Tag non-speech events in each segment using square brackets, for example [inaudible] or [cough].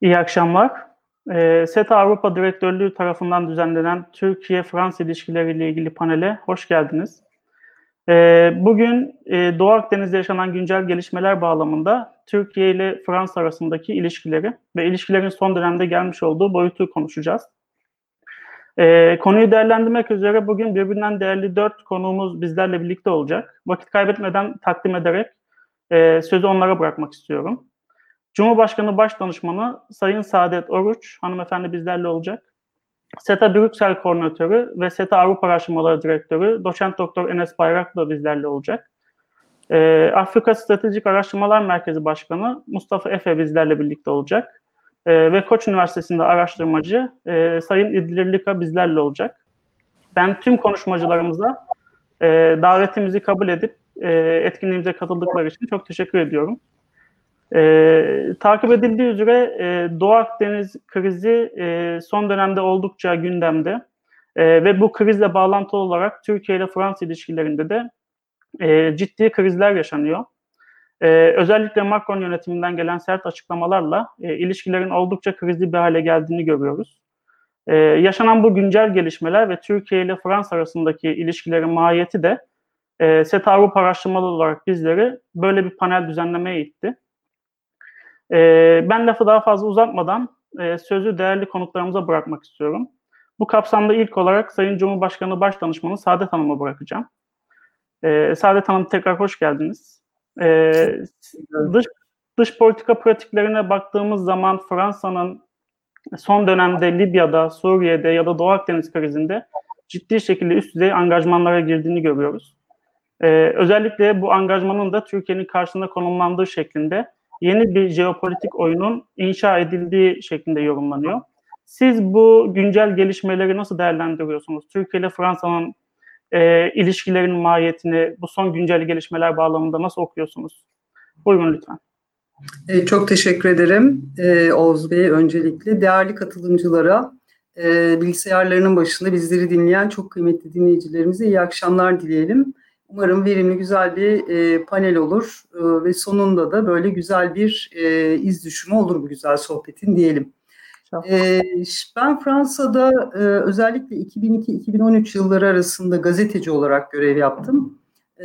İyi akşamlar. E, SETA Avrupa Direktörlüğü tarafından düzenlenen Türkiye-Fransa ilişkileriyle ilgili panele hoş geldiniz. E, bugün e, Doğu Akdeniz'de yaşanan güncel gelişmeler bağlamında Türkiye ile Fransa arasındaki ilişkileri ve ilişkilerin son dönemde gelmiş olduğu boyutu konuşacağız. E, konuyu değerlendirmek üzere bugün birbirinden değerli dört konuğumuz bizlerle birlikte olacak. Vakit kaybetmeden takdim ederek e, sözü onlara bırakmak istiyorum. Cumhurbaşkanı Başdanışmanı Sayın Saadet Oruç hanımefendi bizlerle olacak. SETA Brüksel Koordinatörü ve SETA Avrupa Araştırmaları Direktörü Doçent Doktor Enes Bayrak da bizlerle olacak. Ee, Afrika Stratejik Araştırmalar Merkezi Başkanı Mustafa Efe bizlerle birlikte olacak. Ee, ve Koç Üniversitesi'nde araştırmacı e, Sayın İdlir Lika bizlerle olacak. Ben tüm konuşmacılarımıza e, davetimizi kabul edip e, etkinliğimize katıldıkları için çok teşekkür ediyorum. E, takip edildiği üzere e, Doğu Akdeniz krizi e, son dönemde oldukça gündemde e, ve bu krizle bağlantılı olarak Türkiye ile Fransa ilişkilerinde de e, ciddi krizler yaşanıyor. E, özellikle Macron yönetiminden gelen sert açıklamalarla e, ilişkilerin oldukça krizli bir hale geldiğini görüyoruz. E, yaşanan bu güncel gelişmeler ve Türkiye ile Fransa arasındaki ilişkilerin mahiyeti de e, SETA Avrupa araştırmalı olarak bizleri böyle bir panel düzenlemeye itti. E, ben lafı daha fazla uzatmadan e, sözü değerli konuklarımıza bırakmak istiyorum. Bu kapsamda ilk olarak Sayın Cumhurbaşkanı Başdanışmanı Saadet Hanım'a bırakacağım. E, Saadet Hanım tekrar hoş geldiniz. E, dış, dış politika pratiklerine baktığımız zaman Fransa'nın son dönemde Libya'da, Suriye'de ya da Doğu Akdeniz krizinde ciddi şekilde üst düzey angajmanlara girdiğini görüyoruz. Ee, özellikle bu angajmanın da Türkiye'nin karşısında konumlandığı şeklinde yeni bir jeopolitik oyunun inşa edildiği şeklinde yorumlanıyor. Siz bu güncel gelişmeleri nasıl değerlendiriyorsunuz? Türkiye ile Fransa'nın e, ilişkilerinin mahiyetini bu son güncel gelişmeler bağlamında nasıl okuyorsunuz? Buyurun lütfen. E, çok teşekkür ederim e, Oğuz Bey öncelikle. Değerli katılımcılara, e, bilgisayarlarının başında bizleri dinleyen çok kıymetli dinleyicilerimize iyi akşamlar dileyelim. Umarım verimli güzel bir e, panel olur e, ve sonunda da böyle güzel bir e, iz düşümü olur bu güzel sohbetin diyelim. E, ben Fransa'da e, özellikle 2002-2013 yılları arasında gazeteci olarak görev yaptım.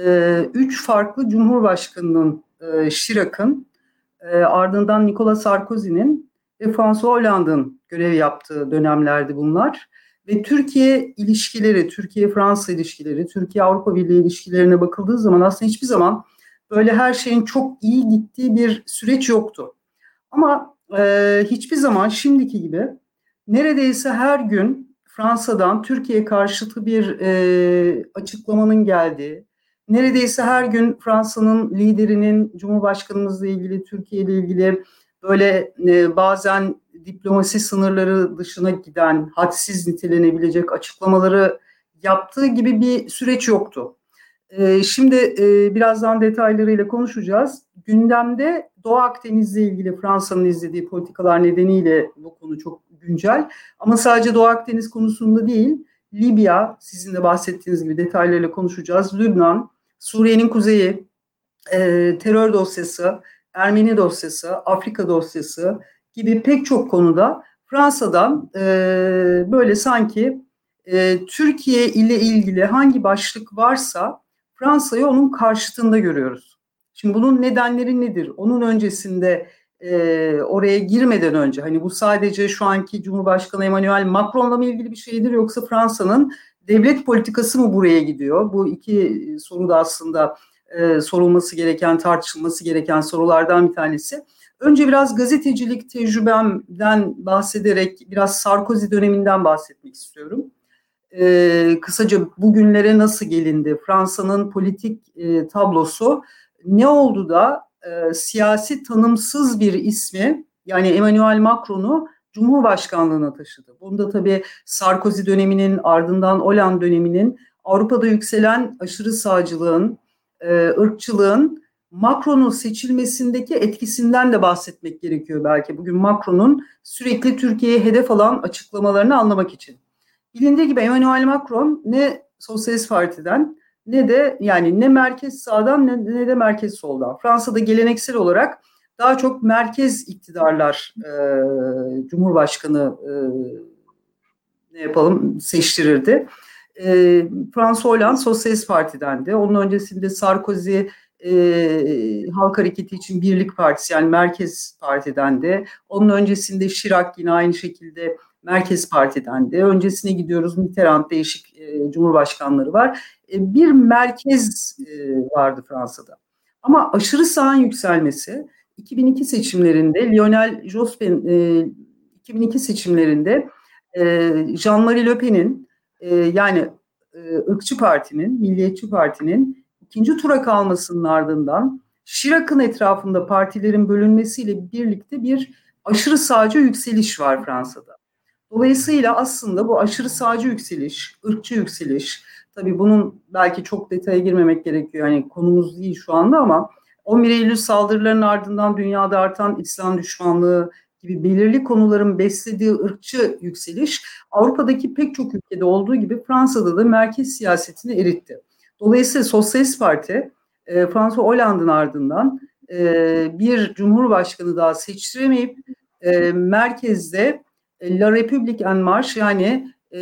E, üç farklı Cumhurbaşkanı'nın, e, Chirac'ın, e, ardından Nicolas Sarkozy'nin ve François Hollande'ın görev yaptığı dönemlerdi bunlar. Ve Türkiye ilişkileri, Türkiye-Fransa ilişkileri, Türkiye-Avrupa Birliği ilişkilerine bakıldığı zaman aslında hiçbir zaman böyle her şeyin çok iyi gittiği bir süreç yoktu. Ama e, hiçbir zaman şimdiki gibi neredeyse her gün Fransa'dan Türkiye karşıtı bir e, açıklamanın geldiği, neredeyse her gün Fransa'nın liderinin Cumhurbaşkanımızla ilgili, Türkiye ile ilgili böyle e, bazen diplomasi sınırları dışına giden, hadsiz nitelenebilecek açıklamaları yaptığı gibi bir süreç yoktu. E, şimdi e, birazdan detaylarıyla konuşacağız. Gündemde Doğu Akdeniz'le ilgili Fransa'nın izlediği politikalar nedeniyle bu konu çok güncel. Ama sadece Doğu Akdeniz konusunda değil, Libya, sizin de bahsettiğiniz gibi detaylarıyla konuşacağız. Lübnan, Suriye'nin kuzeyi, e, terör dosyası, Ermeni dosyası, Afrika dosyası gibi pek çok konuda Fransa'dan e, böyle sanki e, Türkiye ile ilgili hangi başlık varsa Fransa'yı onun karşıtında görüyoruz. Şimdi bunun nedenleri nedir? Onun öncesinde e, oraya girmeden önce hani bu sadece şu anki Cumhurbaşkanı Emmanuel Macron'la mı ilgili bir şeydir yoksa Fransa'nın devlet politikası mı buraya gidiyor? Bu iki soru da aslında e, sorulması gereken, tartışılması gereken sorulardan bir tanesi. Önce biraz gazetecilik tecrübemden bahsederek biraz Sarkozy döneminden bahsetmek istiyorum. E, kısaca bugünlere nasıl gelindi? Fransa'nın politik e, tablosu ne oldu da e, siyasi tanımsız bir ismi yani Emmanuel Macron'u Cumhurbaşkanlığına taşıdı. Bunda tabii Sarkozy döneminin ardından Hollande döneminin Avrupa'da yükselen aşırı sağcılığın, e, ırkçılığın Macron'un seçilmesindeki etkisinden de bahsetmek gerekiyor belki. Bugün Macron'un sürekli Türkiye'ye hedef alan açıklamalarını anlamak için. Bilindiği gibi Emmanuel Macron ne Sosyalist Parti'den ne de yani ne merkez sağdan ne, ne de merkez soldan. Fransa'da geleneksel olarak daha çok merkez iktidarlar e, Cumhurbaşkanı e, ne yapalım seçtirirdi. E, François Hollande Sosyalist Parti'dendi. Onun öncesinde Sarkozy e, Halk Hareketi için Birlik Partisi yani Merkez Parti'dendi. Onun öncesinde Chirac yine aynı şekilde Merkez Parti'den de. Öncesine gidiyoruz Mitterrand değişik e, cumhurbaşkanları var. E, bir merkez e, vardı Fransa'da. Ama aşırı sağın yükselmesi 2002 seçimlerinde Lionel Jospin e, 2002 seçimlerinde e, Jean-Marie Le Pen'in e, yani e, ırkçı partinin, milliyetçi partinin ikinci tura kalmasının ardından Chirac'ın etrafında partilerin bölünmesiyle birlikte bir aşırı sağcı yükseliş var Fransa'da. Dolayısıyla aslında bu aşırı sağcı yükseliş, ırkçı yükseliş, tabii bunun belki çok detaya girmemek gerekiyor. Yani konumuz değil şu anda ama 11 Eylül saldırılarının ardından dünyada artan İslam düşmanlığı gibi belirli konuların beslediği ırkçı yükseliş Avrupa'daki pek çok ülkede olduğu gibi Fransa'da da merkez siyasetini eritti. Dolayısıyla Sosyalist Parti e, François Hollande'ın ardından e, bir cumhurbaşkanı daha seçtiremeyip e, merkezde e, La République en Marche yani e,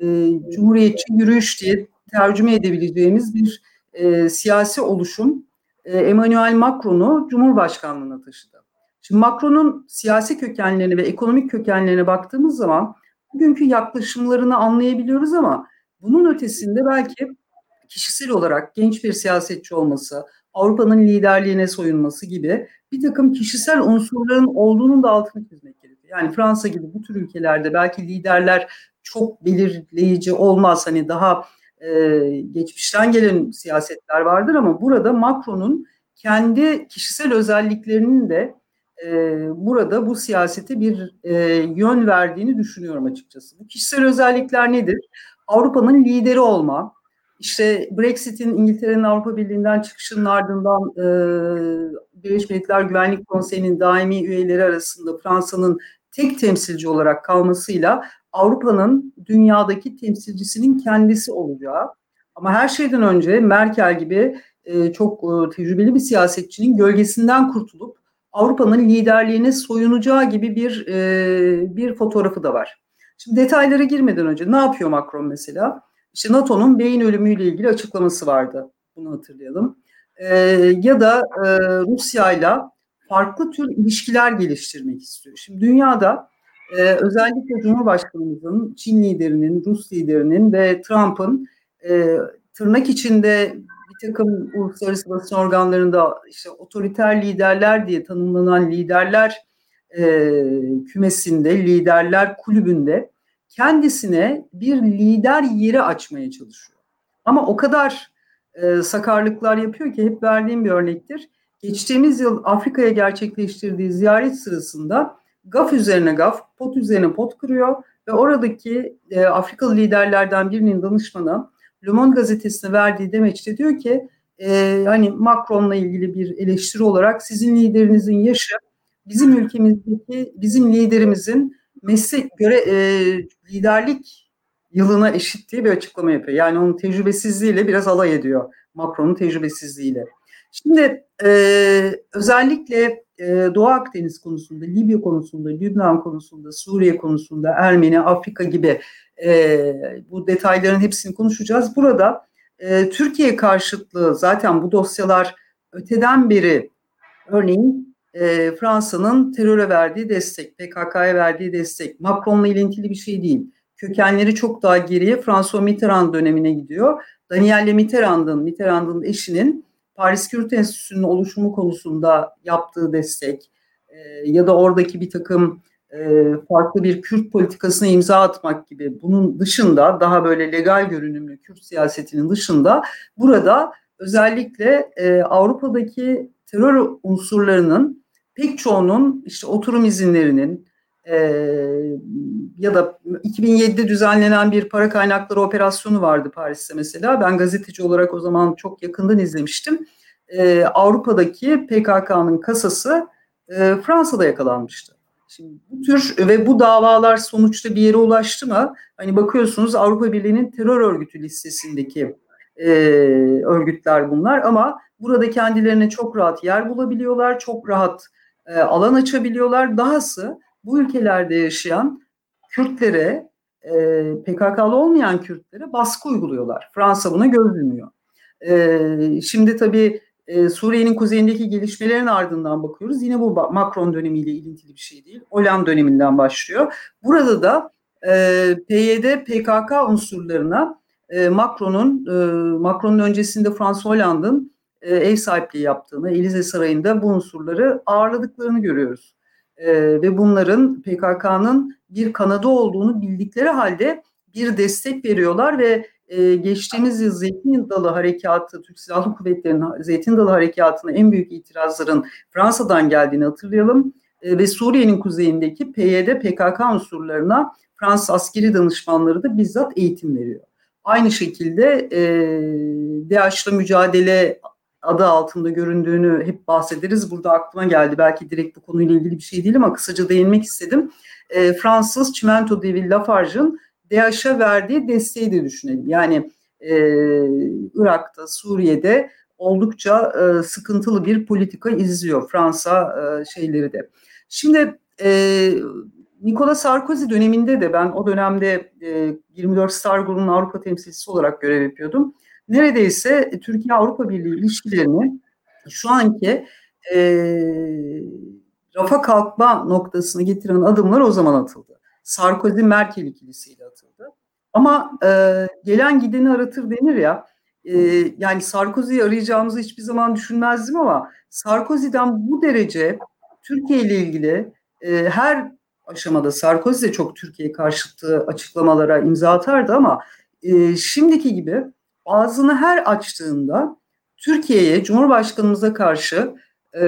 e, Cumhuriyetçi Yürüyüş diye tercüme edebileceğimiz bir e, siyasi oluşum e, Emmanuel Macron'u Cumhurbaşkanlığına taşıdı. Şimdi Macron'un siyasi kökenlerine ve ekonomik kökenlerine baktığımız zaman bugünkü yaklaşımlarını anlayabiliyoruz ama bunun ötesinde belki kişisel olarak genç bir siyasetçi olması, Avrupa'nın liderliğine soyunması gibi bir takım kişisel unsurların olduğunun da altını çizmek gerekiyor. Yani Fransa gibi bu tür ülkelerde belki liderler çok belirleyici olmaz. Hani daha e, geçmişten gelen siyasetler vardır ama burada Macron'un kendi kişisel özelliklerinin de e, burada bu siyasete bir e, yön verdiğini düşünüyorum açıkçası. Bu kişisel özellikler nedir? Avrupa'nın lideri olma, işte Brexit'in İngiltere'nin Avrupa Birliği'nden çıkışının ardından e, Birleşmiş Milletler Güvenlik Konseyi'nin daimi üyeleri arasında Fransa'nın tek temsilci olarak kalmasıyla Avrupa'nın dünyadaki temsilcisinin kendisi olacağı. Ama her şeyden önce Merkel gibi e, çok e, tecrübeli bir siyasetçinin gölgesinden kurtulup Avrupa'nın liderliğine soyunacağı gibi bir e, bir fotoğrafı da var. Şimdi detaylara girmeden önce ne yapıyor Macron mesela? İşte NATO'nun beyin ölümüyle ilgili açıklaması vardı. Bunu hatırlayalım. E, ya da e, Rusya ile farklı tür ilişkiler geliştirmek istiyor. Şimdi dünyada e, özellikle Cumhurbaşkanımızın, Çin liderinin, Rus liderinin ve Trump'ın e, tırnak içinde bir takım uluslararası basın organlarında işte otoriter liderler diye tanımlanan liderler e, kümesinde, liderler kulübünde kendisine bir lider yeri açmaya çalışıyor. Ama o kadar e, sakarlıklar yapıyor ki hep verdiğim bir örnektir. Geçtiğimiz yıl Afrika'ya gerçekleştirdiği ziyaret sırasında gaf üzerine gaf, pot üzerine pot kırıyor ve oradaki e, Afrikalı liderlerden birinin danışmanı Le Monde gazetesine verdiği demeçte diyor ki e, hani Macron'la ilgili bir eleştiri olarak sizin liderinizin yaşı bizim ülkemizdeki bizim liderimizin meslek göre e, liderlik yılına eşit diye bir açıklama yapıyor. Yani onun tecrübesizliğiyle biraz alay ediyor Macron'un tecrübesizliğiyle. Şimdi e, özellikle e, Doğu Akdeniz konusunda, Libya konusunda, Lübnan konusunda, Suriye konusunda, Ermeni, Afrika gibi e, bu detayların hepsini konuşacağız. Burada e, Türkiye karşıtlığı zaten bu dosyalar öteden beri örneğin e, Fransa'nın teröre verdiği destek, PKK'ya verdiği destek, Macron'la ilintili bir şey değil. Kökenleri çok daha geriye François Mitterrand dönemine gidiyor. Danielle Mitterrand'ın, Mitterrand'ın eşinin Paris Kürt Enstitüsü'nün oluşumu konusunda yaptığı destek e, ya da oradaki bir takım farklı bir Kürt politikasına imza atmak gibi bunun dışında daha böyle legal görünümlü Kürt siyasetinin dışında burada özellikle e, Avrupa'daki terör unsurlarının pek çoğunun işte oturum izinlerinin e, ya da 2007'de düzenlenen bir para kaynakları operasyonu vardı Paris'te mesela. Ben gazeteci olarak o zaman çok yakından izlemiştim. E, Avrupa'daki PKK'nın kasası e, Fransa'da yakalanmıştı. Şimdi bu tür ve bu davalar sonuçta bir yere ulaştı mı? Hani bakıyorsunuz Avrupa Birliği'nin terör örgütü listesindeki e, örgütler bunlar ama burada kendilerine çok rahat yer bulabiliyorlar, çok rahat e, alan açabiliyorlar. Dahası bu ülkelerde yaşayan Kürtlere, e, PKK'lı olmayan Kürtlere baskı uyguluyorlar. Fransa buna göz yumuyor. E, şimdi tabii e, Suriye'nin kuzeyindeki gelişmelerin ardından bakıyoruz. Yine bu Macron dönemiyle ilintili bir şey değil. Hollande döneminden başlıyor. Burada da e, PYD, PKK unsurlarına e, Macron'un e, Macron'un öncesinde François Hollande'ın e, ev sahipliği yaptığını, Elize Sarayı'nda bu unsurları ağırladıklarını görüyoruz. E, ve bunların PKK'nın bir kanadı olduğunu bildikleri halde bir destek veriyorlar ve e, geçtiğimiz yıl Zeytin Dalı Harekatı, Türk Silahlı Kuvvetleri'nin Zeytin Dalı Harekatı'na en büyük itirazların Fransa'dan geldiğini hatırlayalım. E, ve Suriye'nin kuzeyindeki PYD, PKK unsurlarına Fransız askeri danışmanları da bizzat eğitim veriyor. Aynı şekilde e, DAEŞ'la mücadele adı altında göründüğünü hep bahsederiz. Burada aklıma geldi. Belki direkt bu konuyla ilgili bir şey değil ama kısaca değinmek istedim. E, Fransız Çimento devi Lafarge'ın DAEŞ'e verdiği desteği de düşünelim. Yani e, Irak'ta, Suriye'de oldukça e, sıkıntılı bir politika izliyor Fransa e, şeyleri de. Şimdi e, Nicolas Sarkozy döneminde de ben o dönemde e, 24 Star Group'un Avrupa temsilcisi olarak görev yapıyordum. Neredeyse Türkiye-Avrupa Birliği ilişkilerini şu anki e, rafa kalkma noktasına getiren adımlar o zaman atıldı. Sarkozy-Merkel ikilisiyle atıldı. Ama e, gelen gideni aratır denir ya, e, yani Sarkozy'yi arayacağımızı hiçbir zaman düşünmezdim ama Sarkozy'den bu derece Türkiye ile ilgili e, her aşamada Sarkozy de çok Türkiye karşıtı açıklamalara imza atardı ama e, şimdiki gibi ağzını her açtığında Türkiye'ye, Cumhurbaşkanımıza karşı e,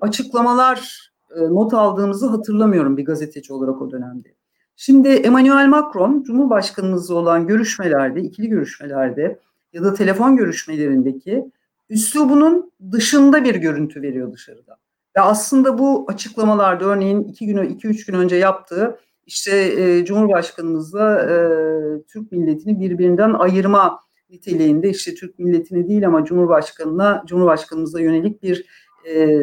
açıklamalar e, not aldığımızı hatırlamıyorum bir gazeteci olarak o dönemde. Şimdi Emmanuel Macron Cumhurbaşkanımızla olan görüşmelerde, ikili görüşmelerde ya da telefon görüşmelerindeki üslubunun dışında bir görüntü veriyor dışarıda. Ve aslında bu açıklamalarda örneğin iki gün, iki üç gün önce yaptığı işte e, Cumhurbaşkanımızla e, Türk milletini birbirinden ayırma niteliğinde işte Türk milletini değil ama Cumhurbaşkanına, Cumhurbaşkanımıza yönelik bir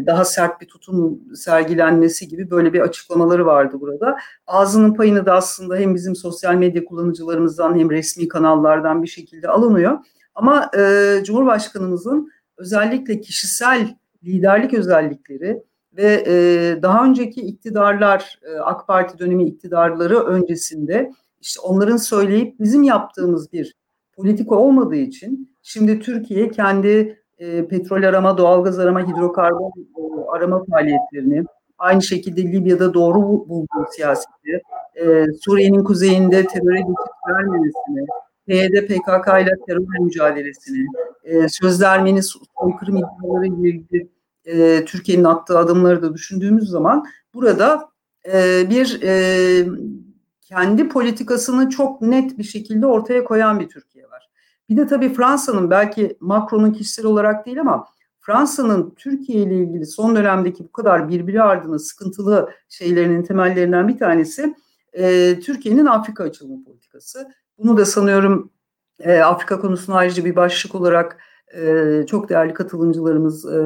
daha sert bir tutum sergilenmesi gibi böyle bir açıklamaları vardı burada. Ağzının payını da aslında hem bizim sosyal medya kullanıcılarımızdan hem resmi kanallardan bir şekilde alınıyor. Ama e, Cumhurbaşkanımızın özellikle kişisel liderlik özellikleri ve e, daha önceki iktidarlar, e, AK Parti dönemi iktidarları öncesinde işte onların söyleyip bizim yaptığımız bir politika olmadığı için şimdi Türkiye kendi e, petrol arama, doğalgaz arama, hidrokarbon e, arama faaliyetlerini, aynı şekilde Libya'da doğru bulduğu siyaseti, e, Suriye'nin kuzeyinde teröre geçit vermemesini, PYD PKK ile terör mücadelesini, e, sözlermeni soykırım iddiaları ilgili e, Türkiye'nin attığı adımları da düşündüğümüz zaman burada e, bir e, kendi politikasını çok net bir şekilde ortaya koyan bir Türkiye. Bir de tabii Fransa'nın belki Macron'un kişisel olarak değil ama Fransa'nın Türkiye ile ilgili son dönemdeki bu kadar birbiri ardına sıkıntılı şeylerinin temellerinden bir tanesi e, Türkiye'nin Afrika açılımı politikası. Bunu da sanıyorum e, Afrika konusunu ayrıca bir başlık olarak e, çok değerli katılımcılarımız e,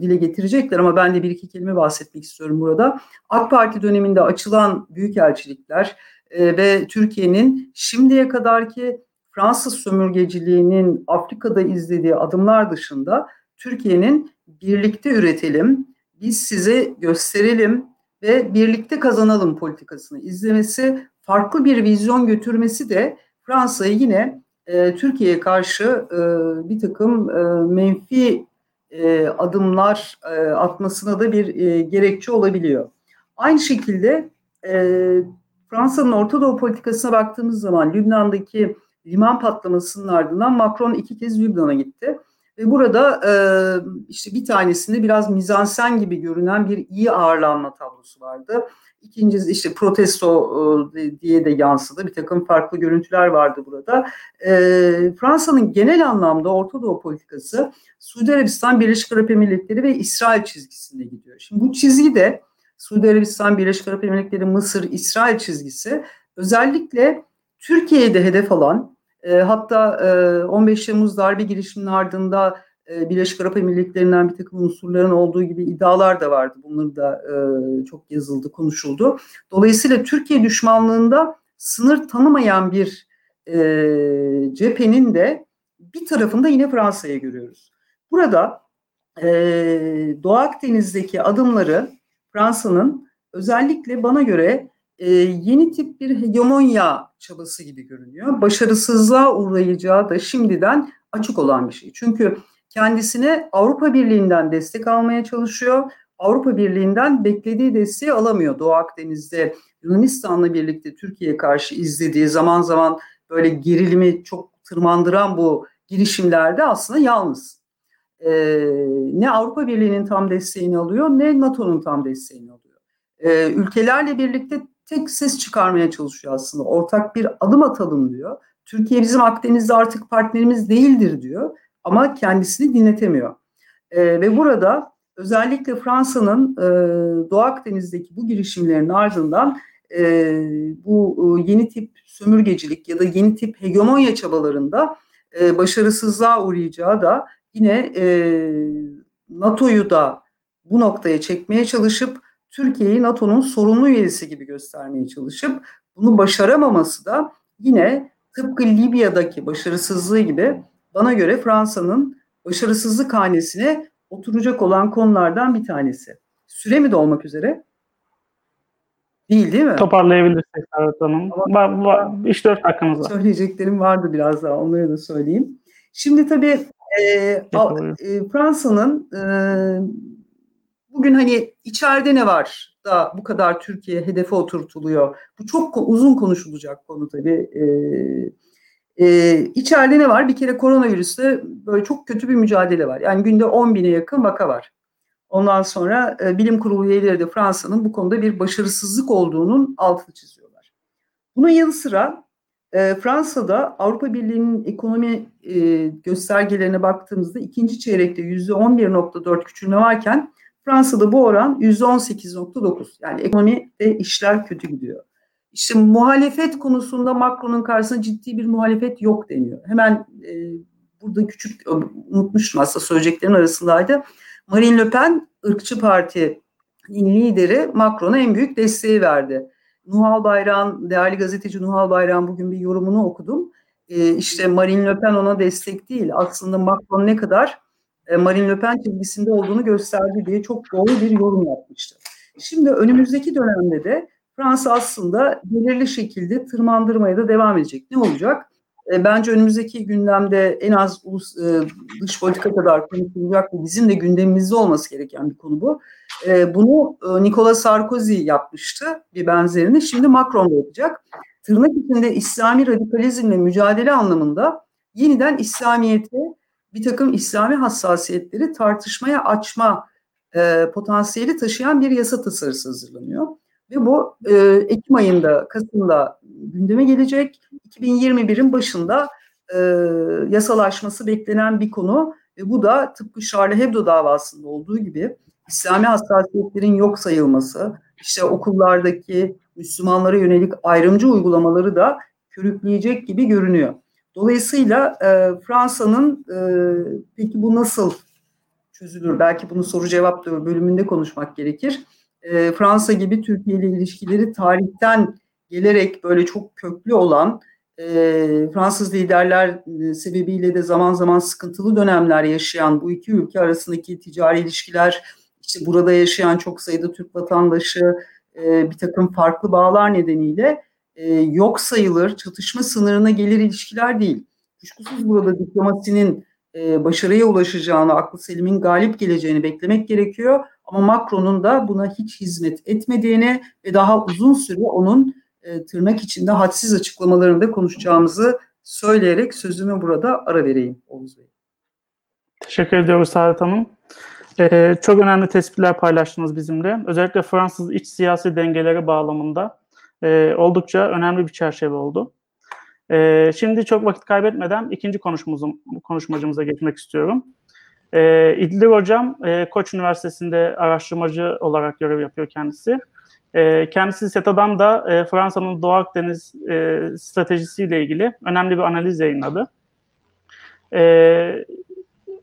dile getirecekler ama ben de bir iki kelime bahsetmek istiyorum burada. AK Parti döneminde açılan büyükelçilikler e, ve Türkiye'nin şimdiye kadarki Fransız sömürgeciliğinin Afrika'da izlediği adımlar dışında Türkiye'nin birlikte üretelim, biz size gösterelim ve birlikte kazanalım politikasını izlemesi, farklı bir vizyon götürmesi de Fransa'yı yine e, Türkiye'ye karşı e, bir takım e, menfi e, adımlar e, atmasına da bir e, gerekçe olabiliyor. Aynı şekilde e, Fransa'nın Orta Doğu politikasına baktığımız zaman Lübnan'daki liman patlamasının ardından Macron iki kez Lübnan'a gitti. Ve burada e, işte bir tanesinde biraz mizansen gibi görünen bir iyi ağırlanma tablosu vardı. İkincisi işte protesto e, diye de yansıdı. Bir takım farklı görüntüler vardı burada. E, Fransa'nın genel anlamda Orta Doğu politikası Suudi Arabistan, Birleşik Arap Emirlikleri ve İsrail çizgisinde gidiyor. Şimdi bu çizgi de Suudi Arabistan, Birleşik Arap Emirlikleri, Mısır, İsrail çizgisi özellikle Türkiye'de hedef alan E, hatta e, 15 Temmuz darbe girişiminin ardında e, Birleşik Arap Emirlikleri'nden bir takım unsurların olduğu gibi iddialar da vardı. Bunları da e, çok yazıldı, konuşuldu. Dolayısıyla Türkiye düşmanlığında sınır tanımayan bir e, cephenin de bir tarafında yine Fransa'ya görüyoruz. Burada e, Doğu Akdeniz'deki adımları Fransa'nın özellikle bana göre e, yeni tip bir hegemonya çabası gibi görünüyor. Başarısızlığa uğrayacağı da şimdiden açık olan bir şey. Çünkü kendisine Avrupa Birliği'nden destek almaya çalışıyor. Avrupa Birliği'nden beklediği desteği alamıyor. Doğu Akdeniz'de Yunanistan'la birlikte Türkiye'ye karşı izlediği zaman zaman böyle gerilimi çok tırmandıran bu girişimlerde aslında yalnız. Ee, ne Avrupa Birliği'nin tam desteğini alıyor ne NATO'nun tam desteğini alıyor. Ee, ülkelerle birlikte tek ses çıkarmaya çalışıyor aslında. Ortak bir adım atalım diyor. Türkiye bizim Akdeniz'de artık partnerimiz değildir diyor ama kendisini dinletemiyor. E, ve burada özellikle Fransa'nın e, Doğu Akdeniz'deki bu girişimlerin ardından e, bu e, yeni tip sömürgecilik ya da yeni tip hegemonya çabalarında e, başarısızlığa uğrayacağı da yine e, NATO'yu da bu noktaya çekmeye çalışıp Türkiye'yi NATO'nun sorumlu üyesi gibi göstermeye çalışıp bunu başaramaması da yine tıpkı Libya'daki başarısızlığı gibi bana göre Fransa'nın başarısızlık hanesine oturacak olan konulardan bir tanesi. Süre mi dolmak üzere? Değil değil mi? Toparlayabilirsek Serhat Hanım. Var, var, 3-4 dakikamız var. Söyleyeceklerim vardı biraz daha onları da söyleyeyim. Şimdi tabii e, e, Fransa'nın e, bugün hani içeride ne var da bu kadar Türkiye hedefe oturtuluyor. Bu çok uzun konuşulacak konu tabii. E, e, içeride ne var? Bir kere koronavirüste böyle çok kötü bir mücadele var. Yani günde 10 bine yakın vaka var. Ondan sonra e, bilim kurulu üyeleri de Fransa'nın bu konuda bir başarısızlık olduğunun altını çiziyorlar. Bunun yanı sıra e, Fransa'da Avrupa Birliği'nin ekonomi e, göstergelerine baktığımızda ikinci çeyrekte %11.4 küçülme varken Fransa'da bu oran %18.9. Yani ekonomide işler kötü gidiyor. İşte muhalefet konusunda Macron'un karşısında ciddi bir muhalefet yok deniyor. Hemen e, burada küçük unutmuştum aslında söyleyeceklerin arasındaydı. Marine Le Pen ırkçı partinin lideri Macron'a en büyük desteği verdi. Nuhal Bayrak'ın, değerli gazeteci Nuhal Bayrak'ın bugün bir yorumunu okudum. E, işte Marine Le Pen ona destek değil. Aslında Macron ne kadar Marine Le Pen çizgisinde olduğunu gösterdi diye çok doğru bir yorum yapmıştı. Şimdi önümüzdeki dönemde de Fransa aslında belirli şekilde tırmandırmaya da devam edecek. Ne olacak? E, bence önümüzdeki gündemde en az ulus, e, dış politika kadar konuşulacak ve bizim de gündemimizde olması gereken bir konu bu. E, bunu e, Nicolas Sarkozy yapmıştı bir benzerini. Şimdi Macron da yapacak. Tırnak içinde İslami radikalizmle mücadele anlamında yeniden İslamiyet'i bir takım İslami hassasiyetleri tartışmaya açma e, potansiyeli taşıyan bir yasa tasarısı hazırlanıyor. Ve bu e, Ekim ayında, Kasım'da gündeme gelecek. 2021'in başında e, yasalaşması beklenen bir konu. Ve bu da tıpkı Charlie Hebdo davasında olduğu gibi İslami hassasiyetlerin yok sayılması, işte okullardaki Müslümanlara yönelik ayrımcı uygulamaları da körükleyecek gibi görünüyor. Dolayısıyla e, Fransa'nın e, peki bu nasıl çözülür? Belki bunu soru cevap bölümünde konuşmak gerekir e, Fransa gibi Türkiye ile ilişkileri tarihten gelerek böyle çok köklü olan e, Fransız liderler e, sebebiyle de zaman zaman sıkıntılı dönemler yaşayan bu iki ülke arasındaki ticari ilişkiler, işte burada yaşayan çok sayıda Türk vatandaşı e, bir takım farklı bağlar nedeniyle e, yok sayılır, çatışma sınırına gelir ilişkiler değil. Kuşkusuz burada diplomasinin e, başarıya ulaşacağını, aklı selimin galip geleceğini beklemek gerekiyor. Ama Macron'un da buna hiç hizmet etmediğini ve daha uzun süre onun e, tırnak içinde hadsiz açıklamalarında konuşacağımızı söyleyerek sözümü burada ara vereyim Oğuz Bey. Teşekkür ediyoruz Saadet Hanım. Ee, çok önemli tespitler paylaştınız bizimle. Özellikle Fransız iç siyasi dengeleri bağlamında e, oldukça önemli bir çerçeve oldu. E, şimdi çok vakit kaybetmeden ikinci konuşmacımıza geçmek istiyorum. E, İdil Hocam e, Koç Üniversitesi'nde araştırmacı olarak görev yapıyor kendisi. E, kendisi SETA'dan da e, Fransa'nın Doğu Akdeniz e, stratejisiyle ilgili önemli bir analiz yayınladı. E,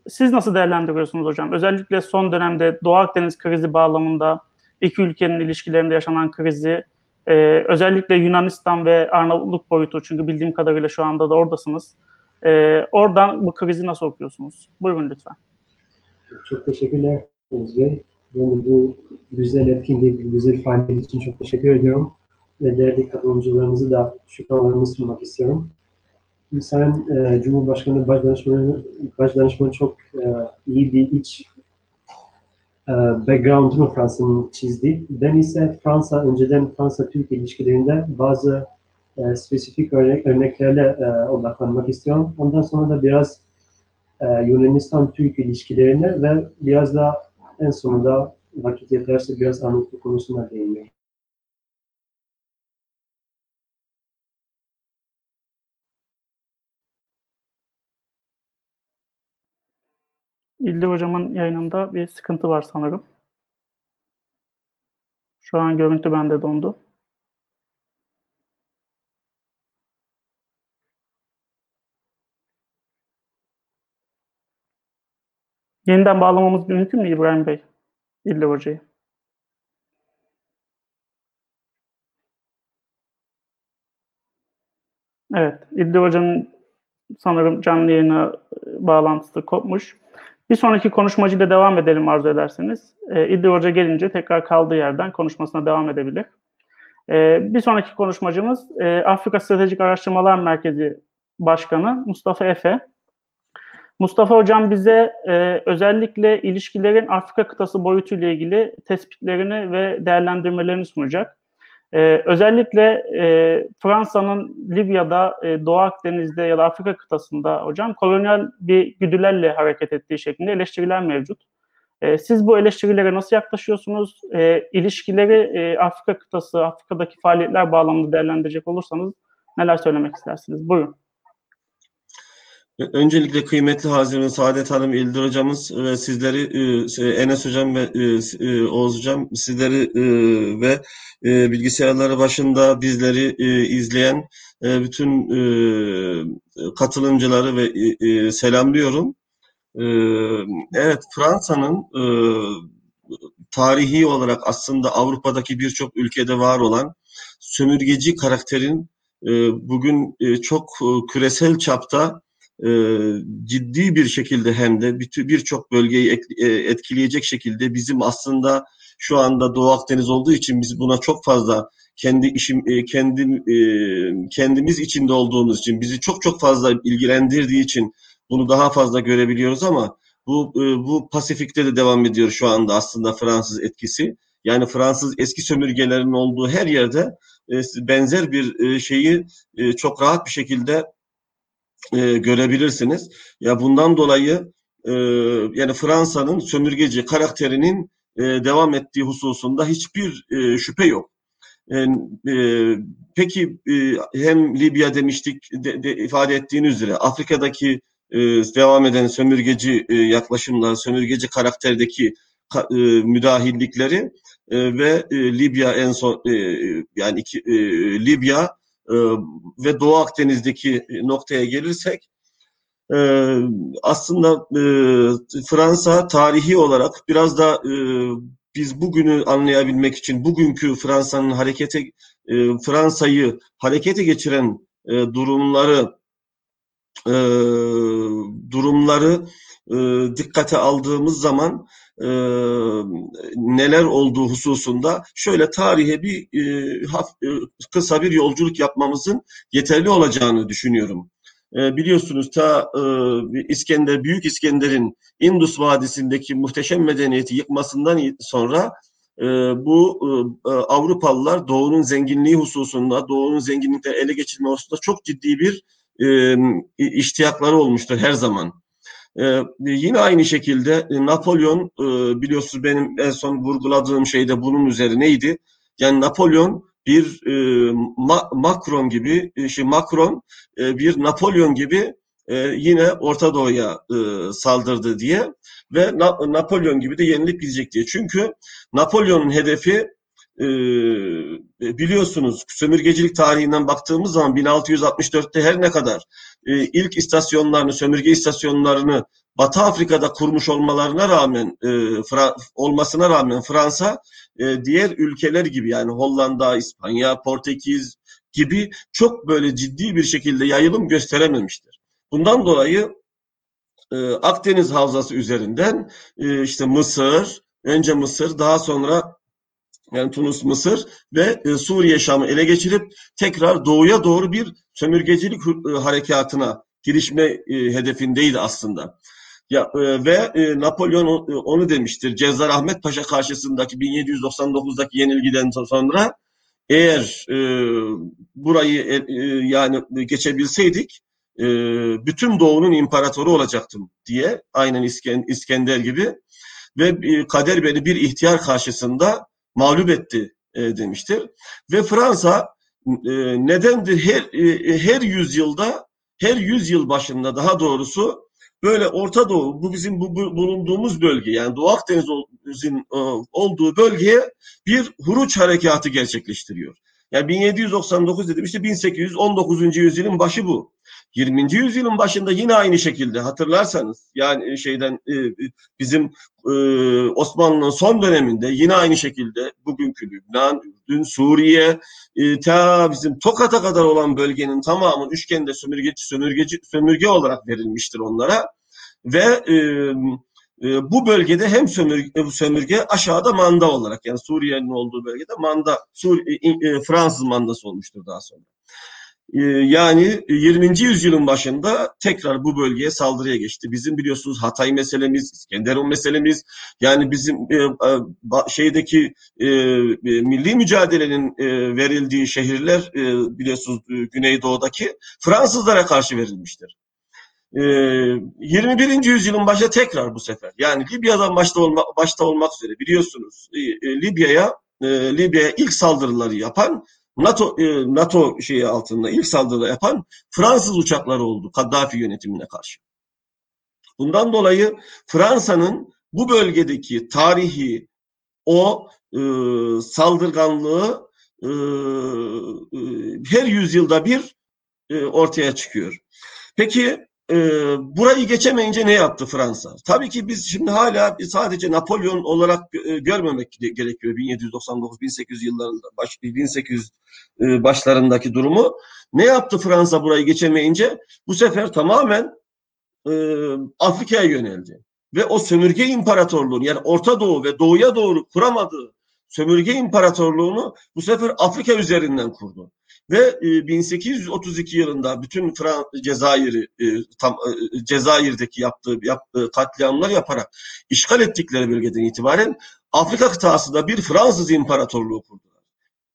siz nasıl değerlendiriyorsunuz hocam? Özellikle son dönemde Doğu Akdeniz krizi bağlamında iki ülkenin ilişkilerinde yaşanan krizi, e, özellikle Yunanistan ve Arnavutluk boyutu çünkü bildiğim kadarıyla şu anda da oradasınız. E, oradan bu krizi nasıl okuyorsunuz? Buyurun lütfen. Çok teşekkürler Oğuz Bey. Yani bu güzel etkinlik, güzel faaliyet için çok teşekkür ediyorum. Ve değerli katılımcılarımızı da şükranlarımı sunmak istiyorum. Sayın e, Cumhurbaşkanı Başdanışmanı, Başdanışmanı çok e, iyi bir iç background'unu Fransa'nın çizdi. Ben ise Fransa, önceden Fransa-Türk ilişkilerinde bazı e, spesifik örnek, örneklerle e, odaklanmak istiyorum. Ondan sonra da biraz e, Yunanistan-Türk ilişkilerine ve biraz da en sonunda vakit yeterse biraz Arnavutluk konusuna değinmek. İldi hocamın yayınında bir sıkıntı var sanırım. Şu an görüntü bende dondu. Yeniden bağlamamız mümkün mü İbrahim Bey? İlli Hoca'yı. Evet, İlli Hoca'nın sanırım canlı yayına bağlantısı kopmuş. Bir sonraki konuşmacıyla devam edelim arzu ederseniz. E, İddi Hoca gelince tekrar kaldığı yerden konuşmasına devam edebilir. E, bir sonraki konuşmacımız e, Afrika Stratejik Araştırmalar Merkezi Başkanı Mustafa Efe. Mustafa Hocam bize e, özellikle ilişkilerin Afrika kıtası boyutuyla ilgili tespitlerini ve değerlendirmelerini sunacak. Ee, özellikle e, Fransa'nın Libya'da, e, Doğu Akdeniz'de ya da Afrika kıtasında hocam kolonyal bir güdülerle hareket ettiği şeklinde eleştiriler mevcut. E, siz bu eleştirilere nasıl yaklaşıyorsunuz? E, ilişkileri e, Afrika kıtası, Afrika'daki faaliyetler bağlamında değerlendirecek olursanız neler söylemek istersiniz? Buyurun. Öncelikle kıymetli Hazirun Saadet Hanım, İldir Hocamız ve sizleri, Enes Hocam ve Oğuz Hocam, sizleri ve bilgisayarları başında bizleri izleyen bütün katılımcıları ve selamlıyorum. Evet, Fransa'nın tarihi olarak aslında Avrupa'daki birçok ülkede var olan sömürgeci karakterin bugün çok küresel çapta e, ciddi bir şekilde hem de birçok bölgeyi e, etkileyecek şekilde bizim aslında şu anda Doğu Akdeniz olduğu için biz buna çok fazla kendi işim e, kendi kendimiz içinde olduğumuz için bizi çok çok fazla ilgilendirdiği için bunu daha fazla görebiliyoruz ama bu bu Pasifik'te de devam ediyor şu anda aslında Fransız etkisi. Yani Fransız eski sömürgelerin olduğu her yerde benzer bir şeyi çok rahat bir şekilde e, görebilirsiniz. Ya bundan dolayı e, yani Fransa'nın sömürgeci karakterinin e, devam ettiği hususunda hiçbir e, şüphe yok. E, e, peki e, hem Libya demiştik de, de, ifade ettiğiniz üzere Afrika'daki e, devam eden sömürgeci e, yaklaşımlar, sömürgeci karakterdeki e, müdahillikleri e, ve e, Libya en son e, yani iki, e, Libya ee, ve Doğu Akdeniz'deki noktaya gelirsek e, aslında e, Fransa tarihi olarak biraz da e, biz bugünü anlayabilmek için bugünkü Fransa'nın harekete Fransa'yı harekete geçiren durumları durumları dikkate aldığımız zaman e, neler olduğu hususunda şöyle tarihe bir e, haf, e, kısa bir yolculuk yapmamızın yeterli olacağını düşünüyorum. E, biliyorsunuz ta e, İskender, Büyük İskender'in Indus Vadisi'ndeki muhteşem medeniyeti yıkmasından sonra e, bu e, Avrupalılar Doğu'nun zenginliği hususunda, Doğu'nun zenginlikleri ele geçirme hususunda çok ciddi bir e, iştiyakları olmuştur her zaman. Ee, yine aynı şekilde e, Napolyon e, biliyorsunuz benim en son vurguladığım şey de bunun üzerineydi. Yani Napolyon bir e, Ma Macron gibi, e, şey Macron e, bir Napolyon gibi e, yine Orta Doğu'ya e, saldırdı diye ve Na- Napolyon gibi de yenilip gidecek diye. Çünkü Napolyon'un hedefi e, biliyorsunuz sömürgecilik tarihinden baktığımız zaman 1664'te her ne kadar e, ilk istasyonlarını, sömürge istasyonlarını Batı Afrika'da kurmuş olmalarına rağmen e, Fra- olmasına rağmen Fransa e, diğer ülkeler gibi yani Hollanda, İspanya, Portekiz gibi çok böyle ciddi bir şekilde yayılım gösterememiştir. Bundan dolayı e, Akdeniz Havzası üzerinden e, işte Mısır, önce Mısır, daha sonra yani Tunus, Mısır ve e, Suriye Şam'ı ele geçirip tekrar doğuya doğru bir sömürgecilik e, harekatına girişme e, hedefindeydi aslında. Ya e, ve Napolyon onu demiştir. Cezzar Ahmet Paşa karşısındaki 1799'daki yenilgiden sonra eğer e, burayı e, yani geçebilseydik e, bütün Doğu'nun imparatoru olacaktım diye aynen İsken- İskender gibi ve kader beni bir ihtiyar karşısında mağlup etti e, demiştir. Ve Fransa e, nedendir her e, her yüzyılda her yüzyıl başında daha doğrusu böyle Orta Doğu bu bizim bu, bu- bulunduğumuz bölge yani Doğu Akdeniz'in e, olduğu bölgeye bir huruç harekatı gerçekleştiriyor. Yani 1799 dedim işte 1819. yüzyılın başı bu. 20. yüzyılın başında yine aynı şekilde hatırlarsanız yani şeyden e, bizim e, Osmanlı'nın son döneminde yine aynı şekilde bugünkü Lübnan, Ürdün, Suriye, e, ta bizim Tokat'a kadar olan bölgenin tamamı üçgende sömürgeci, sömürgeci, sömürge olarak verilmiştir onlara. Ve e, e, bu bölgede hem sömürge, sömürge aşağıda manda olarak yani Suriye'nin olduğu bölgede manda, Sur, e, e, Fransız mandası olmuştur daha sonra. E, Yani 20. yüzyılın başında tekrar bu bölgeye saldırıya geçti. Bizim biliyorsunuz Hatay meselemiz, İskenderun meselemiz, yani bizim e, e, şeydeki e, milli mücadelenin verildiği şehirler biliyorsunuz Güneydoğu'daki Fransızlara karşı verilmiştir. E, 21. yüzyılın başında tekrar bu sefer yani Libya'dan başta, olma, başta olmak üzere biliyorsunuz Libya'ya Libya'ya ilk saldırıları yapan NATO e, NATO şeyi altında ilk saldırı yapan Fransız uçakları oldu Kaddafi yönetimine karşı. Bundan dolayı Fransa'nın bu bölgedeki tarihi o e, saldırganlığı e, e, her yüzyılda bir e, ortaya çıkıyor. Peki e, burayı geçemeyince ne yaptı Fransa? Tabii ki biz şimdi hala sadece Napolyon olarak e, görmemek gerekiyor 1799-1800 yıllarında baş, 1800 e, başlarındaki durumu. Ne yaptı Fransa burayı geçemeyince? Bu sefer tamamen e, Afrika'ya yöneldi. Ve o sömürge imparatorluğunu yani Orta Doğu ve Doğu'ya doğru kuramadığı sömürge imparatorluğunu bu sefer Afrika üzerinden kurdu. Ve e, 1832 yılında bütün Fran Cezayir'i e, tam e, Cezayir'deki yaptığı, katliamlar yaparak işgal ettikleri bölgeden itibaren Afrika kıtasında bir Fransız imparatorluğu kurdular.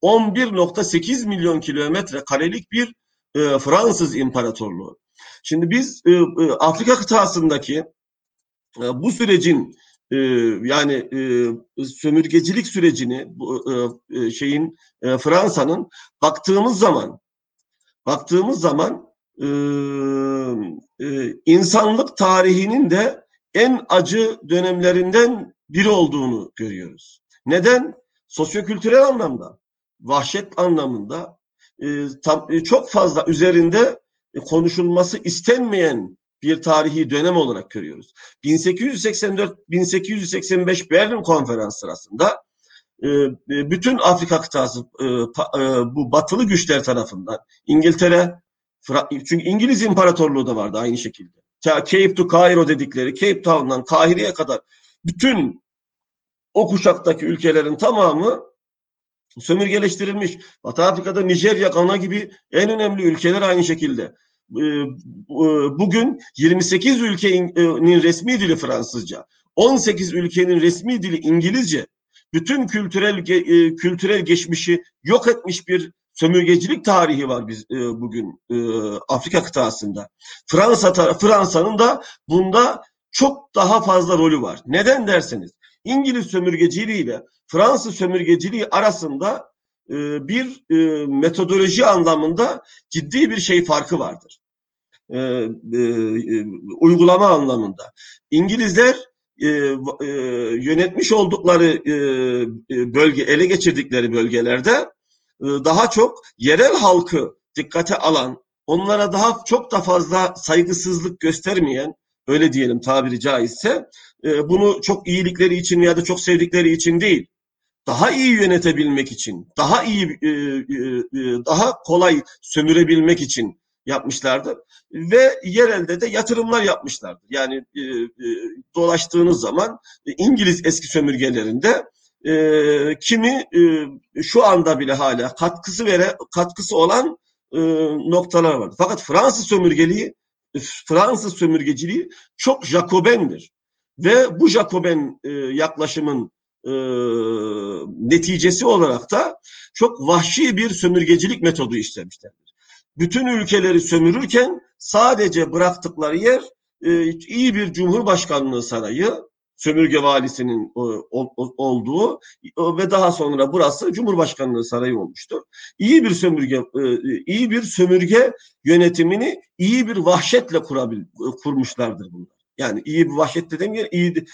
11.8 milyon kilometre karelik bir e, Fransız imparatorluğu. Şimdi biz e, e, Afrika kıtasındaki e, bu sürecin e, yani e, sömürgecilik sürecini e, şeyin e, Fransa'nın baktığımız zaman baktığımız zaman e, e, insanlık tarihinin de en acı dönemlerinden biri olduğunu görüyoruz. Neden? Sosyokültürel anlamda, vahşet anlamında e, tam, e, çok fazla üzerinde e, konuşulması istenmeyen bir tarihi dönem olarak görüyoruz. 1884-1885 Berlin Konferansı sırasında e, e, bütün Afrika kıtası e, bu batılı güçler tarafından İngiltere, çünkü İngiliz İmparatorluğu da vardı aynı şekilde. Cape to Cairo dedikleri Cape Town'dan Kahire'ye kadar bütün o kuşaktaki ülkelerin tamamı sömürgeleştirilmiş. Batı Afrika'da Nijerya, Gana gibi en önemli ülkeler aynı şekilde. Ee, bu- Bugün 28 ülkenin resmi dili Fransızca, 18 ülkenin resmi dili İngilizce. Bütün kültürel e, kültürel geçmişi yok etmiş bir sömürgecilik tarihi var biz e, bugün e, Afrika kıtasında. Fransa Fransa'nın da bunda çok daha fazla rolü var. Neden derseniz İngiliz sömürgeciliği ile Fransız sömürgeciliği arasında e, bir e, metodoloji anlamında ciddi bir şey farkı vardır. E, e, e, uygulama anlamında. İngilizler e, e, yönetmiş oldukları e, e, bölge, ele geçirdikleri bölgelerde e, daha çok yerel halkı dikkate alan, onlara daha çok da fazla saygısızlık göstermeyen, öyle diyelim tabiri caizse, e, bunu çok iyilikleri için ya da çok sevdikleri için değil, daha iyi yönetebilmek için, daha iyi, e, e, e, daha kolay sömürebilmek için yapmışlardır ve yerelde de yatırımlar yapmışlardır. Yani dolaştığınız zaman İngiliz eski sömürgelerinde kimi şu anda bile hala katkısı vere katkısı olan noktalar var. Fakat Fransız sömürgeliği Fransız sömürgeciliği çok Jacoben'dir. Ve bu Jacoben yaklaşımın e, neticesi olarak da çok vahşi bir sömürgecilik metodu işlemişlerdir. Bütün ülkeleri sömürürken sadece bıraktıkları yer e, iyi bir cumhurbaşkanlığı sarayı, sömürge valisinin e, olduğu e, ve daha sonra burası Cumhurbaşkanlığı sarayı olmuştur. İyi bir sömürge e, iyi bir sömürge yönetimini iyi bir vahşetle kurabil, kurmuşlardır bunlar. Yani iyi bir vahşet dediğim yer iyi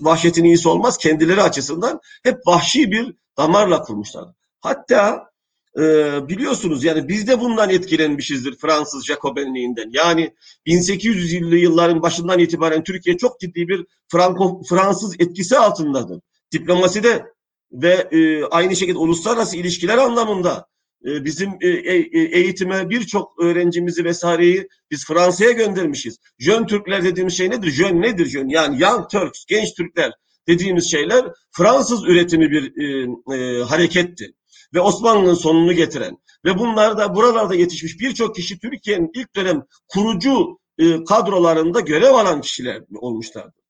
vahşetin iyisi olmaz kendileri açısından hep vahşi bir damarla kurmuşlar. Hatta e, biliyorsunuz yani biz de bundan etkilenmişizdir Fransız Jacobenliğinden. Yani 1800'lü yılların başından itibaren Türkiye çok ciddi bir Franko Fransız etkisi altındadır. Diplomaside ve e, aynı şekilde uluslararası ilişkiler anlamında e, bizim e, e, eğitime birçok öğrencimizi vesaireyi biz Fransa'ya göndermişiz. Jön Türkler dediğimiz şey nedir? Jön nedir jön? Yani young Turks, genç Türkler dediğimiz şeyler Fransız üretimi bir e, e, hareketti ve Osmanlı'nın sonunu getiren ve bunlar da buralarda yetişmiş birçok kişi Türkiye'nin ilk dönem kurucu e, kadrolarında görev alan kişiler olmuşlardı.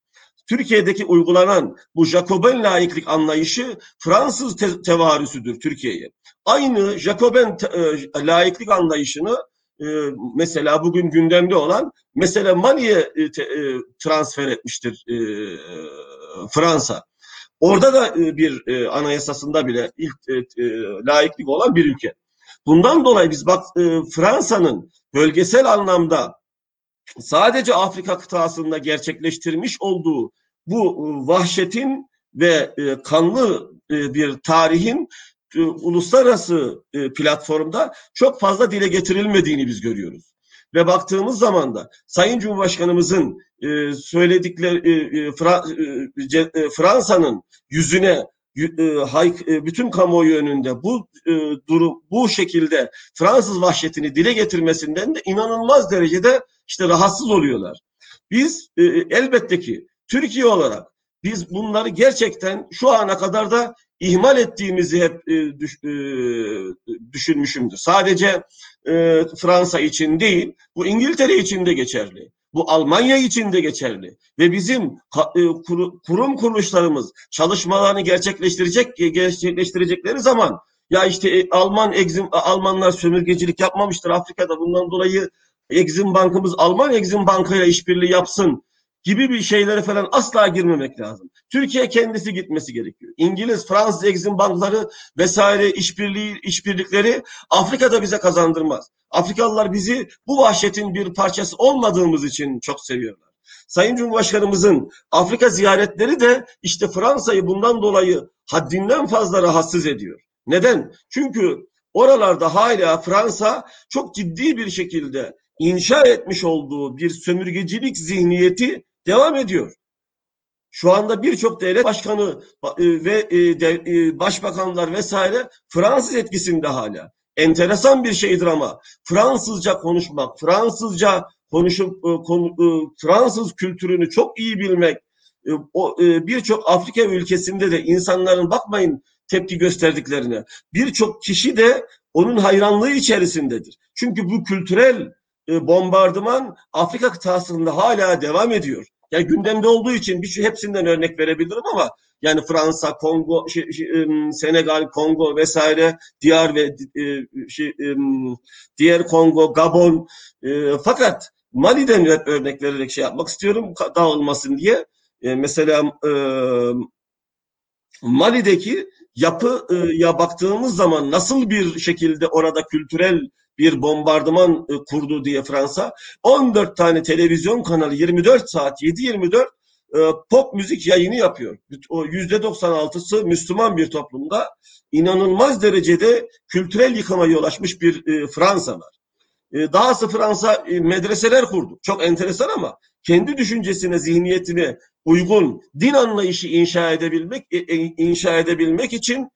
Türkiye'deki uygulanan bu Jacoben laiklik anlayışı Fransız te tevarüsüdür Türkiye'ye. Aynı Jacoben e, laiklik anlayışını e, mesela bugün gündemde olan mesela Mali'ye e, e, transfer etmiştir e, Fransa. Orada da e, bir e, anayasasında bile ilk e, e, laiklik olan bir ülke. Bundan dolayı biz bak e, Fransa'nın bölgesel anlamda sadece Afrika kıtasında gerçekleştirmiş olduğu bu e, vahşetin ve e, kanlı e, bir tarihin uluslararası platformda çok fazla dile getirilmediğini biz görüyoruz. Ve baktığımız zaman da Sayın Cumhurbaşkanımızın söyledikleri Fransa'nın yüzüne bütün kamuoyu önünde bu durum bu şekilde Fransız vahşetini dile getirmesinden de inanılmaz derecede işte rahatsız oluyorlar. Biz elbette ki Türkiye olarak biz bunları gerçekten şu ana kadar da ihmal ettiğimizi hep e, düş, e, düşünmüşümdür. Sadece e, Fransa için değil, bu İngiltere için de geçerli. Bu Almanya için de geçerli. Ve bizim e, kurum kuruluşlarımız çalışmalarını gerçekleştirecek gerçekleştirecekleri zaman ya işte e, Alman egzim Almanlar sömürgecilik yapmamıştır Afrika'da bundan dolayı Exim Bankımız Alman Exim Banka'ya işbirliği yapsın gibi bir şeylere falan asla girmemek lazım. Türkiye kendisi gitmesi gerekiyor. İngiliz, Fransız Exim bankları vesaire işbirliği işbirlikleri Afrika'da bize kazandırmaz. Afrikalılar bizi bu vahşetin bir parçası olmadığımız için çok seviyorlar. Sayın Cumhurbaşkanımızın Afrika ziyaretleri de işte Fransa'yı bundan dolayı haddinden fazla rahatsız ediyor. Neden? Çünkü oralarda hala Fransa çok ciddi bir şekilde inşa etmiş olduğu bir sömürgecilik zihniyeti devam ediyor. Şu anda birçok devlet başkanı e, ve e, e, başbakanlar vesaire Fransız etkisinde hala. Enteresan bir şeydir ama Fransızca konuşmak, Fransızca konuşup Fransız kültürünü çok iyi bilmek, birçok Afrika ülkesinde de insanların bakmayın tepki gösterdiklerine. Birçok kişi de onun hayranlığı içerisindedir. Çünkü bu kültürel bombardıman Afrika kıtasında hala devam ediyor. Yani gündemde olduğu için bir şey hepsinden örnek verebilirim ama yani Fransa, Kongo, şey, şey, Senegal, Kongo vesaire, diğer ve e, şey, diğer Kongo, Gabon. E, fakat Mali'den örnek vererek şey yapmak istiyorum dağılmasın diye. E, mesela Mali'deki yapıya baktığımız zaman nasıl bir şekilde orada kültürel bir bombardıman e, kurdu diye Fransa 14 tane televizyon kanalı 24 saat 7-24 e, pop müzik yayını yapıyor. O yüzde 96'sı Müslüman bir toplumda inanılmaz derecede kültürel yıkıma yol açmış bir e, Fransa var. E, dahası Fransa medreseler kurdu. Çok enteresan ama kendi düşüncesine, zihniyetine uygun din anlayışı inşa edebilmek inşa edebilmek için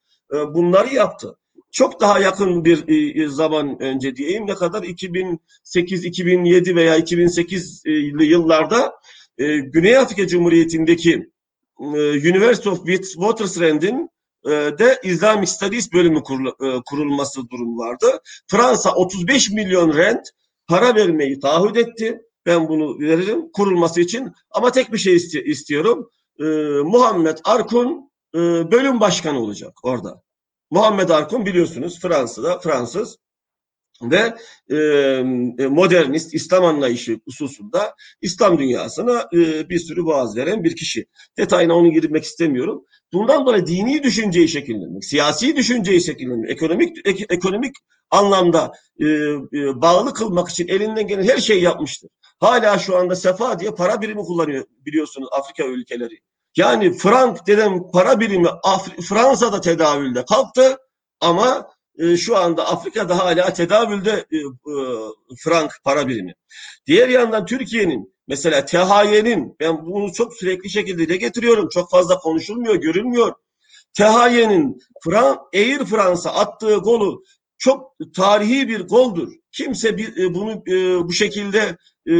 bunları yaptı. Çok daha yakın bir e, zaman önce diyeyim ne kadar 2008, 2007 veya 2008'li yıllarda e, Güney Afrika Cumhuriyeti'ndeki e, University of Witwatersrand'in e, de Islamic Studies bölümü kurul, e, kurulması durum vardı. Fransa 35 milyon rent para vermeyi taahhüt etti. Ben bunu veririm kurulması için ama tek bir şey istiyorum. E, Muhammed Arkun e, bölüm başkanı olacak orada. Muhammed Arkun biliyorsunuz Fransa'da Fransız ve e, modernist İslam anlayışı hususunda İslam dünyasına e, bir sürü vaaz veren bir kişi. Detayına onu girmek istemiyorum. Bundan dolayı dini düşünceyi şekillendirmek, siyasi düşünceyi şekillendirmek, ekonomik ek, ekonomik anlamda e, e, bağlı kılmak için elinden gelen her şeyi yapmıştır. Hala şu anda sefa diye para birimi kullanıyor biliyorsunuz Afrika ülkeleri. Yani frank denen para birimi Af Fransa'da tedavülde kalktı ama e, şu anda Afrika'da hala tedavülde e, e, frank para birimi. Diğer yandan Türkiye'nin mesela THY'nin ben bunu çok sürekli şekilde dile getiriyorum. Çok fazla konuşulmuyor, görülmüyor. THY'nin Fran Air Fransa attığı golü çok tarihi bir goldur. Kimse bir, e, bunu e, bu şekilde e,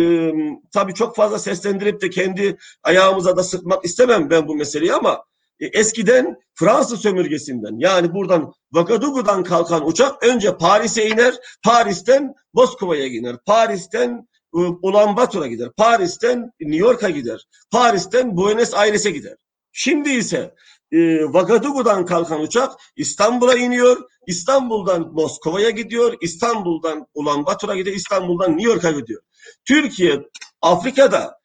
tabii çok fazla seslendirip de kendi ayağımıza da sıkmak istemem ben bu meseleyi ama e, eskiden Fransız sömürgesinden yani buradan Vagadugu'dan kalkan uçak önce Paris'e iner, Paris'ten Moskova'ya iner, Paris'ten e, Ulan Batur'a gider, Paris'ten New York'a gider, Paris'ten Buenos Aires'e gider. Şimdi ise e, Vagadugu'dan kalkan uçak İstanbul'a iniyor, İstanbul'dan Moskova'ya gidiyor, İstanbul'dan Ulan Batur'a gidiyor, İstanbul'dan New York'a gidiyor. Türkiye Afrika'da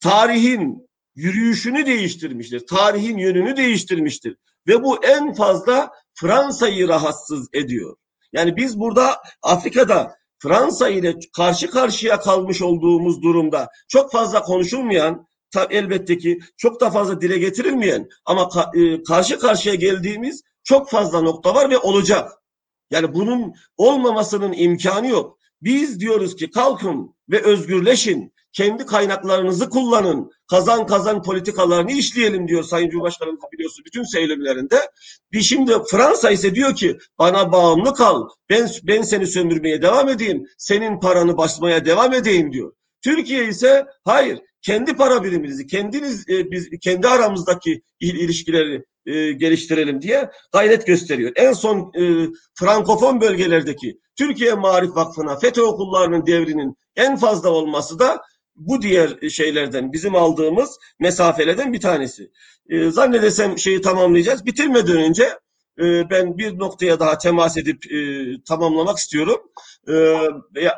tarihin yürüyüşünü değiştirmiştir. Tarihin yönünü değiştirmiştir. Ve bu en fazla Fransa'yı rahatsız ediyor. Yani biz burada Afrika'da Fransa ile karşı karşıya kalmış olduğumuz durumda çok fazla konuşulmayan elbette ki çok da fazla dile getirilmeyen ama karşı karşıya geldiğimiz çok fazla nokta var ve olacak. Yani bunun olmamasının imkanı yok. Biz diyoruz ki kalkın ve özgürleşin. Kendi kaynaklarınızı kullanın, kazan kazan politikalarını işleyelim diyor Sayın Cumhurbaşkanımız biliyorsunuz bütün söylemlerinde. Bir şimdi Fransa ise diyor ki bana bağımlı kal, ben, ben seni sömürmeye devam edeyim, senin paranı basmaya devam edeyim. diyor. Türkiye ise hayır, kendi para birimimizi, kendiniz e, biz kendi aramızdaki il, ilişkileri e, geliştirelim diye gayret gösteriyor. En son e, Frankofon bölgelerdeki Türkiye Marif Vakfı'na FETÖ okullarının devrinin en fazla olması da bu diğer şeylerden bizim aldığımız mesafelerden bir tanesi. E, zannedersem şeyi tamamlayacağız. Bitirmeden önce e, ben bir noktaya daha temas edip e, tamamlamak istiyorum. E,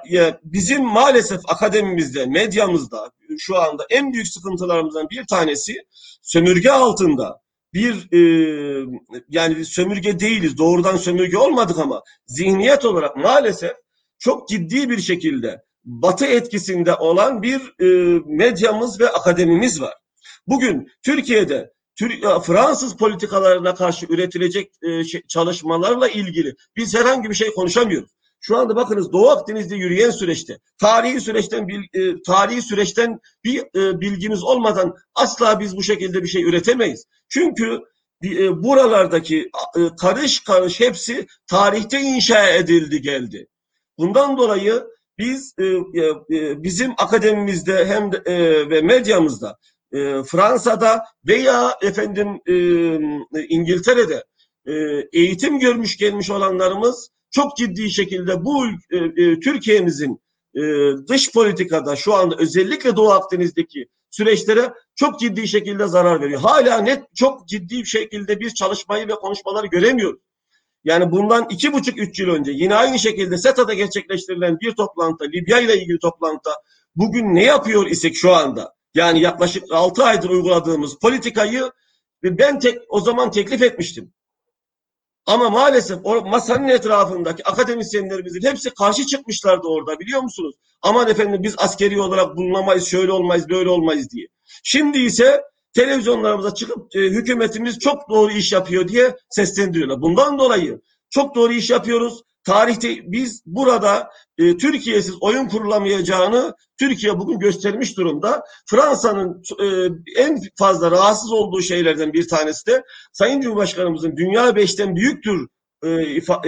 ya, bizim maalesef akademimizde, medyamızda şu anda en büyük sıkıntılarımızdan bir tanesi sömürge altında bir e, yani sömürge değiliz, doğrudan sömürge olmadık ama zihniyet olarak maalesef çok ciddi bir şekilde batı etkisinde olan bir e, medyamız ve akademimiz var. Bugün Türkiye'de Fransız politikalarına karşı üretilecek e, çalışmalarla ilgili biz herhangi bir şey konuşamıyoruz. Şu anda bakınız Doğu Akdeniz'de yürüyen süreçte, tarihi süreçten e, tarihi süreçten bir e, bilgimiz olmadan asla biz bu şekilde bir şey üretemeyiz. Çünkü buralardaki karış karış hepsi tarihte inşa edildi geldi. Bundan dolayı biz bizim akademimizde hem de, ve medyamızda e, Fransa'da veya efendim e, İngiltere'de e, eğitim görmüş gelmiş olanlarımız çok ciddi şekilde bu e, e, Türkiye'mizin e, dış politikada şu anda özellikle Doğu Akdeniz'deki süreçlere çok ciddi şekilde zarar veriyor. Hala net çok ciddi bir şekilde bir çalışmayı ve konuşmaları göremiyoruz. Yani bundan iki buçuk üç yıl önce yine aynı şekilde SETA'da gerçekleştirilen bir toplantı, Libya ile ilgili toplantı bugün ne yapıyor isek şu anda? Yani yaklaşık altı aydır uyguladığımız politikayı ben tek, o zaman teklif etmiştim. Ama maalesef o masanın etrafındaki akademisyenlerimizin hepsi karşı çıkmışlardı orada biliyor musunuz? Aman efendim biz askeri olarak bulunamayız, şöyle olmayız, böyle olmayız diye. Şimdi ise televizyonlarımıza çıkıp e, hükümetimiz çok doğru iş yapıyor diye seslendiriyorlar. Bundan dolayı çok doğru iş yapıyoruz. Tarihte biz burada e, Türkiye'siz oyun kurulamayacağını Türkiye bugün göstermiş durumda. Fransa'nın e, en fazla rahatsız olduğu şeylerden bir tanesi de Sayın Cumhurbaşkanımızın dünya beşten büyüktür e,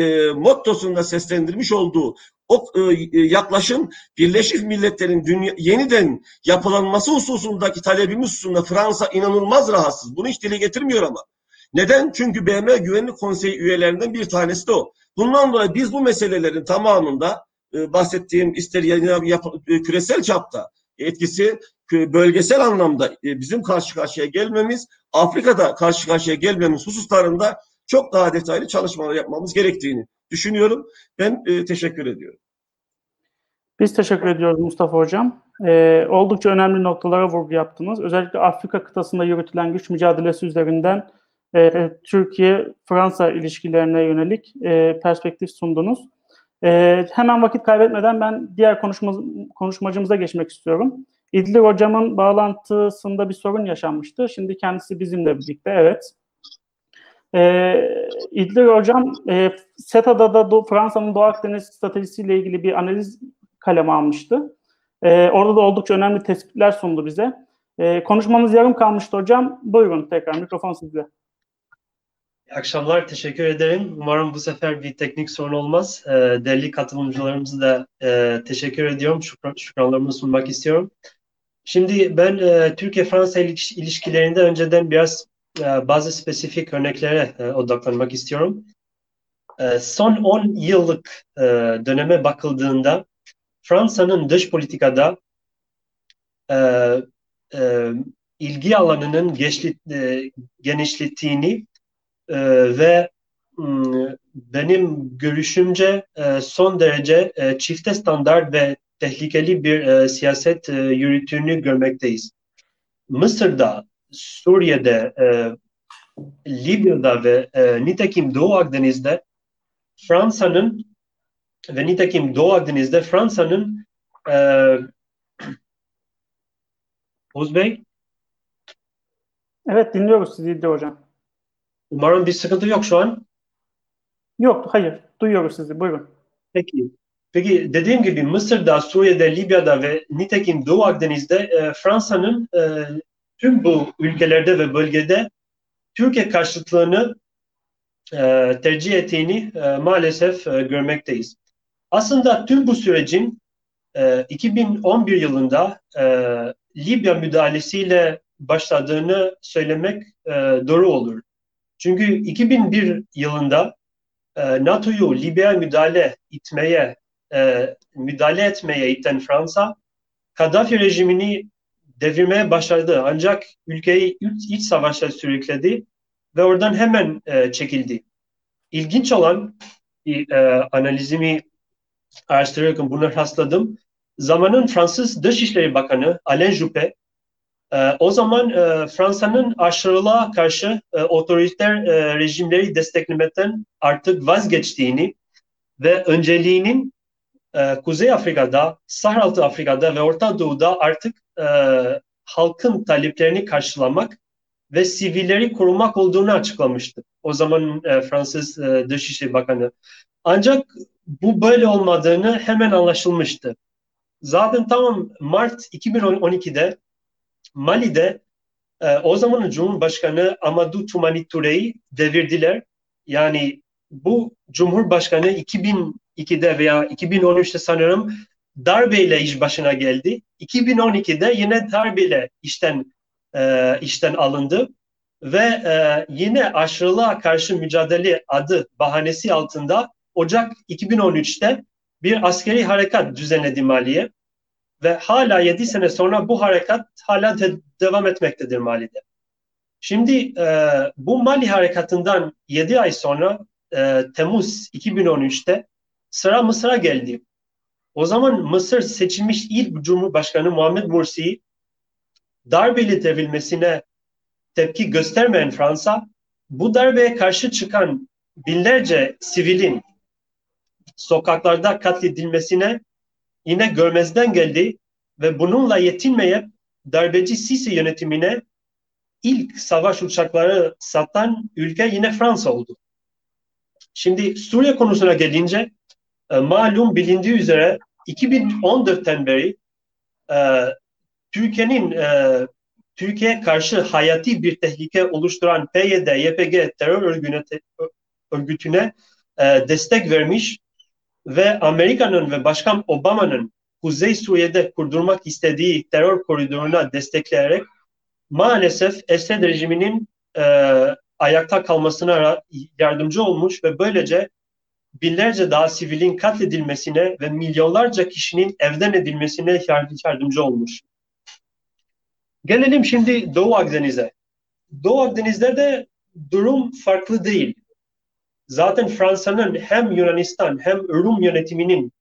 e, mottosunda seslendirmiş olduğu o e, yaklaşım Birleşik Milletler'in dünya, yeniden yapılanması hususundaki talebimiz hususunda Fransa inanılmaz rahatsız. Bunu hiç dile getirmiyor ama. Neden? Çünkü BM Güvenlik Konseyi üyelerinden bir tanesi de o. Bundan dolayı biz bu meselelerin tamamında e, bahsettiğim ister yap, e, küresel çapta etkisi bölgesel anlamda e, bizim karşı karşıya gelmemiz, Afrika'da karşı karşıya gelmemiz hususlarında çok daha detaylı çalışmalar yapmamız gerektiğini düşünüyorum. Ben e, teşekkür ediyorum. Biz teşekkür ediyoruz Mustafa Hocam. Ee, oldukça önemli noktalara vurgu yaptınız. Özellikle Afrika kıtasında yürütülen güç mücadelesi üzerinden e, Türkiye-Fransa ilişkilerine yönelik e, perspektif sundunuz. E, hemen vakit kaybetmeden ben diğer konuşma, konuşmacımıza geçmek istiyorum. İdil Hocam'ın bağlantısında bir sorun yaşanmıştı. Şimdi kendisi bizimle birlikte, evet. E, İdil Hocam, e, SETA'da da Do Fransa'nın Doğu Akdeniz stratejisiyle ilgili bir analiz kaleme almıştı. E, orada da oldukça önemli tespitler sundu bize. E, konuşmamız yarım kalmıştı hocam. Buyurun tekrar mikrofon sizde. İyi akşamlar, teşekkür ederim. Umarım bu sefer bir teknik sorun olmaz. E, değerli katılımcılarımızı da e, teşekkür ediyorum. Şükran, şükranlarımı sunmak istiyorum. Şimdi ben e, Türkiye-Fransa ilişkilerinde önceden biraz e, bazı spesifik örneklere e, odaklanmak istiyorum. E, son 10 yıllık e, döneme bakıldığında Fransa'nın dış politikada e, e, ilgi alanının e, genişlettiğini e, ve benim görüşümce e, son derece e, çifte standart ve tehlikeli bir e, siyaset yürüttüğünü görmekteyiz. Mısır'da, Suriye'de, Libya'da ve nitekim Doğu Akdeniz'de Fransa'nın ve nitekim Doğu Akdeniz'de Fransa'nın Oğuz Bey? Evet dinliyoruz sizi hocam. Umarım bir sıkıntı yok şu an. Yok, hayır. Duyuyoruz sizi. Buyurun. Peki. Peki dediğim gibi Mısır'da, Suriye'de, Libya'da ve nitekim Doğu Akdeniz'de e, Fransa'nın e, tüm bu ülkelerde ve bölgede Türkiye karşıtlığını e, tercih ettiğini e, maalesef e, görmekteyiz. Aslında tüm bu sürecin e, 2011 yılında e, Libya müdahalesiyle başladığını söylemek e, doğru olur. Çünkü 2001 yılında e, NATO'yu Libya'ya müdahale etmeye e, müdahale etmeye iten Fransa Kaddafi rejimini devirmeye başardı. Ancak ülkeyi iç, savaşa sürükledi ve oradan hemen e, çekildi. İlginç olan bir e, analizimi araştırırken bunu rastladım. Zamanın Fransız Dışişleri Bakanı Alain Juppé e, o zaman e, Fransa'nın aşırılığa karşı e, otoriter e, rejimleri desteklemekten artık vazgeçtiğini ve önceliğinin e, Kuzey Afrika'da, Sahraltı Afrika'da ve Orta Doğu'da artık e, halkın taleplerini karşılamak ve sivilleri korumak olduğunu açıklamıştı. O zaman e, Fransız e, Dışişleri Bakanı. Ancak bu böyle olmadığını hemen anlaşılmıştı. Zaten tamam Mart 2012'de Mali'de e, o zamanın Cumhurbaşkanı Amadou Toumani Toure'yi devirdiler. Yani bu Cumhurbaşkanı 2002'de veya 2013'te sanırım darbeyle iş başına geldi. 2012'de yine darbeyle işten e, işten alındı ve e, yine aşırılığa karşı mücadele adı bahanesi altında Ocak 2013'te bir askeri harekat düzenledi Mali'ye ve hala 7 sene sonra bu harekat hala de, devam etmektedir Mali'de. Şimdi e, bu Mali harekatından 7 ay sonra e, Temmuz 2013'te sıra Mısır'a geldi. O zaman Mısır seçilmiş ilk Cumhurbaşkanı Muhammed Mursi darbeli devrilmesine tepki göstermeyen Fransa bu darbeye karşı çıkan binlerce sivilin sokaklarda katledilmesine yine görmezden geldi ve bununla yetinmeyip darbeci Sisi yönetimine ilk savaş uçakları satan ülke yine Fransa oldu. Şimdi Suriye konusuna gelince e, malum bilindiği üzere 2014'ten beri e, Türkiye'nin e, Türkiye karşı hayati bir tehlike oluşturan PYD, YPG terör örgütüne, destek vermiş ve Amerika'nın ve Başkan Obama'nın Kuzey Suriye'de kurdurmak istediği terör koridoruna destekleyerek maalesef Esed rejiminin e, ayakta kalmasına yardımcı olmuş ve böylece binlerce daha sivilin katledilmesine ve milyonlarca kişinin evden edilmesine yardımcı olmuş. Gelelim şimdi Doğu Akdeniz'e. Doğu Akdeniz'de de durum farklı değil. Zaten Fransa'nın hem Yunanistan hem Rum yönetiminin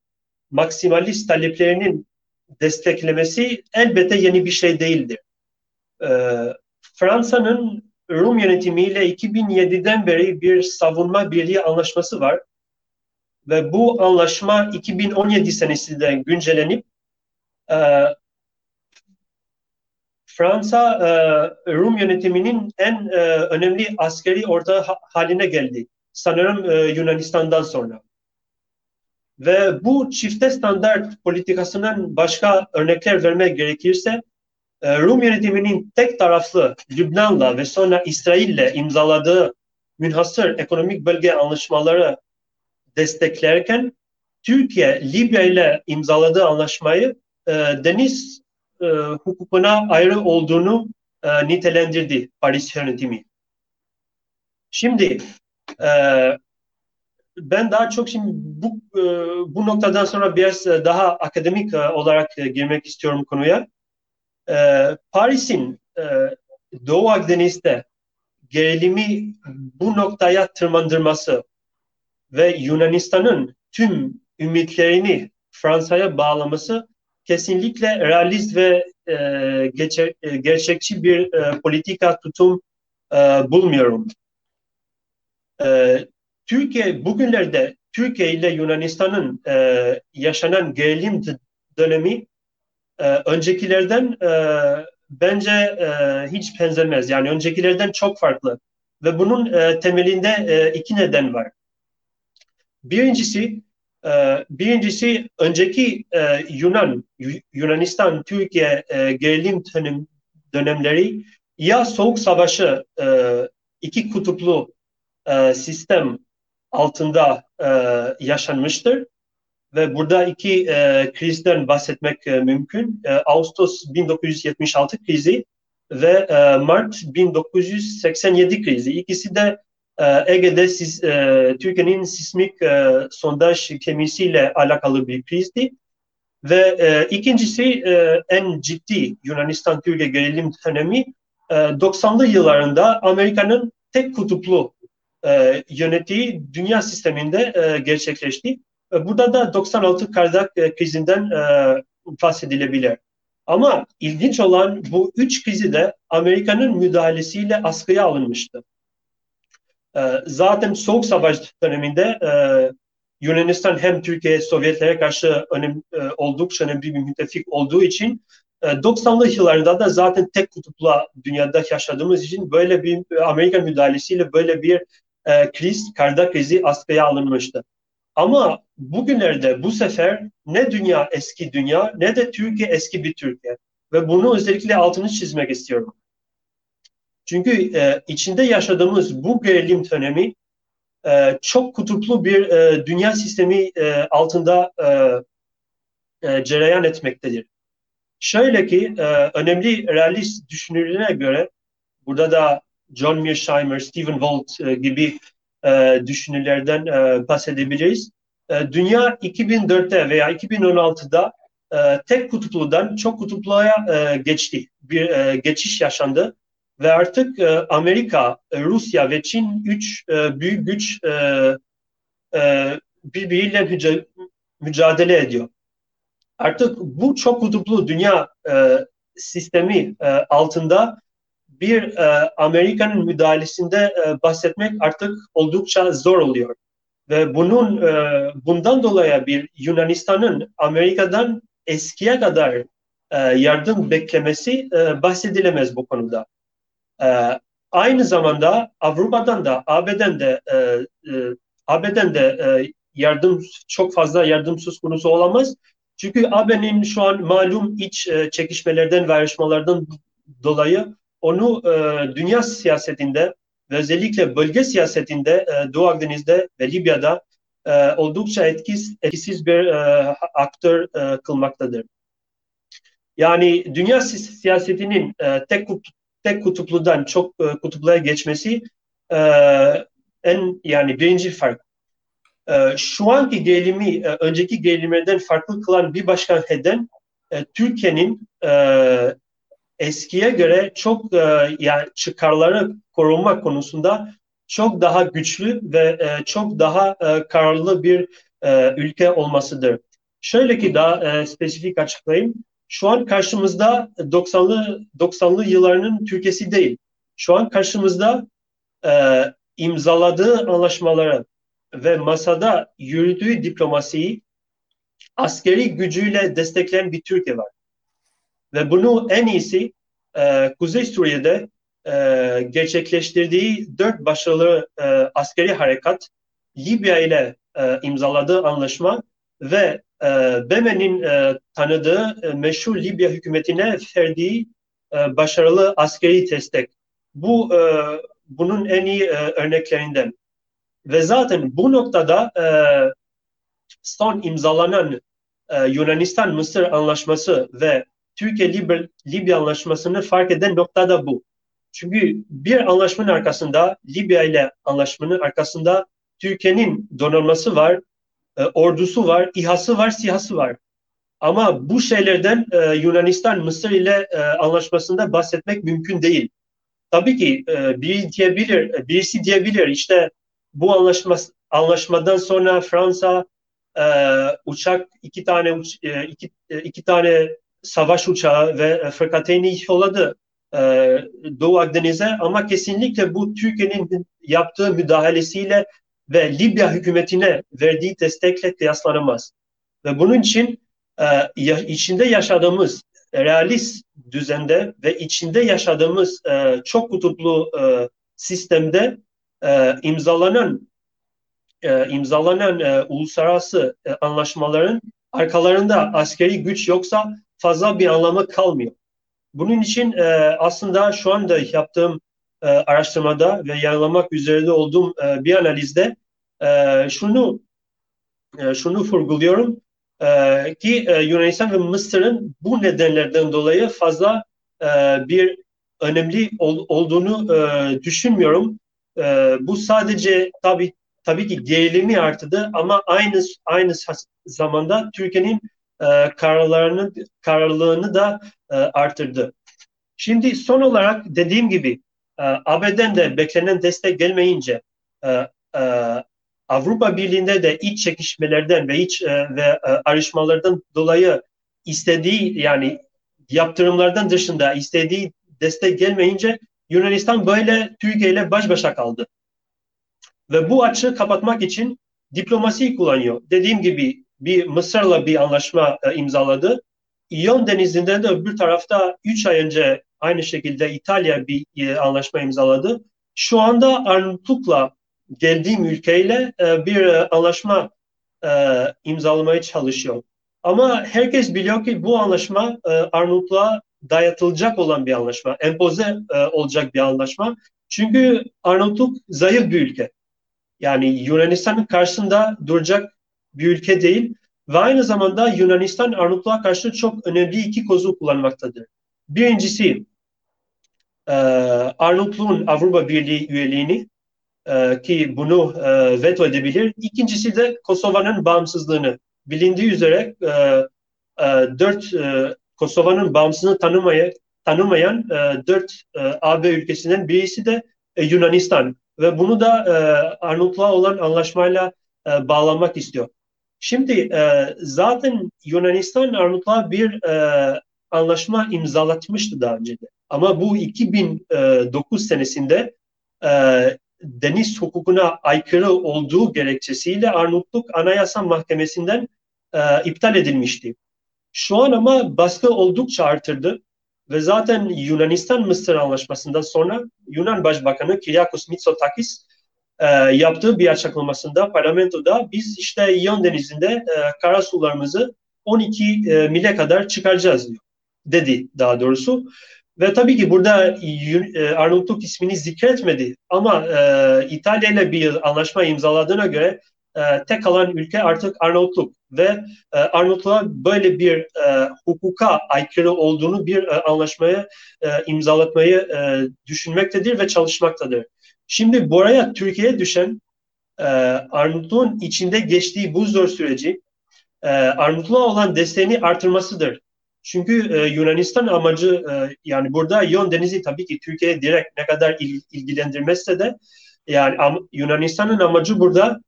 maksimalist taleplerinin desteklemesi elbette yeni bir şey değildir. Ee, Fransa'nın Rum yönetimiyle 2007'den beri bir savunma birliği anlaşması var. Ve bu anlaşma 2017 senesinde güncellenip e, Fransa e, Rum yönetiminin en e, önemli askeri ortağı haline geldi. Sanırım e, Yunanistan'dan sonra. Ve bu çifte standart politikasının başka örnekler vermek gerekirse e, Rum yönetiminin tek taraflı Lübnan'la ve sonra İsrail'le imzaladığı münhasır ekonomik bölge anlaşmaları desteklerken Türkiye Libya ile imzaladığı anlaşmayı e, deniz e, hukukuna ayrı olduğunu e, nitelendirdi Paris yönetimi. Şimdi e, ben daha çok şimdi bu e, bu noktadan sonra biraz daha akademik e, olarak girmek istiyorum konuya. E, Paris'in e, Doğu Akdeniz'de gerilimi bu noktaya tırmandırması ve Yunanistan'ın tüm ümitlerini Fransa'ya bağlaması kesinlikle realist ve e, gerçekçi bir e, politika tutum e, bulmuyorum. E, Türkiye bugünlerde Türkiye ile Yunanistan'ın e, yaşanan gerilim dönemi e, öncekilerden e, bence e, hiç benzemez. Yani öncekilerden çok farklı. Ve bunun e, temelinde e, iki neden var. Birincisi e, birincisi önceki e, Yunan, Yunanistan, Türkiye e, gerilim dönem, dönemleri ya Soğuk Savaşı e, iki kutuplu e, sistem altında e, yaşanmıştır. Ve burada iki e, krizden bahsetmek e, mümkün. E, Ağustos 1976 krizi ve e, Mart 1987 krizi. İkisi de e, Ege'de siz, e, Türkiye'nin sismik e, sondaj kemisiyle alakalı bir krizdi. Ve e, ikincisi e, en ciddi Yunanistan-Türkiye gerilim dönemi e, 90'lı yıllarında Amerika'nın tek kutuplu e, yönettiği dünya sisteminde e, gerçekleşti. E, burada da 96 Kardak e, krizinden e, bahsedilebilir. Ama ilginç olan bu üç krizi de Amerika'nın müdahalesiyle askıya alınmıştı. E, zaten Soğuk Savaş döneminde e, Yunanistan hem Türkiye Sovyetlere karşı önem, e, oldukça önemli bir müttefik olduğu için 90'lı yıllarda da zaten tek kutuplu dünyada yaşadığımız için böyle bir Amerika müdahalesiyle böyle bir e, kriz, karda krizi askıya alınmıştı. Ama bugünlerde bu sefer ne dünya eski dünya ne de Türkiye eski bir Türkiye. Ve bunu özellikle altını çizmek istiyorum. Çünkü e, içinde yaşadığımız bu gerilim dönemi e, çok kutuplu bir e, dünya sistemi e, altında e, e, cereyan etmektedir. Şöyle ki e, önemli realist düşünürlere göre burada da John Mearsheimer, Stephen Walt e, gibi e, düşünürlerden e, bahsedebiliriz. E, dünya 2004'te veya 2016'da e, tek kutupludan çok kutupluya e, geçti. Bir e, geçiş yaşandı ve artık e, Amerika, e, Rusya ve Çin üç e, büyük güç e, e, birbiriyle müca mücadele ediyor. Artık bu çok kutuplu dünya e, sistemi e, altında bir e, Amerika'nın müdahalesinde e, bahsetmek artık oldukça zor oluyor. Ve bunun e, bundan dolayı bir Yunanistan'ın Amerika'dan eskiye kadar e, yardım beklemesi e, bahsedilemez bu konuda. E, aynı zamanda Avrupa'dan da AB'den de e, e, AB'den de e, yardım çok fazla yardım söz konusu olamaz. Çünkü AB'nin şu an malum iç e, çekişmelerden ve ayrışmalardan dolayı onu e, dünya siyasetinde ve özellikle bölge siyasetinde e, Doğu Akdeniz'de ve Libya'da e, oldukça etkisiz, etkisiz bir e, aktör e, kılmaktadır. Yani dünya siyasetinin e, tek kutup, tek kutupludan çok e, kutupluya geçmesi e, en yani birinci fark. E, şu anki gerilimi e, önceki gerilimlerden farklı kılan bir başka neden e, Türkiye'nin e, eskiye göre çok e, yani çıkarları korunma konusunda çok daha güçlü ve e, çok daha e, kararlı bir e, ülke olmasıdır. Şöyle ki daha e, spesifik açıklayayım. Şu an karşımızda 90'lı 90'lı yıllarının Türkiye'si değil. Şu an karşımızda e, imzaladığı anlaşmaları ve masada yürüdüğü diplomasiyi askeri gücüyle destekleyen bir Türkiye var. Ve bunu en iyisi e, Kuzey Suriye'de e, gerçekleştirdiği dört başarılı e, askeri harekat, Libya ile e, imzaladığı anlaşma ve e, BM'nin e, tanıdığı e, meşhur Libya hükümetine verdiği e, başarılı askeri destek. Bu e, bunun en iyi e, örneklerinden. Ve zaten bu noktada e, son imzalanan e, Yunanistan-Mısır anlaşması ve Türkiye-Libya anlaşmasını fark eden nokta da bu. Çünkü bir anlaşmanın arkasında, Libya ile anlaşmanın arkasında Türkiye'nin donanması var, e, ordusu var, İHA'sı var, SİHA'sı var. Ama bu şeylerden e, Yunanistan, Mısır ile e, anlaşmasında bahsetmek mümkün değil. Tabii ki e, biri diyebilir, birisi diyebilir işte bu anlaşma anlaşmadan sonra Fransa e, uçak iki tane uç, e, iki, e, iki tane savaş uçağı ve e, fırkateyni yolladı e, Doğu Akdeniz'e ama kesinlikle bu Türkiye'nin yaptığı müdahalesiyle ve Libya hükümetine verdiği destekle kıyaslanamaz. Ve bunun için e, içinde yaşadığımız realist düzende ve içinde yaşadığımız e, çok kutuplu e, sistemde e, imzalanan e, imzalanan e, uluslararası e, anlaşmaların arkalarında askeri güç yoksa fazla bir anlamı kalmıyor. Bunun için e, aslında şu anda yaptığım e, araştırmada ve yayınlamak üzerinde olduğum e, bir analizde e, şunu e, şunu vurguluyorum e, ki e, Yunanistan ve Mısır'ın bu nedenlerden dolayı fazla e, bir önemli ol, olduğunu e, düşünmüyorum. E, bu sadece tabii tabii ki gerilimi arttırdı ama aynı aynı zamanda Türkiye'nin e, kararlarını kararlılığını da e, arttırdı. Şimdi son olarak dediğim gibi e, AB'den de beklenen destek gelmeyince e, e, Avrupa Birliği'nde de iç çekişmelerden ve iç e, ve e, ayrışmalardan dolayı istediği yani yaptırımlardan dışında istediği destek gelmeyince Yunanistan böyle Türkiye ile baş başa kaldı. Ve bu açığı kapatmak için diplomasiyi kullanıyor. Dediğim gibi bir Mısır'la bir anlaşma e, imzaladı. İyon Denizi'nde de öbür tarafta 3 ay önce aynı şekilde İtalya bir e, anlaşma imzaladı. Şu anda Arnavutluk'la geldiğim ülkeyle e, bir e, anlaşma e, imzalamaya çalışıyor. Ama herkes biliyor ki bu anlaşma e, Arnavutluğa dayatılacak olan bir anlaşma, empoze e, olacak bir anlaşma. Çünkü Arnavutluk zayıf bir ülke. Yani Yunanistan'ın karşısında duracak bir ülke değil ve aynı zamanda Yunanistan Arnavutluğa karşı çok önemli iki kozu kullanmaktadır. Birincisi e, Arnavutluğun Avrupa Birliği üyeliğini e, ki bunu e, veto edebilir. İkincisi de Kosova'nın bağımsızlığını. Bilindiği üzere e, e, dört Kosova'nın bağımsızlığını tanımaya, tanımayan dört AB ülkesinden birisi de Yunanistan ve bunu da e, Arnavutluğa olan anlaşmayla e, bağlamak istiyor. Şimdi e, zaten Yunanistan Arnavutluğa bir e, anlaşma imzalatmıştı daha önce de. Ama bu 2009 senesinde e, deniz hukukuna aykırı olduğu gerekçesiyle Arnavutluk Anayasa Mahkemesi'nden e, iptal edilmişti. Şu an ama baskı oldukça artırdı Ve zaten Yunanistan-Mısır anlaşmasından sonra Yunan Başbakanı Kyriakos Mitsotakis e, yaptığı bir açıklamasında parlamentoda biz işte İyon Denizi'nde e, kara sularımızı 12 e, mile kadar çıkaracağız diyor. Dedi daha doğrusu. Ve tabii ki burada e, Arnavutluk ismini zikretmedi ama e, İtalya ile bir anlaşma imzaladığına göre e, tek kalan ülke artık Arnavutluk ve e, Arnavutluğa böyle bir e, hukuka aykırı olduğunu bir e, anlaşmaya e, imzalatmayı e, düşünmektedir ve çalışmaktadır. Şimdi buraya Türkiye'ye düşen e, Arnavutluğun içinde geçtiği bu zor süreci e, Arnavutluğa olan desteğini artırmasıdır. Çünkü e, Yunanistan amacı e, yani burada Ion Denizi tabii ki Türkiye'ye direkt ne kadar il, ilgilendirmezse de yani am, Yunanistan'ın amacı burada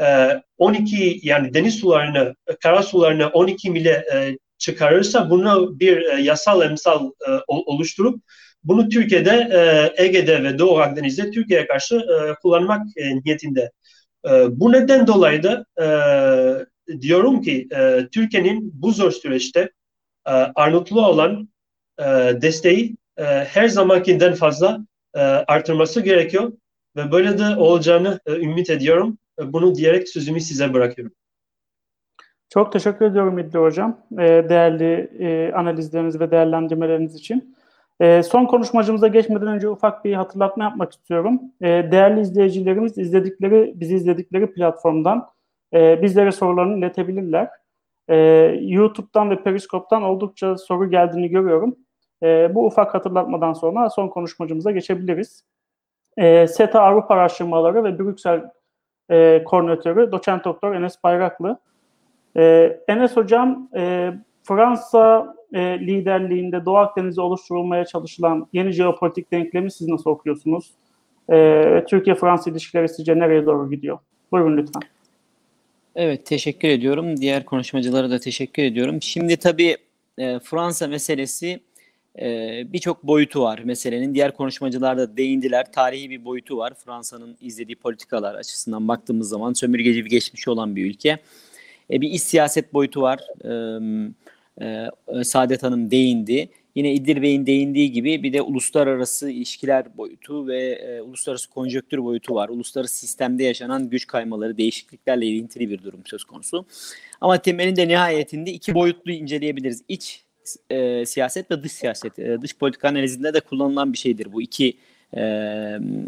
e, 12 yani deniz sularını, kara sularını 12 mile e, çıkarırsa bunu bir e, yasal emsal e, oluşturup bunu Türkiye'de e, Ege'de ve Doğu Akdeniz'de Türkiye'ye karşı e, kullanmak e, niyetinde. E, bu neden dolayı da e, diyorum ki e, Türkiye'nin bu zor süreçte e, Arnavutluğa olan e, desteği e, her zamankinden fazla e, artırması gerekiyor ve böyle de olacağını e, ümit ediyorum. E, bunu diyerek sözümü size bırakıyorum. Çok teşekkür ediyorum İdli Hocam. E, değerli e, analizleriniz ve değerlendirmeleriniz için. E, son konuşmacımıza geçmeden önce ufak bir hatırlatma yapmak istiyorum. E, değerli izleyicilerimiz izledikleri, bizi izledikleri platformdan e, bizlere sorularını iletebilirler. E, YouTube'dan ve Periskop'tan oldukça soru geldiğini görüyorum. E, bu ufak hatırlatmadan sonra son konuşmacımıza geçebiliriz. E, SETA Avrupa Araştırmaları ve Brüksel e, koordinatörü doçent doktor Enes Bayraklı. E, Enes Hocam, e, Fransa e, liderliğinde Doğu Akdeniz'de oluşturulmaya çalışılan yeni jeopolitik denklemi siz nasıl okuyorsunuz? E, Türkiye-Fransa ilişkileri sizce nereye doğru gidiyor? Buyurun lütfen. Evet, teşekkür ediyorum. Diğer konuşmacılara da teşekkür ediyorum. Şimdi tabii e, Fransa meselesi e, birçok boyutu var meselenin. Diğer konuşmacılar da değindiler. Tarihi bir boyutu var. Fransa'nın izlediği politikalar açısından baktığımız zaman sömürgeci bir geçmişi olan bir ülke. E, bir iç siyaset boyutu var. E, e, Saadet Hanım değindi. Yine İdil Bey'in değindiği gibi bir de uluslararası ilişkiler boyutu ve e, uluslararası konjöktür boyutu var. Uluslararası sistemde yaşanan güç kaymaları, değişikliklerle ilintili bir durum söz konusu. Ama temelinde nihayetinde iki boyutlu inceleyebiliriz. İç e, siyaset ve dış siyaset. E, dış politika analizinde de kullanılan bir şeydir bu iki e,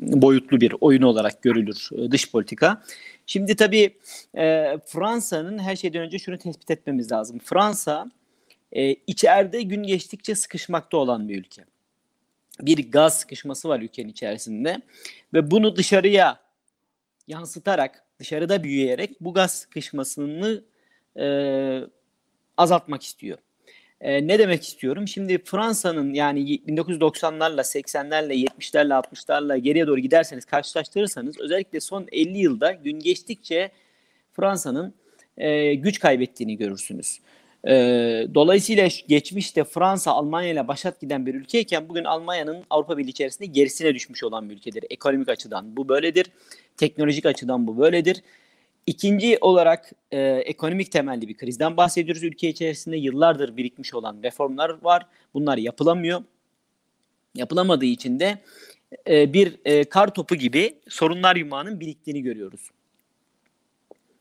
boyutlu bir oyun olarak görülür e, dış politika. Şimdi tabii e, Fransa'nın her şeyden önce şunu tespit etmemiz lazım. Fransa e, içeride gün geçtikçe sıkışmakta olan bir ülke. Bir gaz sıkışması var ülkenin içerisinde ve bunu dışarıya yansıtarak, dışarıda büyüyerek bu gaz sıkışmasını e, azaltmak istiyor. E, ne demek istiyorum? Şimdi Fransa'nın yani 1990'larla, 80'lerle, 70'lerle, 60'larla geriye doğru giderseniz, karşılaştırırsanız özellikle son 50 yılda gün geçtikçe Fransa'nın e, güç kaybettiğini görürsünüz. E, dolayısıyla geçmişte Fransa Almanya ile başat giden bir ülkeyken bugün Almanya'nın Avrupa Birliği içerisinde gerisine düşmüş olan bir ülkedir. Ekonomik açıdan bu böyledir. Teknolojik açıdan bu böyledir. İkinci olarak e, ekonomik temelli bir krizden bahsediyoruz. Ülke içerisinde yıllardır birikmiş olan reformlar var. Bunlar yapılamıyor. Yapılamadığı için de e, bir e, kar topu gibi sorunlar yumağının biriktiğini görüyoruz.